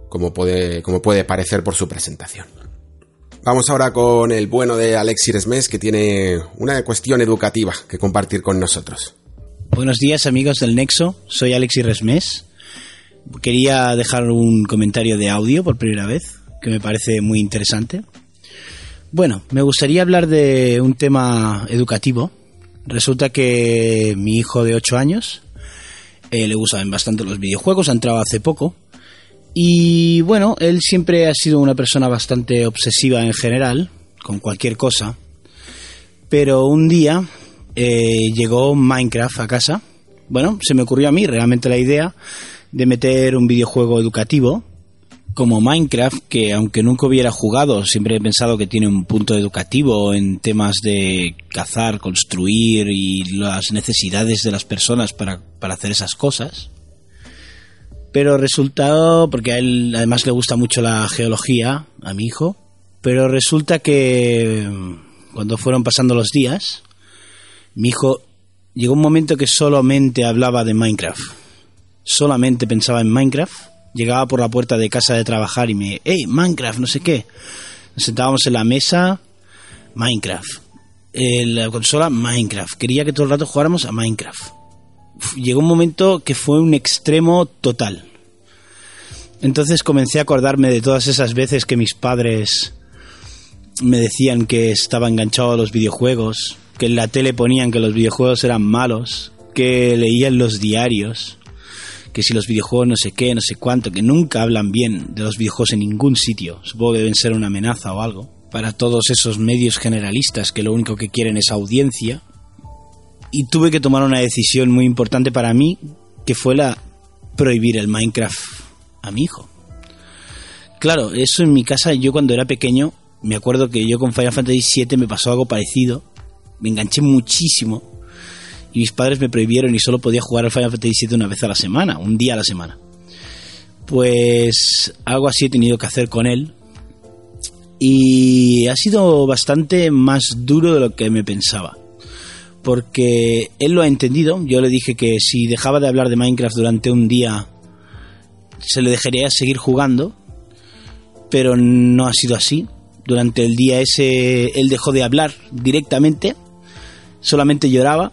como puede, como puede parecer por su presentación. Vamos ahora con el bueno de Alexis Resmes, que tiene una cuestión educativa que compartir con nosotros. Buenos días amigos del Nexo, soy Alexis Resmes. Quería dejar un comentario de audio por primera vez que me parece muy interesante. Bueno, me gustaría hablar de un tema educativo. Resulta que mi hijo de 8 años eh, le gustan bastante los videojuegos, ha entrado hace poco. Y bueno, él siempre ha sido una persona bastante obsesiva en general, con cualquier cosa. Pero un día eh, llegó Minecraft a casa. Bueno, se me ocurrió a mí realmente la idea de meter un videojuego educativo como Minecraft, que aunque nunca hubiera jugado, siempre he pensado que tiene un punto educativo en temas de cazar, construir y las necesidades de las personas para, hacer esas cosas. Pero resultado, porque a él además le gusta mucho la geología, a mi hijo, pero resulta que mm, cuando fueron pasando los días, mi hijo llegó un momento que solamente hablaba de Minecraft. Solamente pensaba en Minecraft llegaba por la puerta de casa de trabajar y me, hey, Minecraft, no sé qué. Nos sentábamos en la mesa, Minecraft. En la consola, Minecraft. Quería que todo el rato jugáramos a Minecraft. llegó un momento que fue un extremo total. Entonces comencé a acordarme de todas esas veces que mis padres me decían que estaba enganchado a los videojuegos, que en la tele ponían que los videojuegos eran malos, que leían los diarios, que si los videojuegos no sé qué, no sé cuánto, que nunca hablan bien de los videojuegos en ningún sitio. Supongo que deben ser una amenaza o algo. Para todos esos medios generalistas que lo único que quieren es audiencia. Y tuve que tomar una decisión muy importante para mí, que fue la prohibir el Minecraft a mi hijo. Claro, eso en mi casa, yo cuando era pequeño, me acuerdo que yo con Final Fantasy VII me pasó algo parecido. Me enganché muchísimo mis padres me prohibieron y solo podía jugar al Final Fantasy VII una vez a la semana, un día a la semana. Pues algo así he tenido que hacer con él y ha sido bastante más duro de lo que me pensaba. Porque él lo ha entendido, yo le dije que si dejaba de hablar de Minecraft durante un día se le dejaría seguir jugando, pero no ha sido así. Durante el día ese él dejó de hablar directamente, solamente lloraba,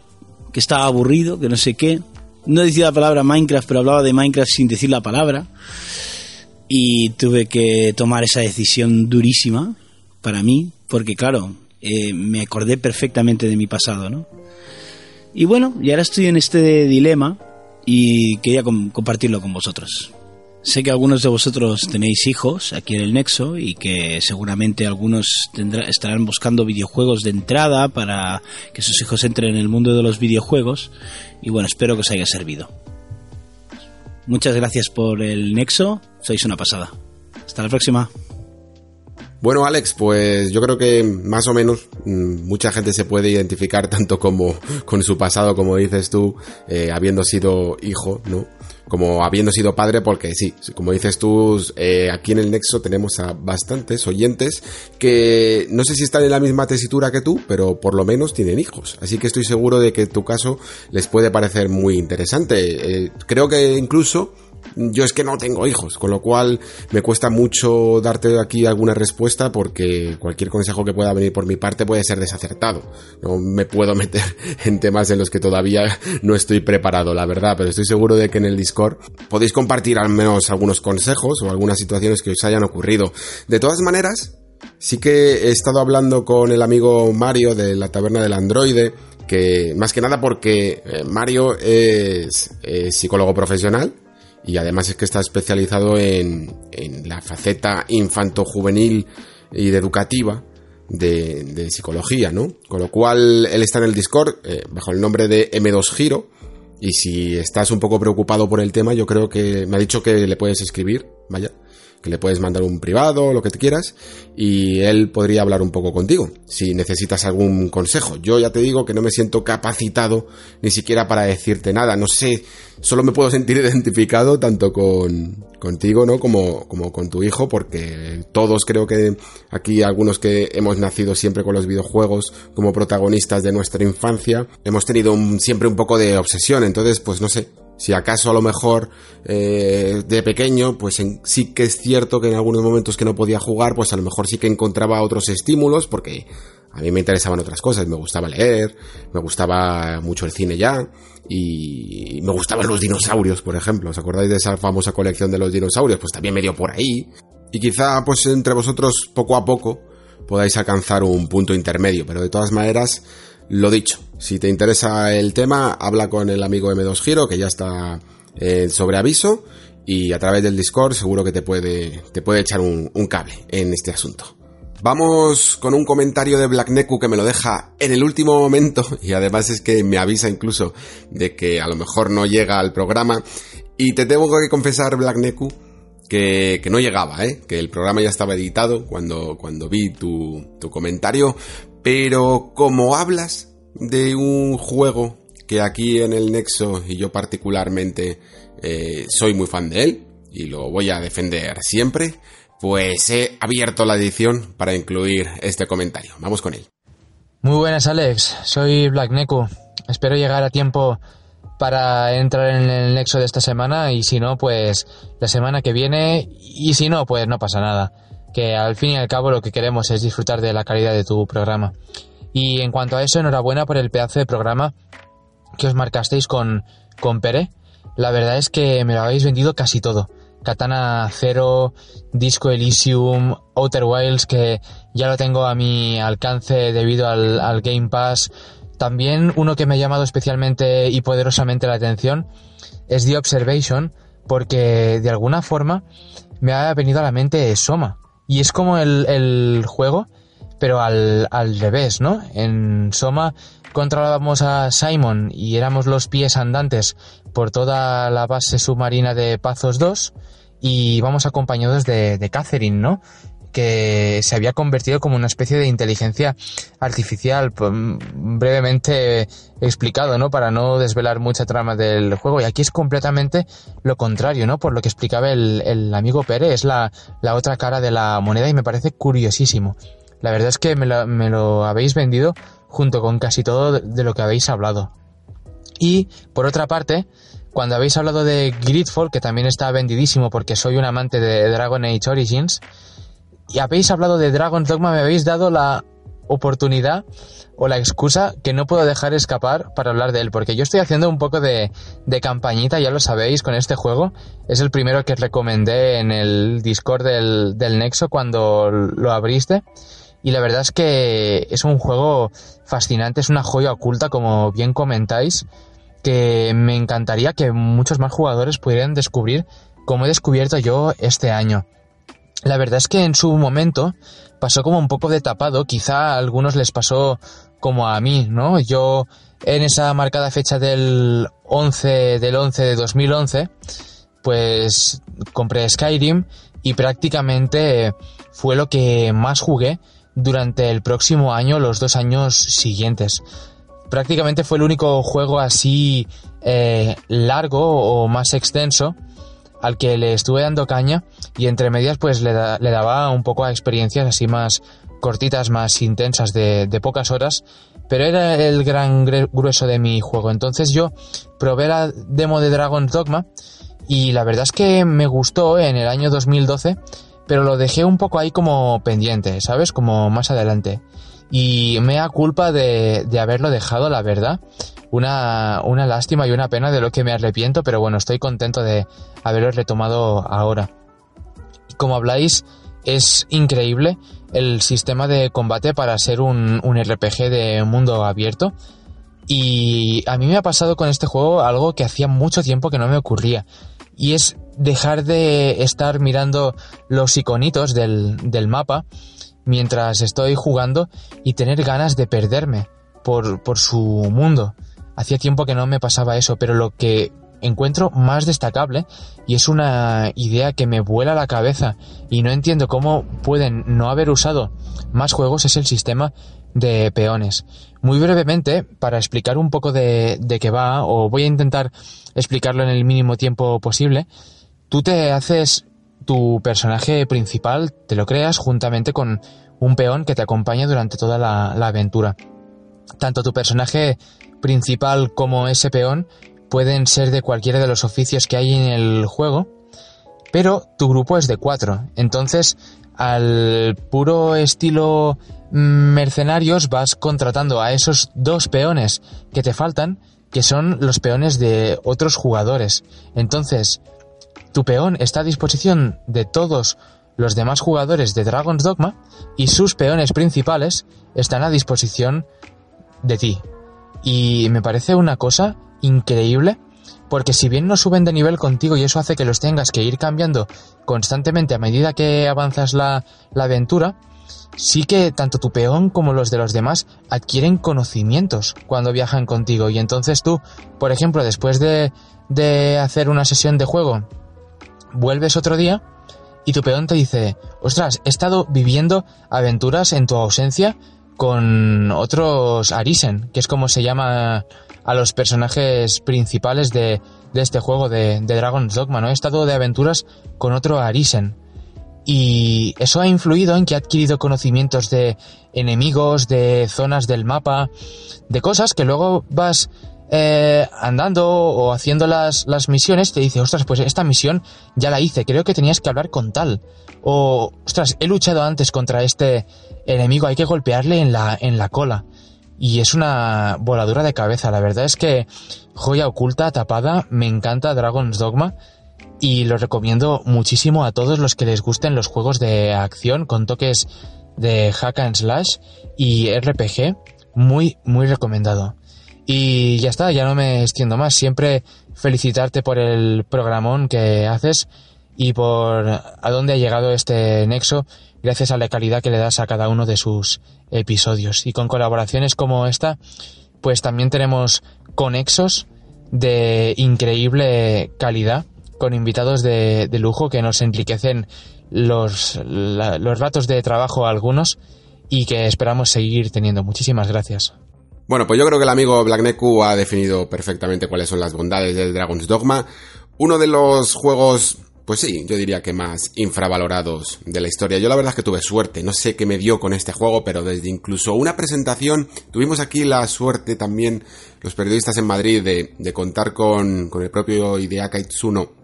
que estaba aburrido, que no sé qué. No decía la palabra Minecraft, pero hablaba de Minecraft sin decir la palabra. Y tuve que tomar esa decisión durísima para mí, porque claro, eh, me acordé perfectamente de mi pasado, ¿no? Y bueno, y ahora estoy en este dilema y quería compartirlo con vosotros. Sé que algunos de vosotros tenéis hijos aquí en el Nexo y que seguramente algunos estarán buscando videojuegos de entrada para que sus hijos entren en el mundo de los videojuegos. Y bueno, espero que os haya servido. Muchas gracias por el Nexo, sois una pasada. Hasta la próxima. Bueno, Alex, pues yo creo que más o menos mm, mucha gente se puede identificar tanto como con su pasado, como dices tú, eh, habiendo sido hijo, ¿no? Como habiendo sido padre, porque sí, como dices tú, eh, aquí en el Nexo tenemos a bastantes oyentes que no sé si están en la misma tesitura que tú, pero por lo menos tienen hijos. Así que estoy seguro de que tu caso les puede parecer muy interesante. Eh, creo que incluso yo es que no tengo hijos, con lo cual me cuesta mucho darte aquí alguna respuesta porque cualquier consejo que pueda venir por mi parte puede ser desacertado. No me puedo meter en temas en los que todavía no estoy preparado, la verdad, pero estoy seguro de que en el Discord podéis compartir al menos algunos consejos o algunas situaciones que os hayan ocurrido. De todas maneras, sí que he estado hablando con el amigo Mario de la taberna del androide, que más que nada porque eh, Mario es psicólogo profesional, y además es que está especializado en, en la faceta infanto-juvenil y de educativa de, psicología, ¿no? Con lo cual él está en el Discord eh, bajo el nombre de M2 Giro y si estás un poco preocupado por el tema, yo creo que me ha dicho que le puedes escribir, vaya, que le puedes mandar un privado, lo que te quieras, y él podría hablar un poco contigo, si necesitas algún consejo. Yo ya te digo que no me siento capacitado ni siquiera para decirte nada, no sé, solo me puedo sentir identificado tanto con contigo, ¿no? Como, como con tu hijo, porque todos creo que aquí algunos que hemos nacido siempre con los videojuegos como protagonistas de nuestra infancia, hemos tenido siempre un poco de obsesión, entonces pues no sé, si acaso a lo mejor eh, de pequeño, pues sí que es cierto que en algunos momentos que no podía jugar, pues a lo mejor sí que encontraba otros estímulos, porque a mí me interesaban otras cosas, me gustaba leer, me gustaba mucho el cine ya, y me gustaban los dinosaurios, por ejemplo. ¿Os acordáis de esa famosa colección de los dinosaurios? Pues también me dio por ahí. Y quizá, pues entre vosotros, poco a poco, podáis alcanzar un punto intermedio, pero de todas maneras, lo dicho, si te interesa el tema, habla con el amigo M2 Giro, que ya está eh, sobre aviso, y a través del Discord seguro que te puede, te puede echar un, cable en este asunto. Vamos con un comentario de Black Neku que me lo deja en el último momento y además es que me avisa incluso de que a lo mejor no llega al programa y te tengo que confesar Black Neku que, no llegaba, ¿eh? que el programa ya estaba editado cuando, cuando vi tu, tu comentario, pero como hablas de un juego que aquí en el Nexo y yo particularmente eh, soy muy fan de él y lo voy a defender siempre, pues he abierto la edición para incluir este comentario. Vamos con él. Muy buenas Alex, soy Black Neku. Espero llegar a tiempo para entrar en el nexo de esta semana y si no, pues la semana que viene y si no, pues no pasa nada que al fin y al cabo lo que queremos es disfrutar de la calidad de tu programa. Y en cuanto a eso, enhorabuena por el pedazo de programa que os marcasteis con, con Pere. La verdad es que me lo habéis vendido casi todo. Katana Zero, Disco Elysium, Outer Wilds, que ya lo tengo a mi alcance debido al, al Game Pass. También uno que me ha llamado especialmente y poderosamente la atención es The Observation, porque de alguna forma me ha venido a la mente Soma. Y es como el, juego, pero al, al, revés, ¿no? En Soma controlábamos a Simon y éramos los pies andantes por toda la base submarina de Pazos 2 y vamos acompañados de, de Catherine, ¿no? Que se había convertido como una especie de inteligencia artificial, pues, brevemente explicado, ¿no? Para no desvelar mucha trama del juego. Y aquí es completamente lo contrario, ¿no? Por lo que explicaba el, amigo Pérez, es la, otra cara de la moneda y me parece curiosísimo. La verdad es que me lo, habéis vendido junto con casi todo de lo que habéis hablado. Y, por otra parte, cuando habéis hablado de Gridfall, que también está vendidísimo porque soy un amante de Dragon Age Origins, y habéis hablado de Dragon's Dogma, me habéis dado la oportunidad o la excusa que no puedo dejar escapar para hablar de él, porque yo estoy haciendo un poco de, de campañita, ya lo sabéis, con este juego. Es el primero que recomendé en el Discord del, del Nexo cuando lo abriste. Y la verdad es que es un juego fascinante, es una joya oculta, como bien comentáis, que me encantaría que muchos más jugadores pudieran descubrir como he descubierto yo este año. La verdad es que en su momento pasó como un poco de tapado, quizá a algunos les pasó como a mí, ¿no? Yo en esa marcada fecha del 11 del 11 de 2011, pues compré Skyrim y prácticamente fue lo que más jugué durante el próximo año, los dos años siguientes. Prácticamente fue el único juego así eh, largo o más extenso al que le estuve dando caña y entre medias pues le, daba un poco a experiencias así más cortitas, más intensas de, pocas horas, pero era el gran grueso de mi juego. Entonces yo probé la demo de Dragon's Dogma y la verdad es que me gustó en el año 2012, pero lo dejé un poco ahí como pendiente, ¿sabes? Como más adelante. Y me da culpa de, de haberlo dejado, la verdad una, una lástima y una pena de lo que me arrepiento, pero bueno, estoy contento de haberlo retomado ahora. Como habláis, es increíble el sistema de combate para ser un, un RPG de mundo abierto. Y a mí me ha pasado con este juego algo que hacía mucho tiempo que no me ocurría. Y es dejar de estar mirando los iconitos del, del mapa mientras estoy jugando y tener ganas de perderme por, por su mundo. Hacía tiempo que no me pasaba eso, pero lo que encuentro más destacable y es una idea que me vuela la cabeza y no entiendo cómo pueden no haber usado más juegos es el sistema de peones. Muy brevemente, para explicar un poco de, de qué va, o voy a intentar explicarlo en el mínimo tiempo posible, tú te haces tu personaje principal, te lo creas juntamente con un peón que te acompaña durante toda la, la aventura. Tanto tu personaje principal como ese peón pueden ser de cualquiera de los oficios que hay en el juego, pero tu grupo es de cuatro. Entonces, al puro estilo mercenarios vas contratando a esos dos peones que te faltan, que son los peones de otros jugadores. Entonces, tu peón está a disposición de todos los demás jugadores de Dragon's Dogma y sus peones principales están a disposición de ti. Y me parece una cosa increíble porque si bien no suben de nivel contigo y eso hace que los tengas que ir cambiando constantemente a medida que avanzas la, aventura, sí que tanto tu peón como los de los demás adquieren conocimientos cuando viajan contigo. Y entonces tú, por ejemplo, después de, de hacer una sesión de juego, vuelves otro día y tu peón te dice, ostras, he estado viviendo aventuras en tu ausencia con otros Arisen, que es como se llama a los personajes principales de, de este juego de, de, Dragon's Dogma, ¿no? He estado de aventuras con otro Arisen. Y eso ha influido en que ha adquirido conocimientos de enemigos, de zonas del mapa, de cosas que luego vas eh, andando o haciendo las, las misiones, te dice, ostras, pues esta misión ya la hice, creo que tenías que hablar con tal. O, ostras, he luchado antes contra este enemigo, hay que golpearle en la, en la cola. Y es una voladura de cabeza, la verdad es que joya oculta, tapada, me encanta Dragon's Dogma y lo recomiendo muchísimo a todos los que les gusten los juegos de acción con toques de hack and slash y RPG, muy, muy recomendado. Y ya está, ya no me extiendo más. Siempre felicitarte por el programón que haces y por a dónde ha llegado este nexo gracias a la calidad que le das a cada uno de sus episodios. Y con colaboraciones como esta, pues también tenemos conexos de increíble calidad con invitados de, lujo que nos enriquecen los, los ratos de trabajo a algunos y que esperamos seguir teniendo. Muchísimas gracias. Bueno, pues yo creo que el amigo Black Neku ha definido perfectamente cuáles son las bondades del Dragon's Dogma. Uno de los juegos, pues sí, yo diría que más infravalorados de la historia. Yo la verdad es que tuve suerte, no sé qué me dio con este juego, pero desde incluso una presentación, tuvimos aquí la suerte también, los periodistas en Madrid, de, contar con, con el propio Hideaka Itsuno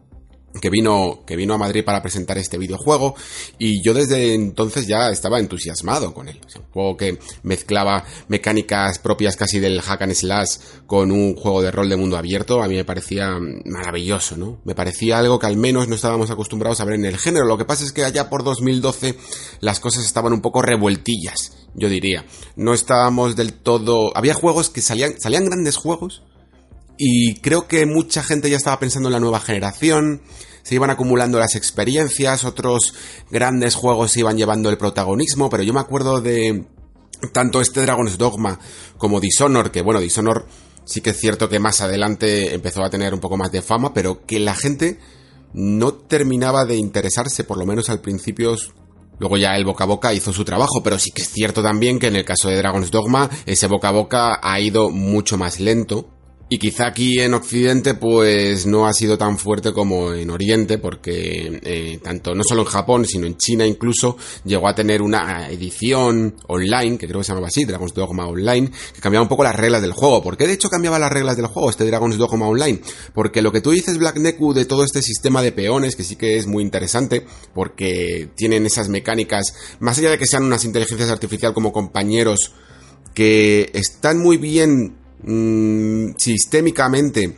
que vino, que vino a Madrid para presentar este videojuego y yo desde entonces ya estaba entusiasmado con él. un juego que mezclaba mecánicas propias casi del hack and slash con un juego de rol de mundo abierto, a mí me parecía maravilloso, ¿no? Me parecía algo que al menos no estábamos acostumbrados a ver en el género. Lo que pasa es que allá por 2012 las cosas estaban un poco revueltillas, yo diría. No estábamos del todo... Había juegos que salían, salían grandes juegos, y creo que mucha gente ya estaba pensando en la nueva generación, se iban acumulando las experiencias, otros grandes juegos se iban llevando el protagonismo, pero yo me acuerdo de tanto este Dragon's Dogma como Dishonor, que bueno, Dishonor sí que es cierto que más adelante empezó a tener un poco más de fama, pero que la gente no terminaba de interesarse, por lo menos al principio Luego ya el boca a boca hizo su trabajo, pero sí que es cierto también que en el caso de Dragon's Dogma ese boca a boca ha ido mucho más lento y quizá aquí en Occidente pues no ha sido tan fuerte como en Oriente porque eh, tanto no solo en Japón sino en China incluso llegó a tener una edición online que creo que se llamaba así, Dragon's Dogma Online, que cambiaba un poco las reglas del juego. ¿Por qué de hecho cambiaba las reglas del juego este Dragon's Dogma Online? Porque lo que tú dices Black Neku de todo este sistema de peones que sí que es muy interesante porque tienen esas mecánicas más allá de que sean unas inteligencias artificiales como compañeros que están muy bien mmm, sistémicamente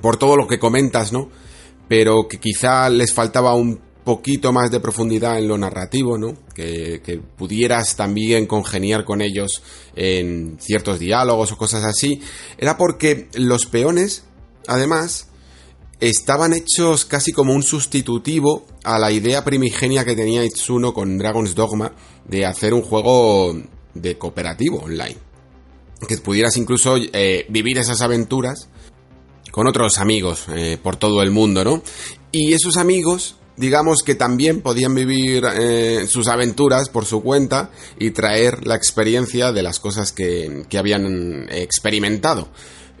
por todo lo que comentas, ¿no? Pero que quizá les faltaba un poquito más de profundidad en lo narrativo, ¿no? Que, que, pudieras también congeniar con ellos en ciertos diálogos o cosas así, era porque los peones, además, estaban hechos casi como un sustitutivo a la idea primigenia que tenía Itsuno con Dragon's Dogma de hacer un juego de cooperativo online que pudieras incluso eh, vivir esas aventuras con otros amigos eh, por todo el mundo, ¿no? Y esos amigos, digamos que también podían vivir eh, sus aventuras por su cuenta y traer la experiencia de las cosas que, que habían experimentado.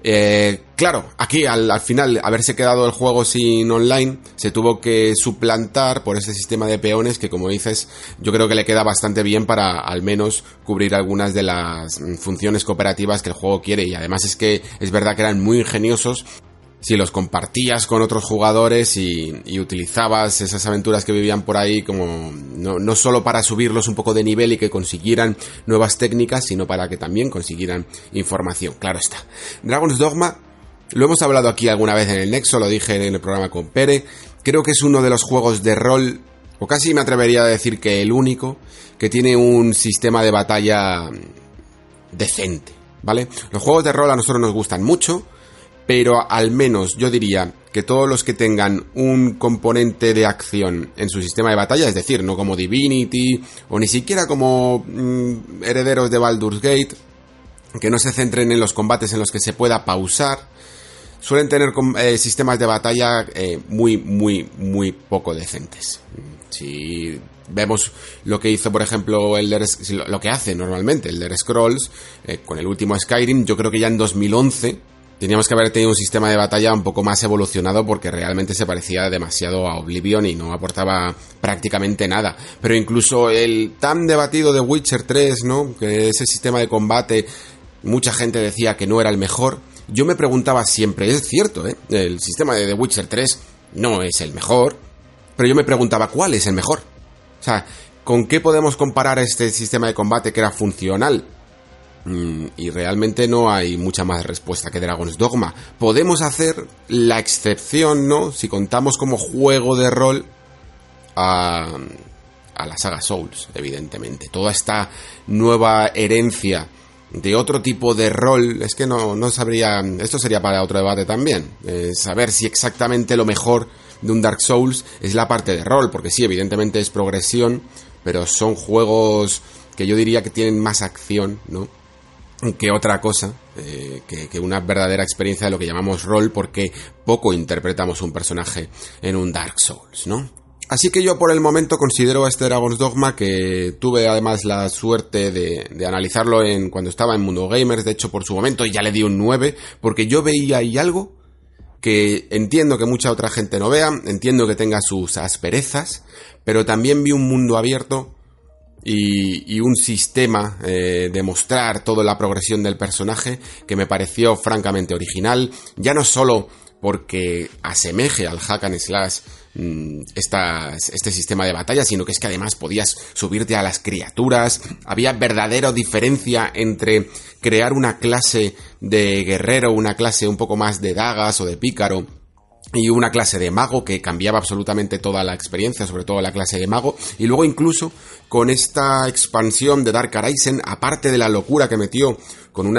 Eh, claro, aquí al, final haberse quedado el juego sin online, se tuvo que suplantar por ese sistema de peones que como dices, yo creo que le queda bastante bien para al menos cubrir algunas de las funciones cooperativas que el juego quiere. Y además es que es verdad que eran muy ingeniosos si los compartías con otros jugadores y, utilizabas esas aventuras que vivían por ahí como no, no, solo para subirlos un poco de nivel y que consiguieran nuevas técnicas, sino para que también consiguieran información. Claro está. Dragon's Dogma, lo hemos hablado aquí alguna vez en el Nexo, lo dije en el programa con Pere, creo que es uno de los juegos de rol, o casi me atrevería a decir que el único, que tiene un sistema de batalla decente, ¿vale? Los juegos de rol a nosotros nos gustan mucho, pero al menos yo diría que todos los que tengan un componente de acción en su sistema de batalla, es decir, no como Divinity o ni siquiera como mm, herederos de Baldur's Gate, que no se centren en los combates en los que se pueda pausar, suelen tener eh, sistemas de batalla eh, muy, muy, muy poco decentes. Si vemos lo que hizo, por ejemplo, el lo que hace normalmente el Der Scrolls eh, con el último Skyrim, yo creo que ya en 2011 teníamos que haber tenido un sistema de batalla un poco más evolucionado porque realmente se parecía demasiado a Oblivion y no aportaba prácticamente nada. Pero incluso el tan debatido de Witcher 3, ¿no? Que ese sistema de combate, mucha gente decía que no era el mejor. Yo me preguntaba siempre, es cierto, ¿eh? El sistema de The Witcher 3 no es el mejor, pero yo me preguntaba cuál es el mejor. O sea, ¿con qué podemos comparar este sistema de combate que era funcional? Mm, y realmente no hay mucha más respuesta que Dragon's Dogma. Podemos hacer la excepción, ¿no? Si contamos como juego de rol a, la saga Souls, evidentemente. Toda esta nueva herencia de otro tipo de rol, es que no, no sabría, esto sería para otro debate también, eh, saber si exactamente lo mejor de un Dark Souls es la parte de rol, porque sí, evidentemente es progresión, pero son juegos que yo diría que tienen más acción, ¿no? Que otra cosa, eh, que, una verdadera experiencia de lo que llamamos rol, porque poco interpretamos un personaje en un Dark Souls, ¿no? Así que yo por el momento considero a este Dragon's Dogma que tuve además la suerte de, de, analizarlo en cuando estaba en Mundo Gamers, de hecho por su momento ya le di un 9, porque yo veía ahí algo que entiendo que mucha otra gente no vea, entiendo que tenga sus asperezas, pero también vi un mundo abierto y, un sistema eh, de mostrar toda la progresión del personaje que me pareció francamente original, ya no solo porque asemeje al hack and slash mm, este sistema de batalla, sino que es que además podías subirte a las criaturas, había verdadera diferencia entre crear una clase de guerrero, una clase un poco más de dagas o de pícaro, y una clase de mago que cambiaba absolutamente toda la experiencia, sobre todo la clase de mago, y luego incluso con esta expansión de Dark Arisen, aparte de la locura que metió con,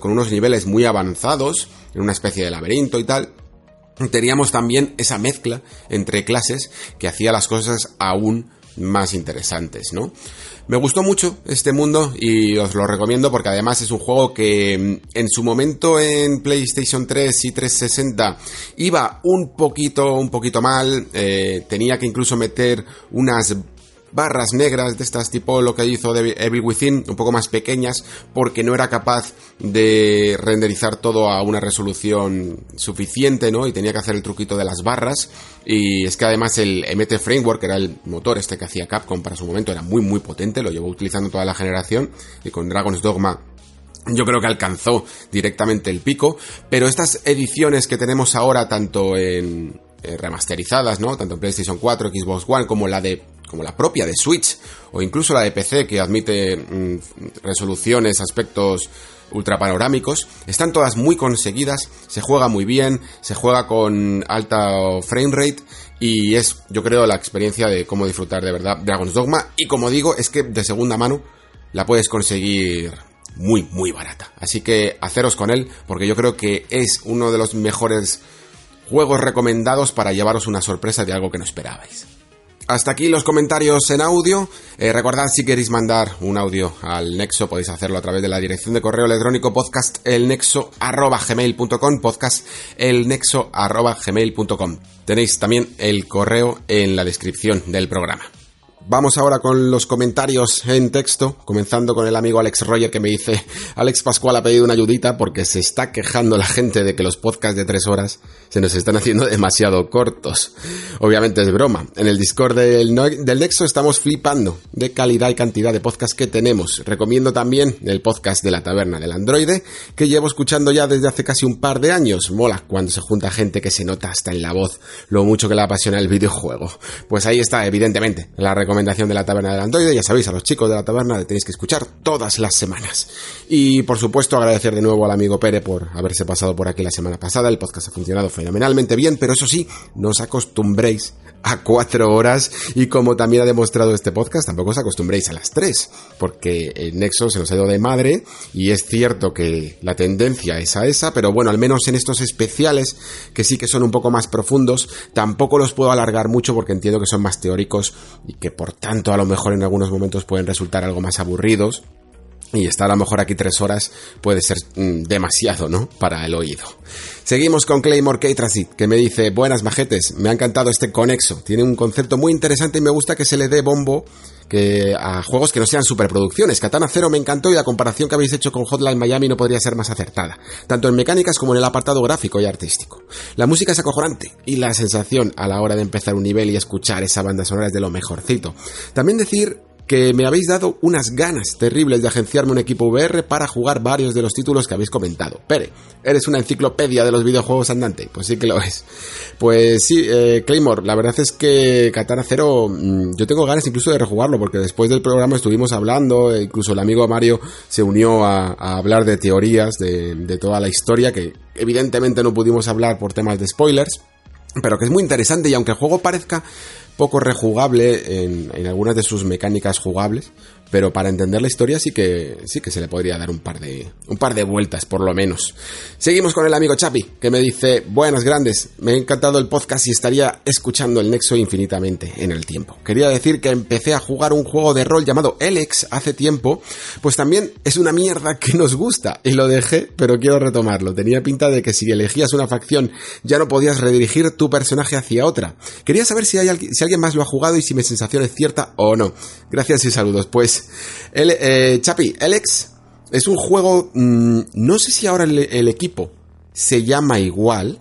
con unos niveles muy avanzados, en una especie de laberinto y tal, teníamos también esa mezcla entre clases que hacía las cosas aún más interesantes, ¿no? Me gustó mucho este mundo y os lo recomiendo porque además es un juego que mm, en su momento en PlayStation 3 y 360 iba un poquito, un poquito mal, eh, tenía que incluso meter unas barras negras de estas tipo lo que hizo Evil Within, un poco más pequeñas, porque no era capaz de renderizar todo a una resolución suficiente, ¿no? Y tenía que hacer el truquito de las barras. Y es que además el MT Framework, que era el motor este que hacía Capcom para su momento, era muy muy potente, lo llevó utilizando toda la generación, y con Dragon's Dogma yo creo que alcanzó directamente el pico, pero estas ediciones que tenemos ahora, tanto en eh, remasterizadas, ¿no? Tanto en PlayStation 4, Xbox One, como la de como la propia de Switch o incluso la de PC que admite mm, resoluciones, aspectos ultra panorámicos, están todas muy conseguidas, se juega muy bien, se juega con alta frame rate y es, yo creo, la experiencia de cómo disfrutar de verdad Dragon's Dogma y como digo, es que de segunda mano la puedes conseguir muy, muy barata. Así que haceros con él porque yo creo que es uno de los mejores juegos recomendados para llevaros una sorpresa de algo que no esperabais. Hasta aquí los comentarios en audio. Eh, recordad si queréis mandar un audio al Nexo, podéis hacerlo a través de la dirección de correo electrónico podcast podcast Tenéis también el correo en la descripción del programa. Vamos ahora con los comentarios en texto, comenzando con el amigo Alex Roger que me dice, Alex Pascual ha pedido una ayudita porque se está quejando la gente de que los podcasts de tres horas se nos están haciendo demasiado cortos. Obviamente es broma. En el Discord del, del Nexo estamos flipando de calidad y cantidad de podcasts que tenemos. Recomiendo también el podcast de la taberna del androide que llevo escuchando ya desde hace casi un par de años. Mola cuando se junta gente que se nota hasta en la voz lo mucho que le apasiona el videojuego. Pues ahí está, evidentemente, la recomendación recomendación de la taberna del Androide. Ya sabéis, a los chicos de la taberna le tenéis que escuchar todas las semanas. Y por supuesto, agradecer de nuevo al amigo Pere por haberse pasado por aquí la semana pasada. El podcast ha funcionado fenomenalmente bien, pero eso sí, no os acostumbréis a cuatro horas. Y como también ha demostrado este podcast, tampoco os acostumbréis a las tres, porque el Nexo se nos ha ido de madre. Y es cierto que la tendencia es a esa, pero bueno, al menos en estos especiales, que sí que son un poco más profundos, tampoco los puedo alargar mucho porque entiendo que son más teóricos y que por tanto a lo mejor en algunos momentos pueden resultar algo más aburridos. Y estar a lo mejor aquí tres horas puede ser mm, demasiado, ¿no? Para el oído. Seguimos con Claymore K-Transit, que me dice, buenas majetes, me ha encantado este conexo. Tiene un concepto muy interesante y me gusta que se le dé bombo que a juegos que no sean superproducciones. Katana Zero me encantó y la comparación que habéis hecho con Hotline Miami no podría ser más acertada, tanto en mecánicas como en el apartado gráfico y artístico. La música es acojonante y la sensación a la hora de empezar un nivel y escuchar esa banda sonora es de lo mejorcito. También decir que me habéis dado unas ganas terribles de agenciarme un equipo VR para jugar varios de los títulos que habéis comentado. Pere, ¿eres una enciclopedia de los videojuegos andante? Pues sí que lo es. Pues sí, eh, Claymore, la verdad es que Katana Zero, mm, yo tengo ganas incluso de rejugarlo, porque después del programa estuvimos hablando, e incluso el amigo Mario se unió a, hablar de teorías de, de toda la historia, que evidentemente no pudimos hablar por temas de spoilers, pero que es muy interesante y aunque el juego parezca poco rejugable en, algunas de sus mecánicas jugables, pero para entender la historia sí que sí que se le podría dar un par de un par de vueltas por lo menos. Seguimos con el amigo Chapi que me dice, "Buenas grandes, me ha encantado el podcast y estaría escuchando el Nexo infinitamente en el tiempo. Quería decir que empecé a jugar un juego de rol llamado Elex hace tiempo, pues también es una mierda que nos gusta y lo dejé, pero quiero retomarlo. Tenía pinta de que si elegías una facción ya no podías redirigir tu personaje hacia otra. Quería saber si hay si alguien más lo ha jugado y si mi sensación es cierta o no. Gracias y saludos. Pues eh, Chapi, Alex es un juego, mm, no sé si ahora el, equipo se llama igual,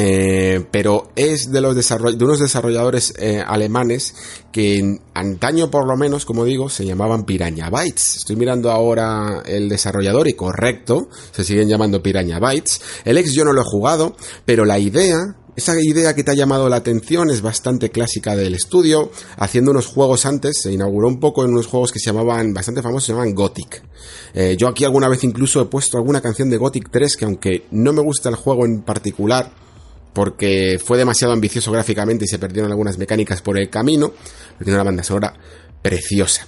Eh, pero es de los de unos desarrolladores eh, alemanes que antaño por lo menos, como digo, se llamaban Piranha Bytes. Estoy mirando ahora el desarrollador y correcto, se siguen llamando Piranha Bytes. El yo no lo he jugado, pero la idea esa idea que te ha llamado la atención es bastante clásica del estudio. Haciendo unos juegos antes, se inauguró un poco en unos juegos que se llamaban, bastante famosos, se llamaban Gothic. Eh, yo aquí alguna vez incluso he puesto alguna canción de Gothic 3 que aunque no me gusta el juego en particular, porque fue demasiado ambicioso gráficamente y se perdieron algunas mecánicas por el camino, pero tiene una banda sonora preciosa.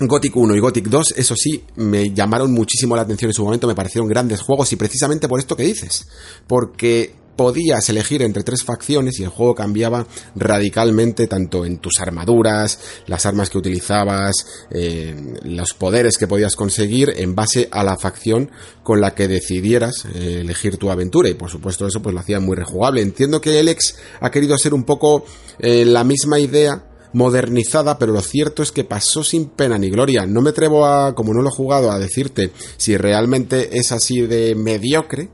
Gothic 1 y Gothic 2, eso sí, me llamaron muchísimo la atención en su momento, me parecieron grandes juegos y precisamente por esto que dices, porque podías elegir entre tres facciones y el juego cambiaba radicalmente tanto en tus armaduras, las armas que utilizabas, eh, los poderes que podías conseguir en base a la facción con la que decidieras eh, elegir tu aventura y por supuesto eso pues lo hacía muy rejugable. Entiendo que Alex ha querido hacer un poco eh, la misma idea modernizada, pero lo cierto es que pasó sin pena ni gloria. No me atrevo a, como no lo he jugado, a decirte si realmente es así de mediocre,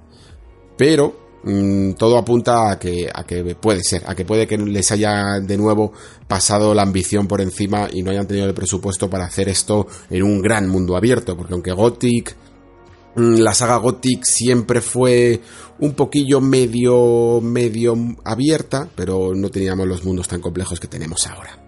pero Mm, todo apunta a que, a que puede ser, a que puede que les haya de nuevo pasado la ambición por encima y no hayan tenido el presupuesto para hacer esto en un gran mundo abierto, porque aunque Gothic, mm, la saga Gothic siempre fue un poquillo medio, medio abierta, pero no teníamos los mundos tan complejos que tenemos ahora.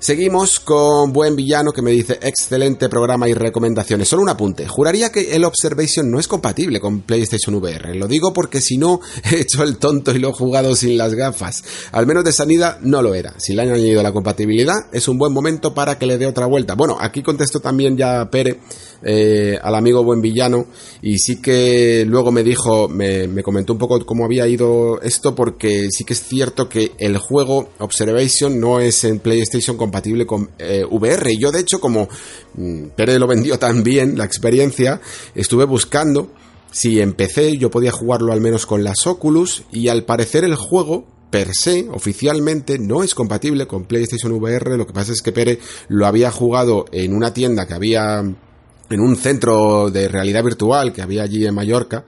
Seguimos con Buen Villano que me dice excelente programa y recomendaciones. Solo un apunte. Juraría que el Observation no es compatible con PlayStation VR. Lo digo porque si no he hecho el tonto y lo he jugado sin las gafas. Al menos de sanidad no lo era. Si le han añadido la compatibilidad es un buen momento para que le dé otra vuelta. Bueno, aquí contesto también ya Pere eh, al amigo Buen Villano y sí que luego me dijo, me, comentó un poco cómo había ido esto porque sí que es cierto que el juego Observation no es en PlayStation compatible con eh, VR. Y yo de hecho como mm, Pérez lo vendió tan bien la experiencia, estuve buscando si empecé yo podía jugarlo al menos con las Oculus y al parecer el juego per se, oficialmente, no es compatible con PlayStation VR. Lo que pasa es que Pere lo había jugado en una tienda que había en un centro de realidad virtual que había allí en Mallorca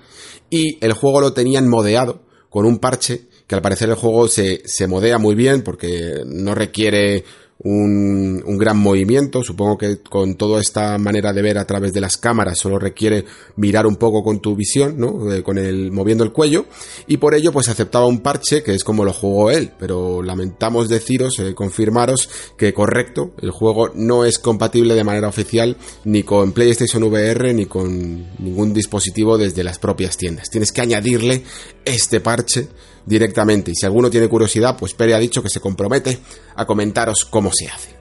y el juego lo tenían modeado con un parche que al parecer el juego se, se modea muy bien porque no requiere un, un, gran movimiento. Supongo que con toda esta manera de ver a través de las cámaras solo requiere mirar un poco con tu visión, ¿no? Eh, con el moviendo el cuello. Y por ello, pues aceptaba un parche que es como lo jugó él. Pero lamentamos deciros, eh, confirmaros que correcto, el juego no es compatible de manera oficial ni con PlayStation VR ni con ningún dispositivo desde las propias tiendas. Tienes que añadirle este parche directamente. Y si alguno tiene curiosidad, pues Pere ha dicho que se compromete a comentaros cómo se hace.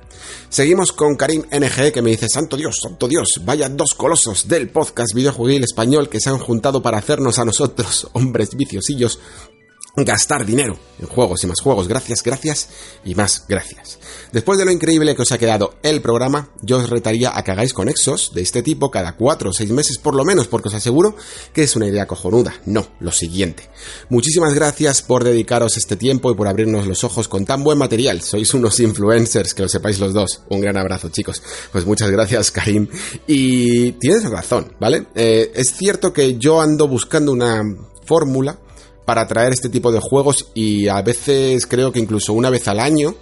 Seguimos con Karim NG que me dice, Santo Dios, Santo Dios, vaya dos colosos del podcast videojuegil español que se han juntado para hacernos a nosotros, hombres viciosillos, gastar dinero en juegos y más juegos. Gracias, gracias y más gracias. Después de lo increíble que os ha quedado el programa, yo os retaría a que hagáis conexos de este tipo cada 4 o 6 meses por lo menos, porque os aseguro que es una idea cojonuda. No, lo siguiente. Muchísimas gracias por dedicaros este tiempo y por abrirnos los ojos con tan buen material. Sois unos influencers, que lo sepáis los dos. Un gran abrazo, chicos. Pues muchas gracias, Karim. Y tienes razón, ¿vale? Eh, es cierto que yo ando buscando una fórmula para traer este tipo de juegos y a veces creo que incluso una vez al año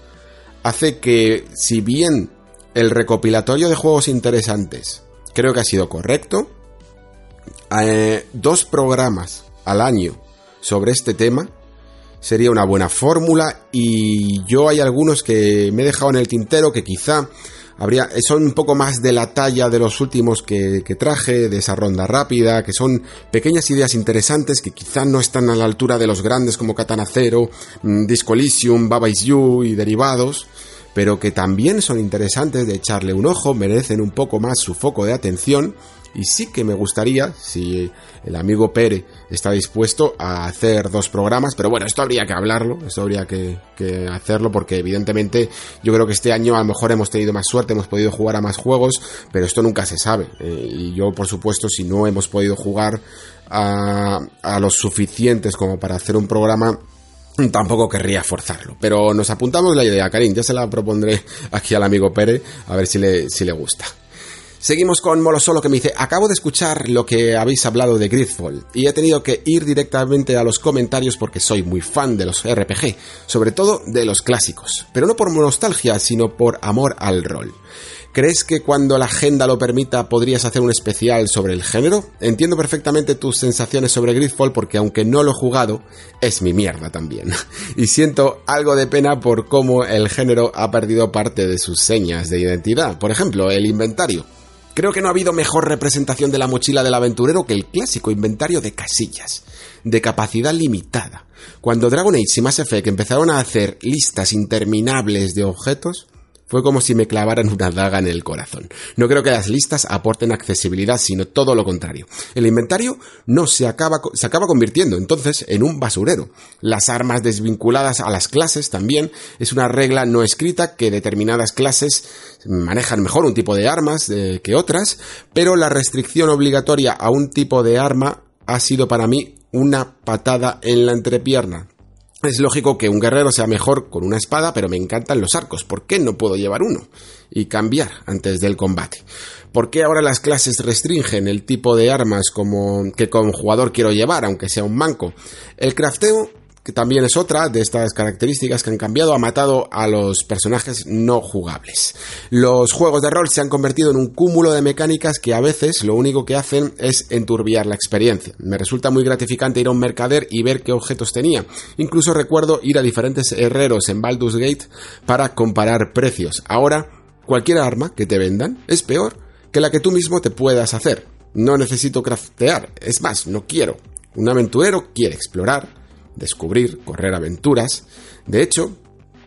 hace que si bien el recopilatorio de juegos interesantes creo que ha sido correcto, eh, dos programas al año sobre este tema sería una buena fórmula y yo hay algunos que me he dejado en el tintero que quizá habría, son un poco más de la talla de los últimos que, traje, de esa ronda rápida, que son pequeñas ideas interesantes que quizá no están a la altura de los grandes como Katana Zero, mm, Disco Elysium, Baba Is You y derivados, pero que también son interesantes de echarle un ojo, merecen un poco más su foco de atención. Y sí que me gustaría, si el amigo Pere está dispuesto a hacer dos programas, pero bueno, esto habría que hablarlo, esto habría que, hacerlo porque evidentemente yo creo que este año a lo mejor hemos tenido más suerte, hemos podido jugar a más juegos, pero esto nunca se sabe. Eh, y yo, por supuesto, si no hemos podido jugar a, a los suficientes como para hacer un programa, tampoco querría forzarlo. Pero nos apuntamos la idea, Karim, ya se la propondré aquí al amigo Pere, a ver si le, si le gusta. Seguimos con Molo Solo que me dice, acabo de escuchar lo que habéis hablado de Gridfall y he tenido que ir directamente a los comentarios porque soy muy fan de los RPG, sobre todo de los clásicos, pero no por nostalgia, sino por amor al rol. ¿Crees que cuando la agenda lo permita podrías hacer un especial sobre el género? Entiendo perfectamente tus sensaciones sobre Gridfall porque aunque no lo he jugado, es mi mierda también. Y siento algo de pena por cómo el género ha perdido parte de sus señas de identidad. Por ejemplo, el inventario. Creo que no ha habido mejor representación de la mochila del aventurero que el clásico inventario de casillas, de capacidad limitada. Cuando Dragon Age y Mass Effect empezaron a hacer listas interminables de objetos, fue como si me clavaran una daga en el corazón. No creo que las listas aporten accesibilidad, sino todo lo contrario. El inventario no se acaba, se acaba convirtiendo entonces en un basurero. Las armas desvinculadas a las clases también es una regla no escrita que determinadas clases manejan mejor un tipo de armas eh, que otras, pero la restricción obligatoria a un tipo de arma ha sido para mí una patada en la entrepierna. Es lógico que un guerrero sea mejor con una espada, pero me encantan los arcos. ¿Por qué no puedo llevar uno? Y cambiar antes del combate. ¿Por qué ahora las clases restringen el tipo de armas que como jugador quiero llevar, aunque sea un manco? El crafteo que también es otra de estas características que han cambiado, ha matado a los personajes no jugables. Los juegos de rol se han convertido en un cúmulo de mecánicas que a veces lo único que hacen es enturbiar la experiencia. Me resulta muy gratificante ir a un mercader y ver qué objetos tenía. Incluso recuerdo ir a diferentes herreros en Baldur's Gate para comparar precios. Ahora, cualquier arma que te vendan es peor que la que tú mismo te puedas hacer. No necesito craftear, es más, no quiero. Un aventurero quiere explorar, descubrir, correr aventuras. De hecho,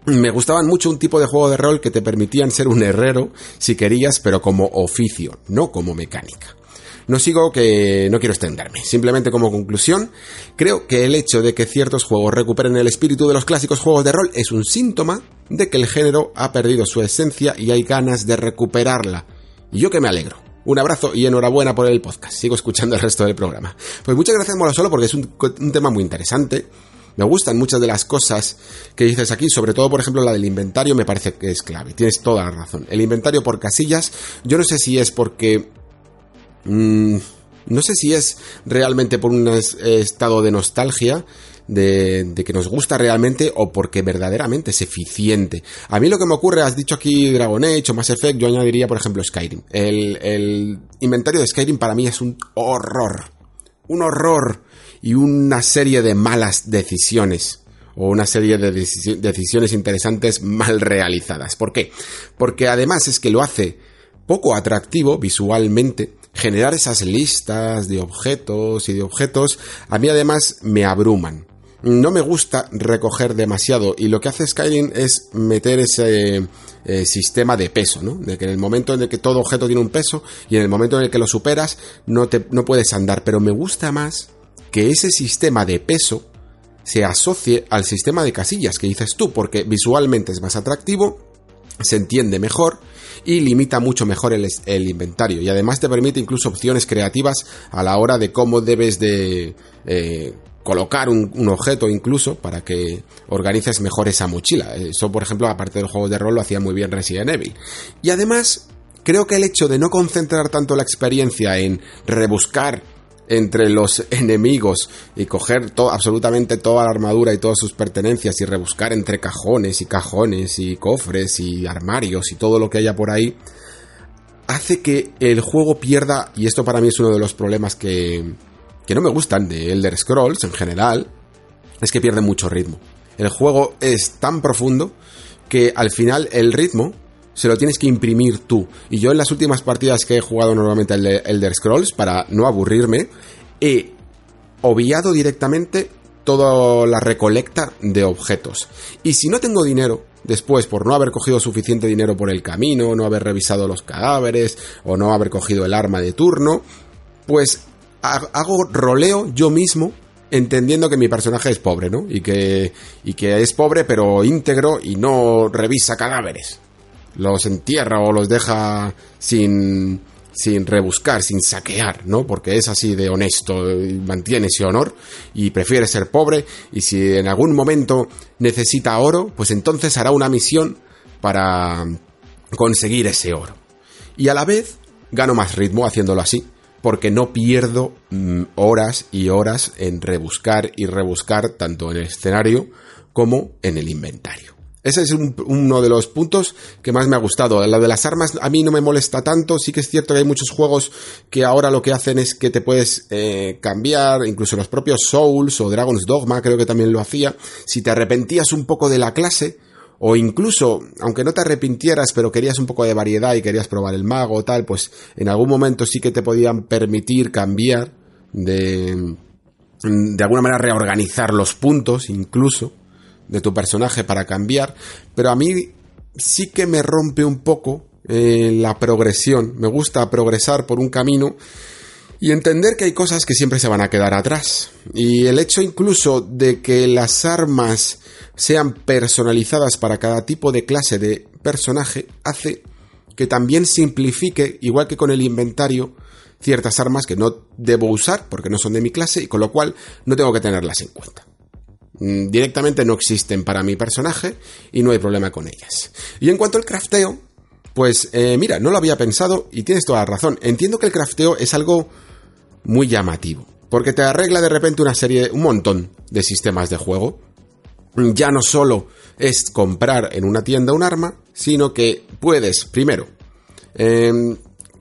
me gustaban mucho un tipo de juego de rol que te permitían ser un herrero si querías, pero como oficio, no como mecánica. No sigo que no quiero extenderme. Simplemente como conclusión, creo que el hecho de que ciertos juegos recuperen el espíritu de los clásicos juegos de rol es un síntoma de que el género ha perdido su esencia y hay ganas de recuperarla. Y yo que me alegro. Un abrazo y enhorabuena por el podcast. Sigo escuchando el resto del programa. Pues muchas gracias, Mola Solo, porque es un, tema muy interesante. Me gustan muchas de las cosas que dices aquí, sobre todo, por ejemplo, la del inventario me parece que es clave. Tienes toda la razón. El inventario por casillas, yo no sé si es porque... Mm, no sé si es realmente por un estado de nostalgia de, que nos gusta realmente o porque verdaderamente es eficiente. A mí lo que me ocurre, has dicho aquí Dragon Age o Mass Effect, yo añadiría, por ejemplo, Skyrim. El, el inventario de Skyrim para mí es un horror. Un horror y una serie de malas decisiones o una serie de decisiones interesantes mal realizadas. ¿Por qué? Porque además es que lo hace poco atractivo visualmente generar esas listas de objetos y de objetos a mí además me abruman no me gusta recoger demasiado y lo que hace Skyrim es meter ese eh, sistema de peso, ¿no? De que en el momento en el que todo objeto tiene un peso y en el momento en el que lo superas no, te, no puedes andar, pero me gusta más que ese sistema de peso se asocie al sistema de casillas que dices tú, porque visualmente es más atractivo, se entiende mejor y limita mucho mejor el, inventario y además te permite incluso opciones creativas a la hora de cómo debes de eh, colocar un, objeto incluso para que organices mejor esa mochila. Eso, por ejemplo, aparte del juego de rol, lo hacía muy bien Resident Evil. Y además, creo que el hecho de no concentrar tanto la experiencia en rebuscar entre los enemigos y coger absolutamente toda la armadura y todas sus pertenencias y rebuscar entre cajones y cajones y cofres y armarios y todo lo que haya por ahí, hace que el juego pierda, y esto para mí es uno de los problemas que, que no me gustan de Elder Scrolls en general es que pierde mucho ritmo. El juego es tan profundo que al final el ritmo se lo tienes que imprimir tú. Y yo en las últimas partidas que he jugado normalmente el Elder Scrolls, para no aburrirme, he obviado directamente toda la recolecta de objetos. Y si no tengo dinero, después por no haber cogido suficiente dinero por el camino, no haber revisado los cadáveres o no haber cogido el arma de turno, pues hago roleo yo mismo entendiendo que mi personaje es pobre, ¿no? Y que, y que es pobre pero íntegro y no revisa cadáveres. Los entierra o los deja sin, sin rebuscar, sin saquear, ¿no? Porque es así de honesto, mantiene ese honor y prefiere ser pobre y si en algún momento necesita oro, pues entonces hará una misión para conseguir ese oro. Y a la vez gano más ritmo haciéndolo así, porque no pierdo mm, horas y horas en rebuscar y rebuscar tanto en el escenario como en el inventario. Ese es uno de los puntos que más me ha gustado. Lo de las armas a mí no me molesta tanto. Sí que es cierto que hay muchos juegos que ahora lo que hacen es que te puedes eh, cambiar, incluso los propios Souls o Dragon's Dogma creo que también lo hacía. Si te arrepentías un poco de la clase, o incluso, aunque no te arrepintieras, pero querías un poco de variedad y querías probar el mago o tal, pues en algún momento sí que te podían permitir cambiar de, de alguna manera reorganizar los puntos incluso de tu personaje para cambiar, pero a mí sí que me rompe un poco eh, la progresión. Me gusta progresar por un camino y entender que hay cosas que siempre se van a quedar atrás. Y el hecho incluso de que las armas sean personalizadas para cada tipo de clase de personaje hace que también simplifique, igual que con el inventario, ciertas armas que no debo usar porque no son de mi clase y con lo cual no tengo que tenerlas en cuenta. Mm, directamente no existen para mi personaje y no hay problema con ellas. Y en cuanto al crafteo, pues eh, mira, no lo había pensado y tienes toda la razón. Entiendo que el crafteo es algo muy llamativo, porque te arregla de repente una serie, un montón de sistemas de juego ya no solo es comprar en una tienda un arma, sino que puedes, primero, em,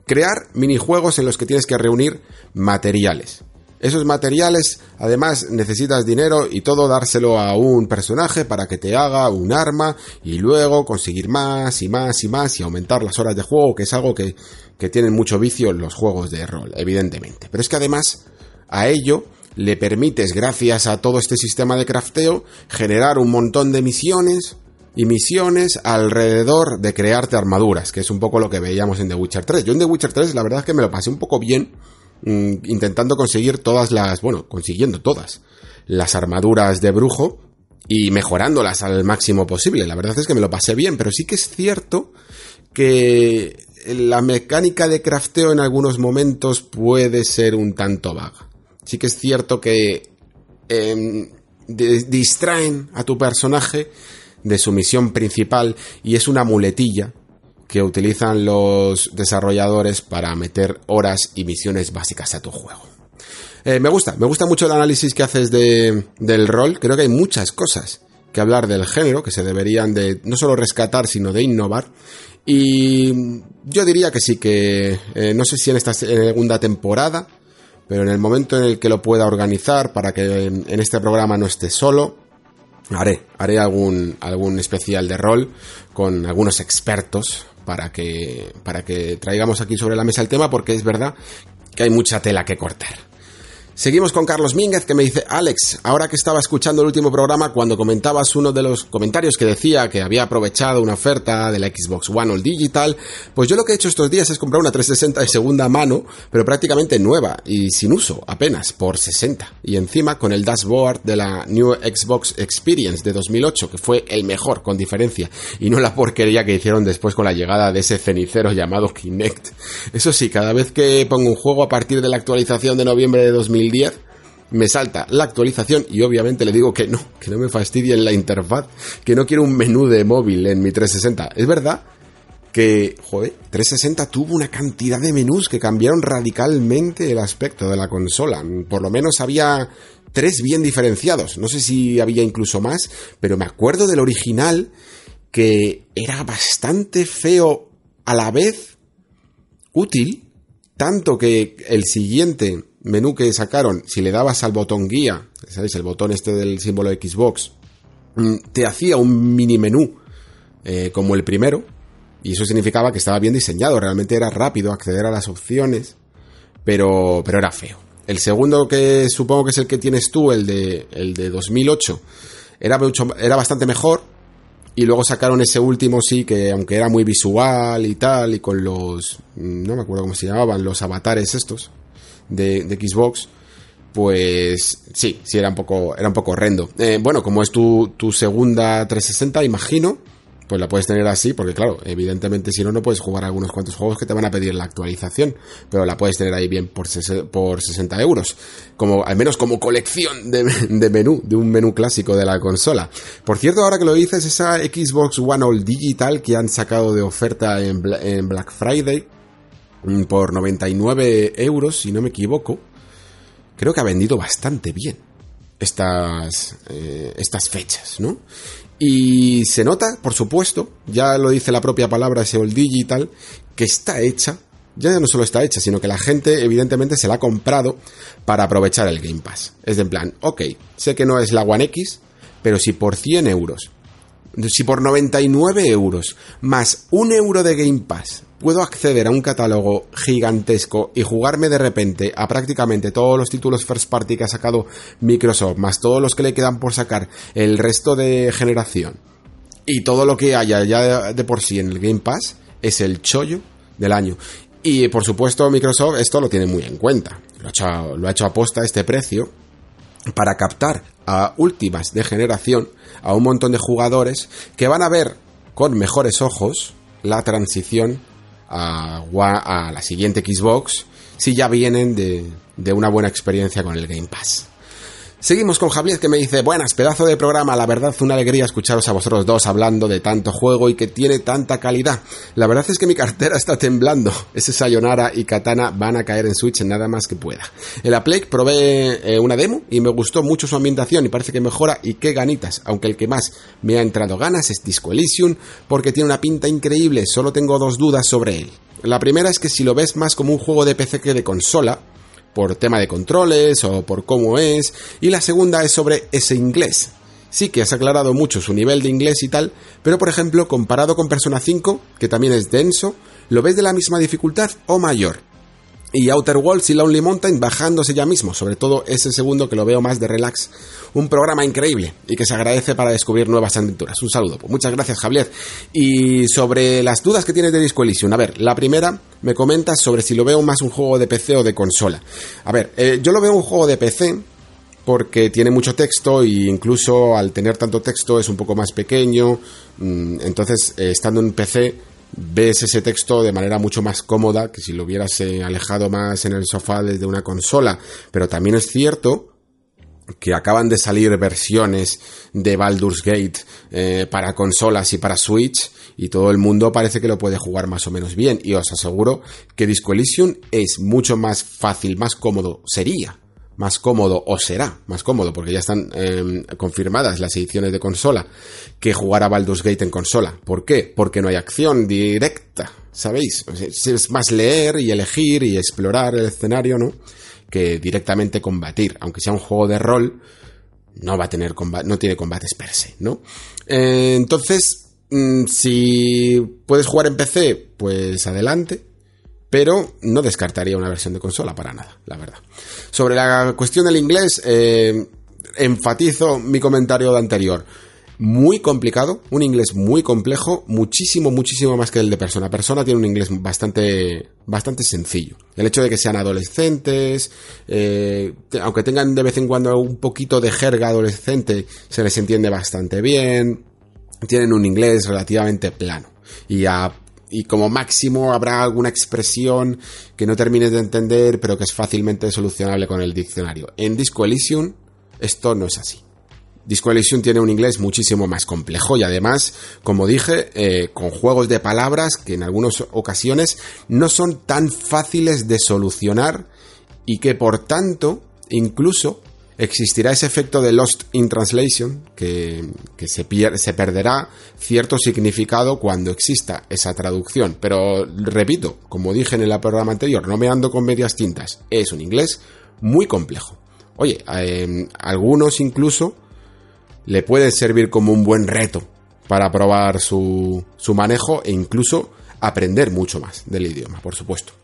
crear minijuegos en los que tienes que reunir materiales. Esos materiales, además, necesitas dinero y todo dárselo a un personaje para que te haga un arma y luego conseguir más y más y más y aumentar las horas de juego, que es algo que, que tienen mucho vicio los juegos de rol, evidentemente. Pero es que además, a ello le permites, gracias a todo este sistema de crafteo, generar un montón de misiones y misiones alrededor de crearte armaduras, que es un poco lo que veíamos en The Witcher 3. Yo en The Witcher 3 la verdad es que me lo pasé un poco bien mm, intentando conseguir todas las, bueno, consiguiendo todas las armaduras de brujo y mejorándolas al máximo posible. La verdad es que me lo pasé bien, pero sí que es cierto que la mecánica de crafteo en algunos momentos puede ser un tanto vaga sí que es cierto que em, distraen a tu personaje de su misión principal y es una muletilla que utilizan los desarrolladores para meter horas y misiones básicas a tu juego. Eh, me gusta, me gusta mucho el análisis que haces de, del rol. Creo que hay muchas cosas que hablar del género que se deberían de no solo rescatar, sino de innovar. Y yo diría que sí, que eh, no sé si en esta segunda temporada pero en el momento en el que lo pueda organizar para que en, este programa no esté solo, haré, haré algún, algún especial de rol con algunos expertos para que, para que traigamos aquí sobre la mesa el tema porque es verdad que hay mucha tela que cortar. Seguimos con Carlos Mínguez que me dice, Alex, ahora que estaba escuchando el último programa cuando comentabas uno de los comentarios que decía que había aprovechado una oferta de la Xbox One All Digital, pues yo lo que he hecho estos días es comprar una 360 de segunda mano, pero prácticamente nueva y sin uso, apenas, por 60. Y encima con el dashboard de la New Xbox Experience de 2008, que fue el mejor, con diferencia, y no la porquería que hicieron después con la llegada de ese cenicero llamado Kinect. Eso sí, cada vez que pongo un juego a partir de la actualización de noviembre de 2000 me salta la actualización y obviamente le digo que no, que no me fastidie en la interfaz, que no quiero un menú de móvil en mi 360. Es verdad que, joder, 360 tuvo una cantidad de menús que cambiaron radicalmente el aspecto de la consola. Por lo menos había tres bien diferenciados. No sé si había incluso más, pero me acuerdo del original que era bastante feo a la vez útil, tanto que el siguiente menú que sacaron, si le dabas al botón guía, ¿sabéis? El botón este del símbolo Xbox, mm, te hacía un mini menú eh, como el primero, y eso significaba que estaba bien diseñado, realmente era rápido acceder a las opciones, pero, pero era feo. El segundo que supongo que es el que tienes tú, el de, el de 2008, era, era bastante mejor, y luego sacaron ese último, sí, que aunque era muy visual y tal, y con los. No me acuerdo cómo se llamaban, los avatares estos de, Xbox, pues sí, sí era un poco, era un poco horrendo. Eh, bueno, como es tu, tu segunda 360, imagino, pues la puedes tener así, porque claro, evidentemente si no, no puedes jugar algunos cuantos juegos que te van a pedir la actualización, pero la puedes tener ahí bien por, por 60 euros, como, al menos como colección de, de, menú, de un menú clásico de la consola. Por cierto, ahora que lo dices, esa Xbox One All Digital que han sacado de oferta en, en Black Friday, por 99 euros, si no me equivoco, creo que ha vendido bastante bien estas, eh, estas fechas, ¿no? Y se nota, por supuesto, ya lo dice la propia palabra ese old digital, que está hecha, ya no solo está hecha, sino que la gente evidentemente se la ha comprado para aprovechar el Game Pass. Es de en plan, ok, sé que no es la One X, pero si por 100 euros, si por 99 euros, más un euro de Game Pass, puedo acceder a un catálogo gigantesco y jugarme de repente a prácticamente todos los títulos first party que ha sacado Microsoft, más todos los que le quedan por sacar el resto de generación, y todo lo que haya ya de por sí en el Game Pass, es el chollo del año. Y por supuesto Microsoft esto lo tiene muy en cuenta. Lo ha hecho, lo ha hecho aposta este precio para captar a últimas de generación a un montón de jugadores que van a ver con mejores ojos la transición a, a la siguiente Xbox si ya vienen de, de una buena experiencia con el Game Pass. Seguimos con Javier que me dice, buenas, pedazo de programa, la verdad una alegría escucharos a vosotros dos hablando de tanto juego y que tiene tanta calidad. La verdad es que mi cartera está temblando. Ese Sayonara y Katana van a caer en Switch nada más que pueda. En la Plague probé eh, una demo y me gustó mucho su ambientación y parece que mejora y qué ganitas, aunque el que más me ha entrado ganas es Disco Elysium porque tiene una pinta increíble, solo tengo dos dudas sobre él. La primera es que si lo ves más como un juego de PC que de consola, por tema de controles o por cómo es, y la segunda es sobre ese inglés. Sí que has aclarado mucho su nivel de inglés y tal, pero por ejemplo, comparado con Persona 5, que también es denso, ¿lo ves de la misma dificultad o mayor? Y Outer Worlds y Lonely Mountain bajándose ya mismo, sobre todo ese segundo que lo veo más de relax. Un programa increíble y que se agradece para descubrir nuevas aventuras. Un saludo. Muchas gracias, Javier. Y sobre las dudas que tienes de Disco Elysium, a ver, la primera me comentas sobre si lo veo más un juego de PC o de consola. A ver, eh, yo lo veo un juego de PC porque tiene mucho texto e incluso al tener tanto texto es un poco más pequeño. Mm, entonces, eh, estando en PC ves ese texto de manera mucho más cómoda que si lo hubieras eh, alejado más en el sofá desde una consola. Pero también es cierto que acaban de salir versiones de Baldur's Gate eh, para consolas y para Switch y todo el mundo parece que lo puede jugar más o menos bien y os aseguro que Disco Elysium es mucho más fácil, más cómodo sería más cómodo, o será más cómodo, porque ya están em, confirmadas las ediciones de consola, que jugar a Baldur's Gate en consola. ¿Por qué? Porque no hay acción directa, ¿sabéis? Es más leer y elegir y explorar el escenario, ¿no? Que directamente combatir. Aunque sea un juego de rol, no va a tener combate, no tiene combates per se, ¿no? Eh, entonces, mm, si puedes jugar en PC, pues adelante pero no descartaría una versión de consola para nada, la verdad. Sobre la cuestión del inglés, eh, enfatizo mi comentario de anterior. Muy complicado, un inglés muy complejo, muchísimo, muchísimo más que el de persona. Persona tiene un inglés bastante, bastante sencillo. El hecho de que sean adolescentes, eh, aunque tengan de vez en cuando un poquito de jerga adolescente, se les entiende bastante bien. Tienen un inglés relativamente plano. Y a y como máximo habrá alguna expresión que no termines de entender, pero que es fácilmente solucionable con el diccionario. En Disco Elysium esto no es así. Disco Elysium tiene un inglés muchísimo más complejo y además, como dije, eh, con juegos de palabras que en algunas ocasiones no son tan fáciles de solucionar y que por tanto incluso existirá ese efecto de Lost in Translation, que, se, se perderá cierto significado cuando exista esa traducción. Pero repito, como dije en el programa anterior, no me ando con medias tintas, es un inglés muy complejo. Oye, em, algunos incluso le puede servir como un buen reto para probar su, su manejo e incluso aprender mucho más del idioma, por supuesto.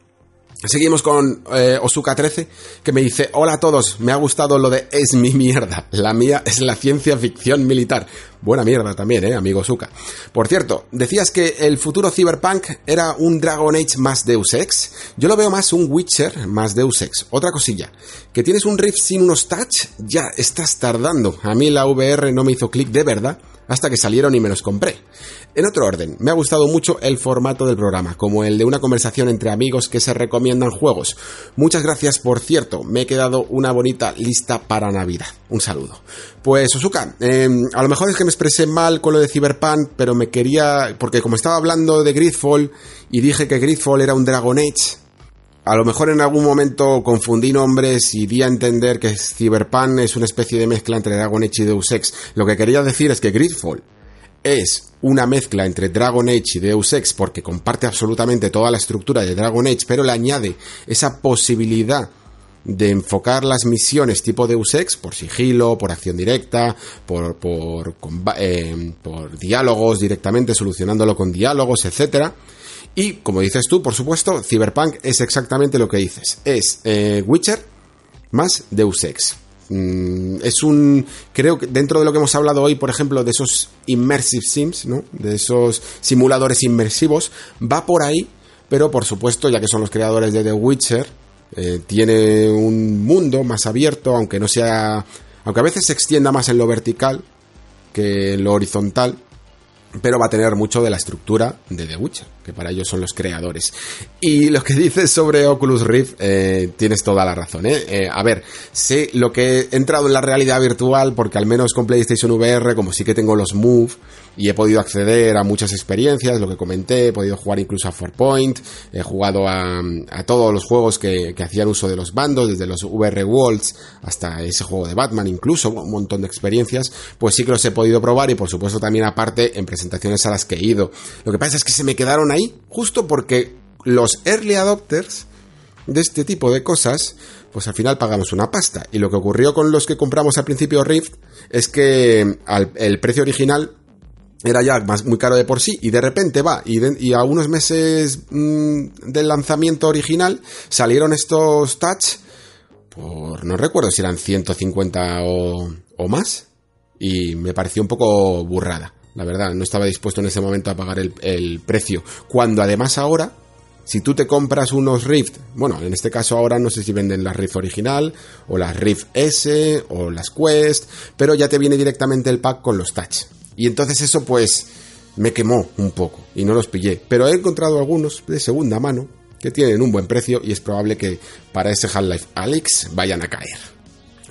Seguimos con eh, Osuka13, que me dice, hola a todos, me ha gustado lo de es mi mierda, la mía es la ciencia ficción militar. Buena mierda también, eh, amigo Osuka. Por cierto, decías que el futuro Cyberpunk era un Dragon Age más Deus Ex. Yo lo veo más un Witcher más Deus Ex. Otra cosilla, que tienes un Rift sin unos touch, ya estás tardando. A mí la VR no me hizo clic de verdad hasta que salieron y me los compré. En otro orden, me ha gustado mucho el formato del programa, como el de una conversación entre amigos que se recomiendan juegos. Muchas gracias, por cierto, me he quedado una bonita lista para Navidad. Un saludo. Pues, Osuka, em, a lo mejor es que me expresé mal con lo de Cyberpunk, pero me quería, porque como estaba hablando de Gridfall y dije que Gridfall era un Dragon Age, a lo mejor en algún momento confundí nombres y di a entender que Cyberpunk es una especie de mezcla entre Dragon Age y Deus Ex. Lo que quería decir es que Gridfall es una mezcla entre Dragon Age y Deus Ex porque comparte absolutamente toda la estructura de Dragon Age, pero le añade esa posibilidad de enfocar las misiones tipo Deus Ex por sigilo, por acción directa, por, por, eh, por diálogos directamente, solucionándolo con diálogos, etcétera. Y, como dices tú, por supuesto, Cyberpunk es exactamente lo que dices. Es eh, Witcher más Deus Ex. Mm, es un. Creo que dentro de lo que hemos hablado hoy, por ejemplo, de esos immersive sims, ¿no? De esos simuladores inmersivos, va por ahí, pero por supuesto, ya que son los creadores de The Witcher, eh, tiene un mundo más abierto, aunque no sea. Aunque a veces se extienda más en lo vertical que en lo horizontal, pero va a tener mucho de la estructura de The Witcher, que para ellos son los creadores. Y lo que dices sobre Oculus Rift, eh, tienes toda la razón. ¿eh? ¿eh? a ver, sé lo que he entrado en la realidad virtual, porque al menos con PlayStation VR, como sí que tengo los Move, y he podido acceder a muchas experiencias, lo que comenté, he podido jugar incluso a Point, he jugado a, todos los juegos que, hacían uso de los bandos, desde los VR Worlds hasta ese juego de Batman, incluso un montón de experiencias, pues sí que los he podido probar y por supuesto también aparte en presentaciones a las que he ido. Lo que pasa es que se me quedaron ahí justo porque los early adopters de este tipo de cosas, pues al final pagamos una pasta. Y lo que ocurrió con los que compramos al principio Rift es que el precio original era ya más, muy caro de por sí y de repente va y, a unos meses mm, del lanzamiento original salieron estos touch por no recuerdo si eran 150 o, más y me pareció un poco burrada la verdad no estaba dispuesto en ese momento a pagar el, precio cuando además ahora si tú te compras unos Rift, bueno, en este caso ahora no sé si venden la Rift original o las Rift S o las Quest, pero ya te viene directamente el pack con los touch. Y entonces eso pues me quemó un poco y no los pillé. Pero he encontrado algunos de segunda mano que tienen un buen precio y es probable que para ese Half-Life Alyx vayan a caer.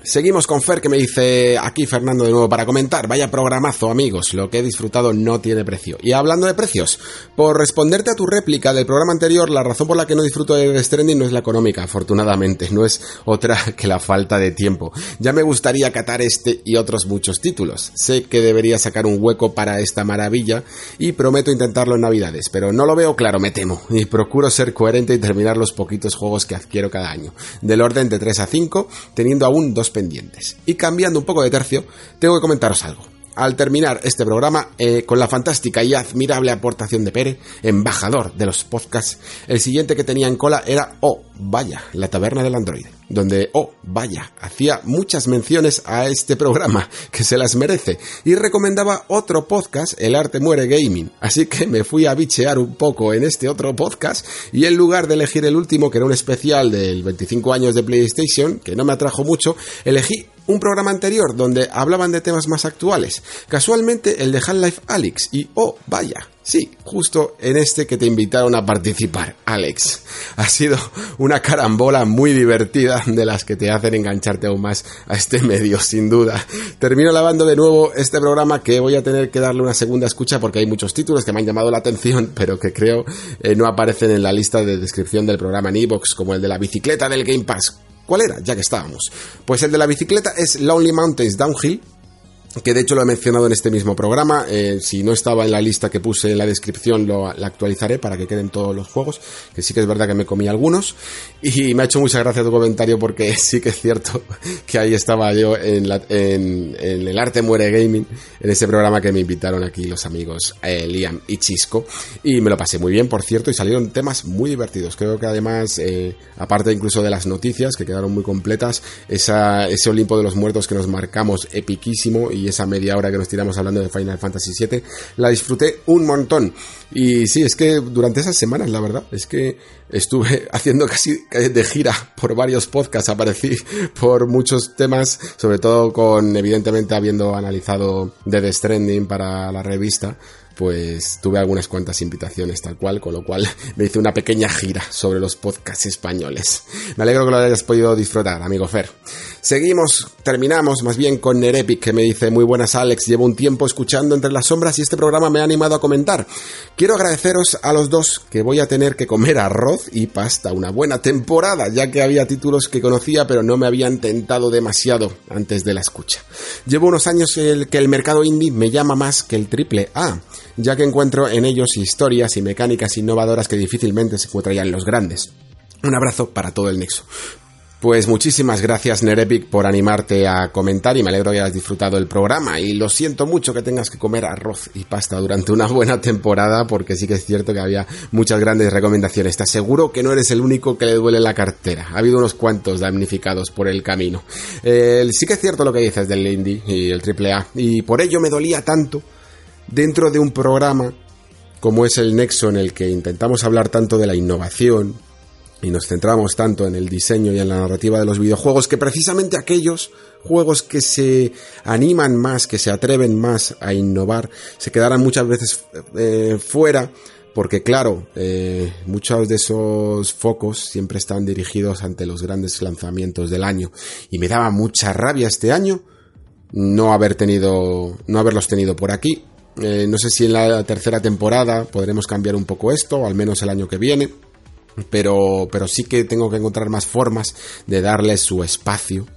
Seguimos con Fer que me dice aquí Fernando de nuevo para comentar. Vaya programazo amigos, lo que he disfrutado no tiene precio. Y hablando de precios, por responderte a tu réplica del programa anterior, la razón por la que no disfruto de Stranding no es la económica, afortunadamente, no es otra que la falta de tiempo. Ya me gustaría catar este y otros muchos títulos. Sé que debería sacar un hueco para esta maravilla y prometo intentarlo en Navidades, pero no lo veo claro, me temo. Y procuro ser coherente y terminar los poquitos juegos que adquiero cada año. Del orden de 3 a 5, teniendo aún dos pendientes. Y cambiando un poco de tercio, tengo que comentaros algo. Al terminar este programa, eh, con la fantástica y admirable aportación de Pere, embajador de los podcasts, el siguiente que tenía en cola era Oh, vaya, la taberna del androide donde, oh, vaya, hacía muchas menciones a este programa, que se las merece, y recomendaba otro podcast, El Arte Muere Gaming. Así que me fui a bichear un poco en este otro podcast, y en lugar de elegir el último, que era un especial del 25 años de PlayStation, que no me atrajo mucho, elegí un programa anterior donde hablaban de temas más actuales. Casualmente el de Half-Life Alyx, y oh, vaya, Sí, justo en este que te invitaron a participar, Alex. Ha sido una carambola muy divertida de las que te hacen engancharte aún más a este medio, sin duda. Termino lavando de nuevo este programa que voy a tener que darle una segunda escucha porque hay muchos títulos que me han llamado la atención, pero que creo eh, no aparecen en la lista de descripción del programa en iVoox, como el de la bicicleta del Game Pass. ¿Cuál era? Ya que estábamos. Pues el de la bicicleta es Lonely Mountains Downhill, que de hecho lo he mencionado en este mismo programa. Eh, si no estaba en la lista que puse en la descripción, lo, la actualizaré para que queden todos los juegos, que sí que es verdad que me comí algunos. Y me ha hecho mucha gracia tu comentario porque sí que es cierto que ahí estaba yo en, en, El Arte Muere Gaming, en ese programa que me invitaron aquí los amigos eh, Liam y Chisco. Y me lo pasé muy bien, por cierto, y salieron temas muy divertidos. Creo que además, eh, aparte incluso de las noticias, que quedaron muy completas, esa, ese Olimpo de los Muertos que nos marcamos epiquísimo esa media hora que nos tiramos hablando de Final Fantasy VII, la disfruté un montón. Y sí, es que durante esas semanas, la verdad, es que estuve haciendo casi de gira por varios podcasts, aparecí por muchos temas, sobre todo con, evidentemente, habiendo analizado The Stranding para la revista, pues tuve algunas cuantas invitaciones tal cual, con lo cual me hice una pequeña gira sobre los podcasts españoles. Me alegro que lo hayas podido disfrutar, amigo Fer. Seguimos, terminamos más bien con Nerepic, que me dice, muy buenas Alex, llevo un tiempo escuchando Entre las Sombras y este programa me ha animado a comentar. Quiero agradeceros a los dos que voy a tener que comer arroz y pasta una buena temporada, ya que había títulos que conocía pero no me habían tentado demasiado antes de la escucha. Llevo unos años el que el mercado indie me llama más que el triple A ya que encuentro en ellos historias y mecánicas innovadoras que difícilmente se encontrarían en los grandes. Un abrazo para todo el Nexo. Pues muchísimas gracias Nerepic por animarte a comentar y me alegro que hayas disfrutado el programa y lo siento mucho que tengas que comer arroz y pasta durante una buena temporada porque sí que es cierto que había muchas grandes recomendaciones. Te aseguro que no eres el único que le duele la cartera. Ha habido unos cuantos damnificados por el camino. sí que es cierto lo que dices del Indie y el AAA y por ello me dolía tanto dentro de un programa como es el Nexo en el que intentamos hablar tanto de la innovación y nos centramos tanto en el diseño y en la narrativa de los videojuegos que precisamente aquellos juegos que se animan más, que se atreven más a innovar, se quedarán muchas veces eh, fuera porque claro, eh, muchos de esos focos siempre están dirigidos ante los grandes lanzamientos del año. Y me daba mucha rabia este año no haber tenido, no haberlos tenido por aquí eh, no sé si en la tercera temporada podremos cambiar un poco esto, al menos el año que viene. Pero, pero sí que tengo que encontrar más formas de darles su espacio,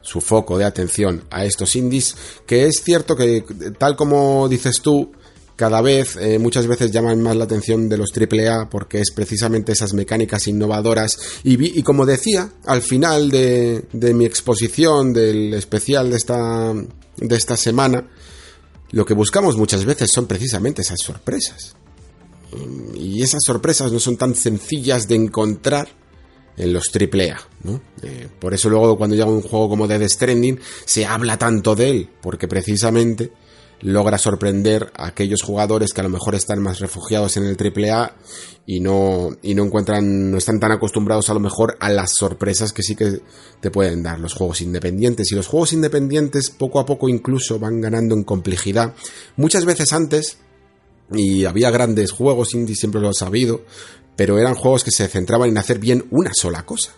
su foco de atención a estos indies, que es cierto que, tal como dices tú, cada vez, eh, muchas veces llaman más la atención de los AAA porque es precisamente esas mecánicas innovadoras. Y, y como decía, al final de, de, mi exposición del especial de esta, de esta semana, lo que buscamos muchas veces son precisamente esas sorpresas. Y esas sorpresas no son tan sencillas de encontrar en los AAA, ¿no? Eh, por eso luego cuando llega un juego como Dead Stranding se habla tanto de él, porque precisamente logra sorprender a aquellos jugadores que a lo mejor están más refugiados en el AAA y no, y no encuentran, no están tan acostumbrados a lo mejor a las sorpresas que sí que te pueden dar los juegos independientes. Y los juegos independientes poco a poco incluso van ganando en complejidad. Muchas veces antes, y había grandes juegos indie, siempre lo he sabido, pero eran juegos que se centraban en hacer bien una sola cosa.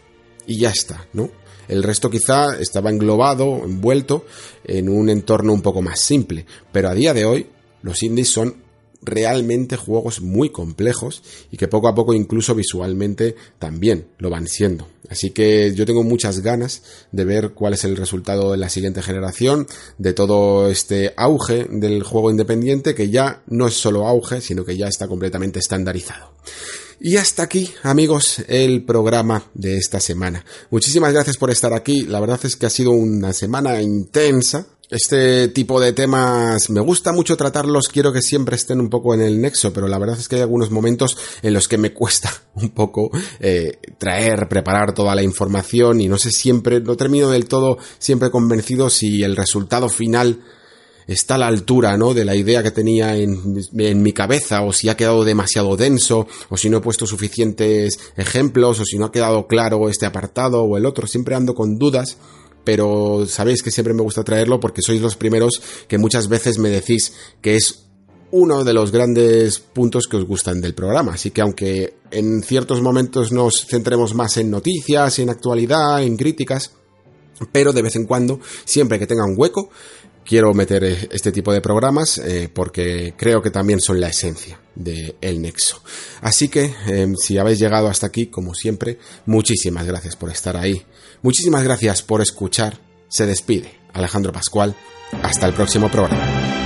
Y ya está, ¿no? El resto quizá estaba englobado, envuelto en un entorno un poco más simple. Pero a día de hoy, los indies son realmente juegos muy complejos y que poco a poco incluso visualmente también lo van siendo. Así que yo tengo muchas ganas de ver cuál es el resultado de la siguiente generación, de todo este auge del juego independiente que ya no es solo auge, sino que ya está completamente estandarizado. Y hasta aquí, amigos, el programa de esta semana. Muchísimas gracias por estar aquí. La verdad es que ha sido una semana intensa. Este tipo de temas me gusta mucho tratarlos, quiero que siempre estén un poco en el nexo, pero la verdad es que hay algunos momentos en los que me cuesta un poco eh, traer, preparar toda la información y no sé siempre, no termino del todo siempre convencido si el resultado final está a la altura, ¿no? De la idea que tenía en, en, mi cabeza, o si ha quedado demasiado denso, o si no he puesto suficientes ejemplos, o si no ha quedado claro este apartado o el otro. Siempre ando con dudas, pero sabéis que siempre me gusta traerlo porque sois los primeros que muchas veces me decís que es uno de los grandes puntos que os gustan del programa. Así que aunque en ciertos momentos nos centremos más en noticias, en actualidad, en críticas, pero de vez en cuando, siempre que tenga un hueco, quiero meter eh, este tipo de programas eh, porque creo que también son la esencia de El Nexo. Así que em, si habéis llegado hasta aquí, como siempre, muchísimas gracias por estar ahí. Muchísimas gracias por escuchar. Se despide Alejandro Pascual. Hasta el próximo programa.